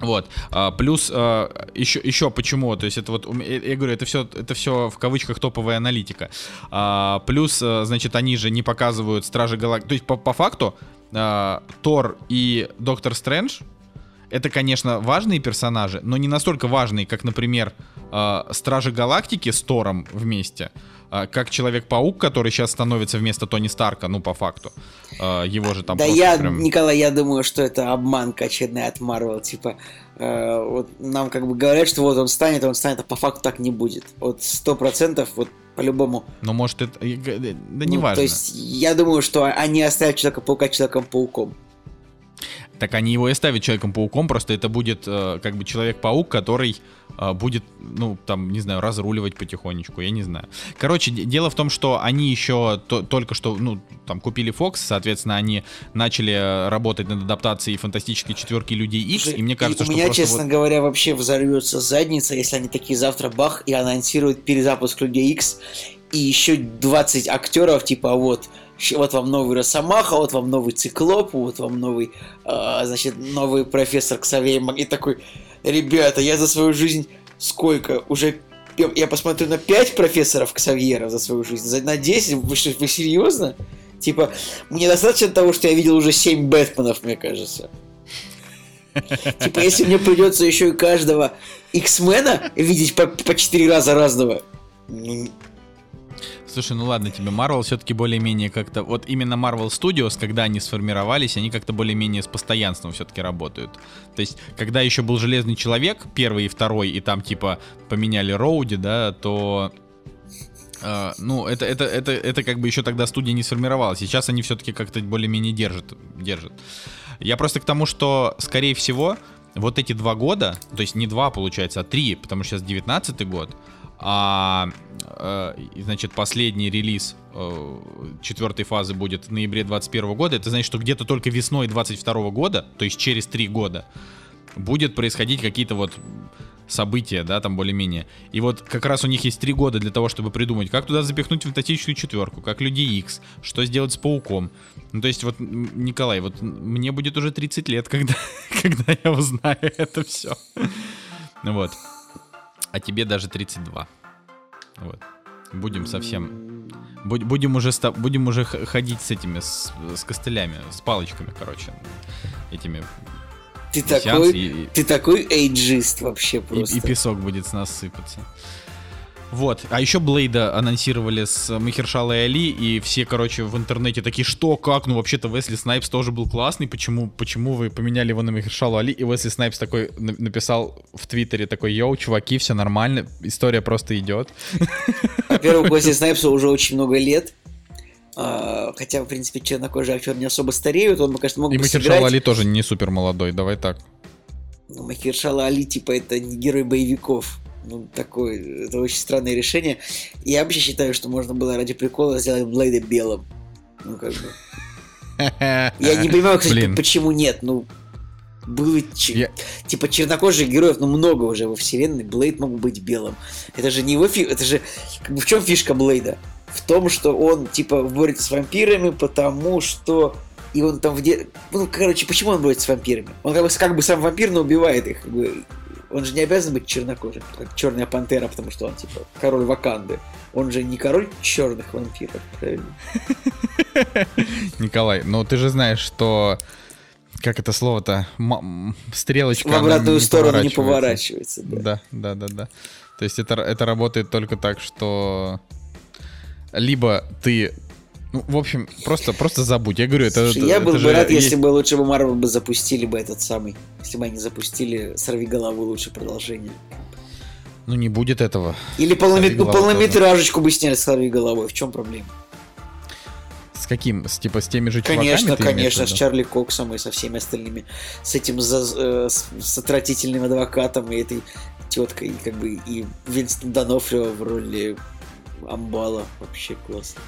Вот. А, плюс а, еще, еще почему, то есть это вот, я говорю, это все, это все в кавычках топовая аналитика. А, плюс, а, значит, они же не показывают Стражи Галактики. То есть по, по факту а, Тор и Доктор Стрэндж это, конечно, важные персонажи, но не настолько важные, как, например, э, Стражи Галактики с Тором вместе, э, как Человек-паук, который сейчас становится вместо Тони Старка, ну, по факту. Э, его же там Да я, прям- Николай, я думаю, что это обманка очередная от Марвел. Типа, э, вот нам как бы говорят, что вот он станет, он станет, а по факту так не будет. Вот сто процентов, вот по-любому. Ну, может, это... э, Да Ну, неважно. То есть, я думаю, что они оставят Человека-паука Человеком-пауком. Так они его и оставят Человеком-пауком, просто это будет э, как бы Человек-паук, который э, будет, ну, там, не знаю, разруливать потихонечку, я не знаю. Короче, де- дело в том, что они еще то- только что, ну, там, купили Fox, соответственно, они начали э, работать над адаптацией фантастической четверки Людей X, и мне кажется, у что меня, честно вот- говоря, вообще взорвется задница, если они такие завтра бах и анонсируют перезапуск Людей X и еще 20 актеров, типа вот, щ- вот вам новый Росомаха, вот вам новый Циклоп, вот вам новый, а, значит, новый профессор Ксавей и такой, ребята, я за свою жизнь сколько? Уже я, посмотрю на 5 профессоров Ксавьера за свою жизнь, на 10? Вы что, вы серьезно? Типа, мне достаточно того, что я видел уже 7 Бэтменов, мне кажется. Типа, если мне придется еще и каждого X-мена видеть по, по 4 раза разного. Слушай, ну ладно тебе, Marvel все-таки более-менее как-то... Вот именно Marvel Studios, когда они сформировались, они как-то более-менее с постоянством все-таки работают. То есть, когда еще был Железный Человек, первый и второй, и там типа поменяли Роуди, да, то... э, ну, это, это, это, это как бы еще тогда студия не сформировалась. Сейчас они все-таки как-то более-менее держат, держат. Я просто к тому, что, скорее всего, вот эти два года, то есть не два, получается, а три, потому что сейчас 19 год, а э, значит последний релиз э, четвертой фазы будет в ноябре 21 года. Это значит, что где-то только весной 22 года, то есть через три года, будет происходить какие-то вот события, да, там более-менее. И вот как раз у них есть три года для того, чтобы придумать, как туда запихнуть фантастическую четверку, как Люди X, что сделать с Пауком. Ну, то есть вот, Николай, вот мне будет уже 30 лет, когда, когда я узнаю это все. Вот. А тебе даже 32. Вот. Будем совсем... буд- Будем уже, будем уже ходить с этими, с, с костылями, с палочками, короче. Этими. Ты такой, и- ты такой эйджист вообще и, просто. и песок будет с нас сыпаться. Вот. А еще Блейда анонсировали с Махершалой Али, и все, короче, в интернете такие, что, как? Ну, вообще-то Весли Снайпс тоже был классный, почему, почему вы поменяли его на Махершалу Али? И Весли Снайпс такой на- написал в Твиттере такой, йоу, чуваки, все нормально, история просто идет. Во-первых, Уэсли Снайпсу уже очень много лет. А, хотя, в принципе, чернокожие актеры не особо стареют, он, кажется, мог И бы сыграть. Али тоже не супер молодой, давай так. Ну, Махершала Али, типа, это не герой боевиков. Ну, такое, это очень странное решение. Я вообще считаю, что можно было ради прикола сделать Блейда белым. Ну, как бы. Я не понимаю, кстати, Блин. почему нет. Ну, было че- Я- типа чернокожих героев, ну много уже во вселенной. Блейд мог быть белым. Это же не его фи... Это же как бы в чем фишка Блейда? В том, что он типа борется с вампирами, потому что и он там в де... Ну, короче, почему он борется с вампирами? Он как бы, как бы сам вампир, но убивает их. Как бы. Он же не обязан быть чернокожим, как черная пантера, потому что он типа король Ваканды. Он же не король черных вампиров, правильно? Николай, ну ты же знаешь, что... Как это слово-то? М- стрелочка... В обратную не сторону не поворачивается. поворачивается. Да. Да, да, да, да. То есть это, это работает только так, что либо ты, ну, в общем, просто, просто забудь. Я говорю, это, Слушай, это- я это был же бы рад, есть- если бы лучше бы Марвел бы запустили бы этот самый. Если бы они запустили «Сорви голову» лучше продолжение. Ну не будет этого. Или полноме- «Сорви голову» полнометражечку бы сняли «Сорви головой». В чем проблема? С каким? С, типа с теми же чуваками? Конечно, имеешь в конечно, с? Чарли Коксом и со всеми остальными. С этим за- э, с, с отвратительным адвокатом и этой теткой, и как бы и Винстон Донофрио в роли Амбала. Вообще классно.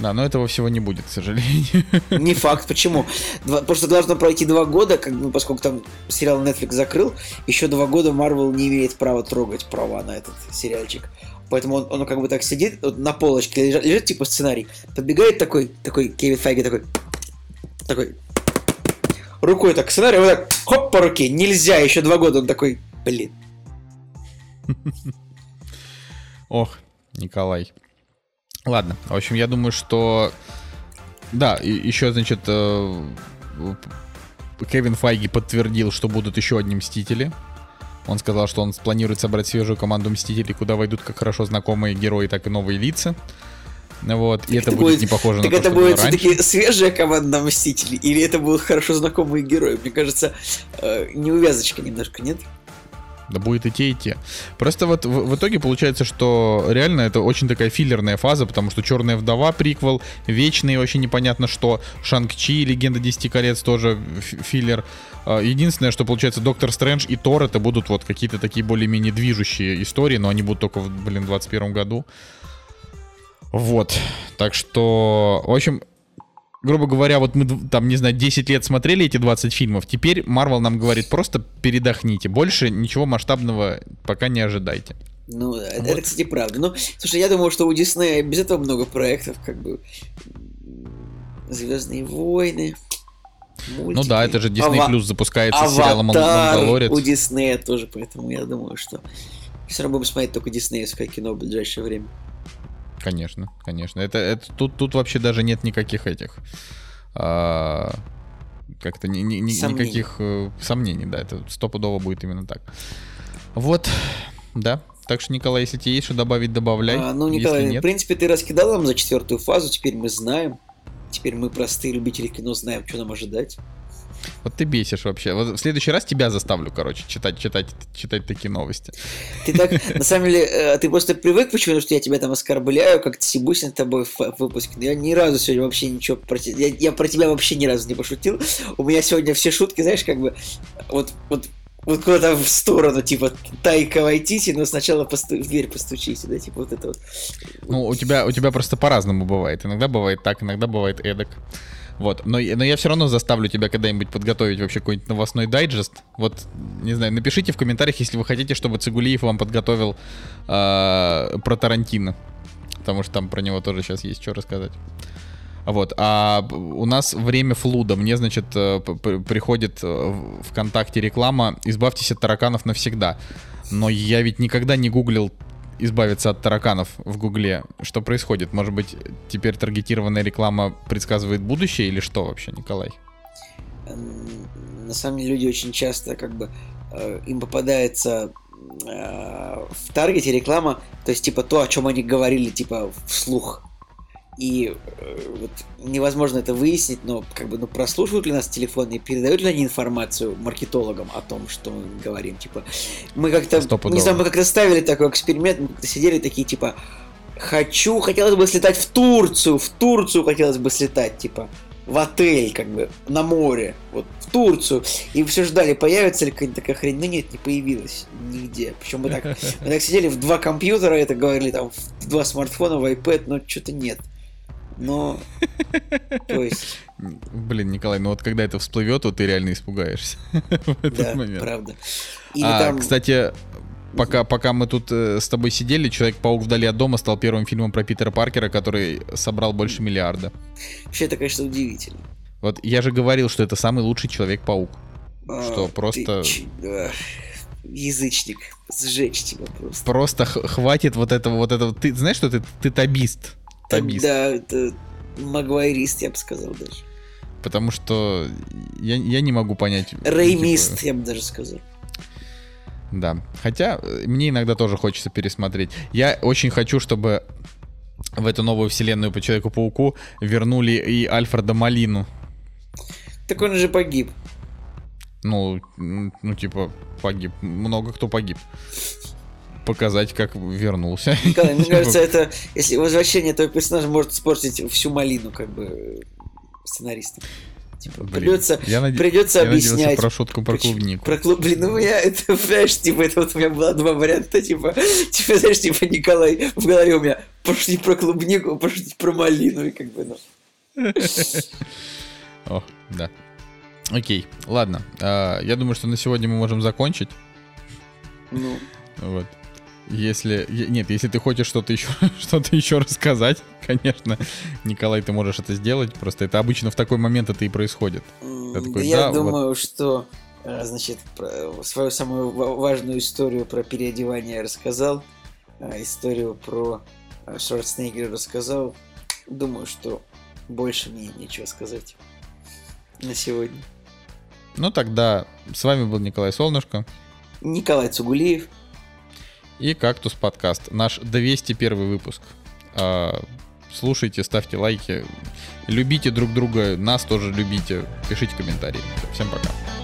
Да, но этого всего не будет, к сожалению. Не факт, почему? Два- потому что должно пройти два года, как, ну, поскольку там сериал Netflix закрыл, еще два года Marvel не имеет права трогать права на этот сериальчик. Поэтому он, он как бы так сидит, вот на полочке лежит, лежит типа сценарий, подбегает такой, такой Кевин Файги такой, такой, рукой так сценарий, вот так, хоп, по руке, нельзя, еще два года, он такой, блин. Ох, Николай. Ладно, в общем, я думаю, что... Да, и еще, значит, э, Кевин Файги подтвердил, что будут еще одни Мстители. Он сказал, что он планирует собрать свежую команду Мстителей, куда войдут как хорошо знакомые герои, так и новые лица. Вот, и это, будет, не похоже так на это то, будет все-таки свежая команда Мстителей, или это будут хорошо знакомые герои? Мне кажется, э, неувязочка немножко, нет? Да будет и те, и те. Просто вот в, в итоге получается, что реально это очень такая филлерная фаза, потому что Черная вдова приквел, Вечный вообще непонятно что, Шанг-Чи, Легенда Десяти колец тоже филлер. А, Единственное, что получается Доктор Стрэндж и Тор это будут вот какие-то такие более-менее движущие истории, но они будут только в, блин, 21 году. Вот. Так что, в общем, грубо говоря, вот мы там, не знаю, 10 лет смотрели эти 20 фильмов, теперь Марвел нам говорит, просто передохните, больше ничего масштабного пока не ожидайте. Ну, это, Вот. это, кстати, правда. Ну, слушай, я думаю, что у Диснея без этого много проектов, как бы Звездные войны. Ну мультики. да, это же Disney Ава- Plus запускается с сериалом «Мон- Аватар Мандалорец. у Диснея тоже, поэтому я думаю, что все равно будем смотреть только диснеевское кино в ближайшее время. Конечно, конечно. Это, это тут, тут вообще даже нет никаких этих. а, как-то ни- ни- ни- Сомнений. никаких э, сомнений, да. Это стопудово будет именно так. Вот, да. Так что, Николай, если тебе есть что добавить, добавляй. А, ну, Николай, в нет, принципе, ты раскидал нам за четвертую фазу, теперь мы знаем. Теперь мы, простые любители кино, знаем, что нам ожидать. Вот ты бесишь вообще. Вот в следующий раз тебя заставлю, короче, читать, читать, читать такие новости. Ты так, на самом деле, э, ты просто привык почему-то, что я тебя там оскорбляю, как сибусь над тобой в выпуске. Но я ни разу сегодня вообще ничего про тебя... Я, я про тебя вообще ни разу не пошутил. У меня сегодня все шутки, знаешь, как бы... Вот, вот, вот куда-то в сторону, типа, Тайка Вайтити, но сначала посту- в дверь постучите, да, типа вот это вот. Ну, у тебя, у тебя просто по-разному бывает. Иногда бывает так, иногда бывает эдак. Вот, но, но я все равно заставлю тебя когда-нибудь подготовить вообще какой-нибудь новостной дайджест. Вот, не знаю, напишите в комментариях, если вы хотите, чтобы Цигулиев вам подготовил э, про Тарантино. Потому что там про него тоже сейчас есть что рассказать. Вот, а у нас время флуда. Мне, значит, э, приходит э, в ВКонтакте реклама «Избавьтесь от тараканов навсегда». Но я ведь никогда не гуглил избавиться от тараканов в Гугле. Что происходит? Может быть, теперь таргетированная реклама предсказывает будущее или что вообще, Николай? М, На самом деле люди очень часто как бы э, им попадается э, в таргете реклама, то есть типа то, о чем они говорили типа вслух. И э, вот невозможно это выяснить, но как бы ну прослушивают ли нас телефоны и передают ли они информацию маркетологам о том, что мы говорим. Типа мы как-то Стопудово. не знаю, мы как-то ставили такой эксперимент, мы как-то сидели такие типа хочу, хотелось бы слетать в Турцию, в Турцию хотелось бы слетать, типа в отель, как бы, на море, вот, в Турцию. И все ждали, появится ли какая-нибудь такая хрень. Но нет, не появилась нигде. Причем мы так, мы так сидели в два компьютера, это говорили, там, в два смартфона, в iPad, но что-то нет. Но, то есть, Блин, Николай, ну вот когда это всплывет, то ты реально испугаешься в этот да, момент. правда. Или А, там, Кстати, пока, пока мы тут э, с тобой сидели, Человек-паук вдали от дома стал первым фильмом про Питера Паркера, который собрал больше миллиарда. вообще это, конечно, удивительно. Вот я же говорил, что это самый лучший Человек-паук. А, Что, ты просто- ах, Язычник, сжечь тебя просто. Просто хватит вот этого, вот этого. Ты знаешь, что ты, ты табист? Табист. Да, это магуайрист, я бы сказал даже. Потому что я, я не могу понять. ну, Реймист, типа, я бы даже сказал. Да. Хотя э, мне иногда тоже хочется пересмотреть. Я очень хочу, чтобы в эту новую вселенную по Человеку-пауку вернули и Альфреда Малину. Так он же погиб. Ну, ну, типа, погиб. Много кто погиб. Показать, как вернулся. Николай, мне кажется, это если возвращение этого персонажа может испортить всю малину, как бы сценаристам. Типа, блин, придется, я наде- придется я объяснять. про шутку про Почему- клубнику. Про клуб, блин, ну я, это, понимаешь, типа, это вот у меня было два варианта, типа, типа, знаешь, типа, Николай, в голове у меня пошутить про клубнику, пошутить про малину, и как бы, ну. О, да. Окей, ладно. А, я думаю, что на сегодня мы можем закончить. Ну, Вот. Если... Нет, если ты хочешь что-то еще, что-то еще рассказать, конечно, Николай, ты можешь это сделать. Просто это обычно в такой момент это и происходит. Я такой, я да, вот. думаю, что, э, значит, про свою самую ва- важную историю про переодевание рассказал, а историю про э, Шварценеггера рассказал. Думаю, что больше мне нечего сказать на сегодня. Ну тогда с вами был Николай Солнышко Николай Цугулиев. И «Кактус подкаст», наш 201 выпуск. А, Слушайте, ставьте лайки, любите друг друга, нас тоже любите, пишите комментарии. Всем пока.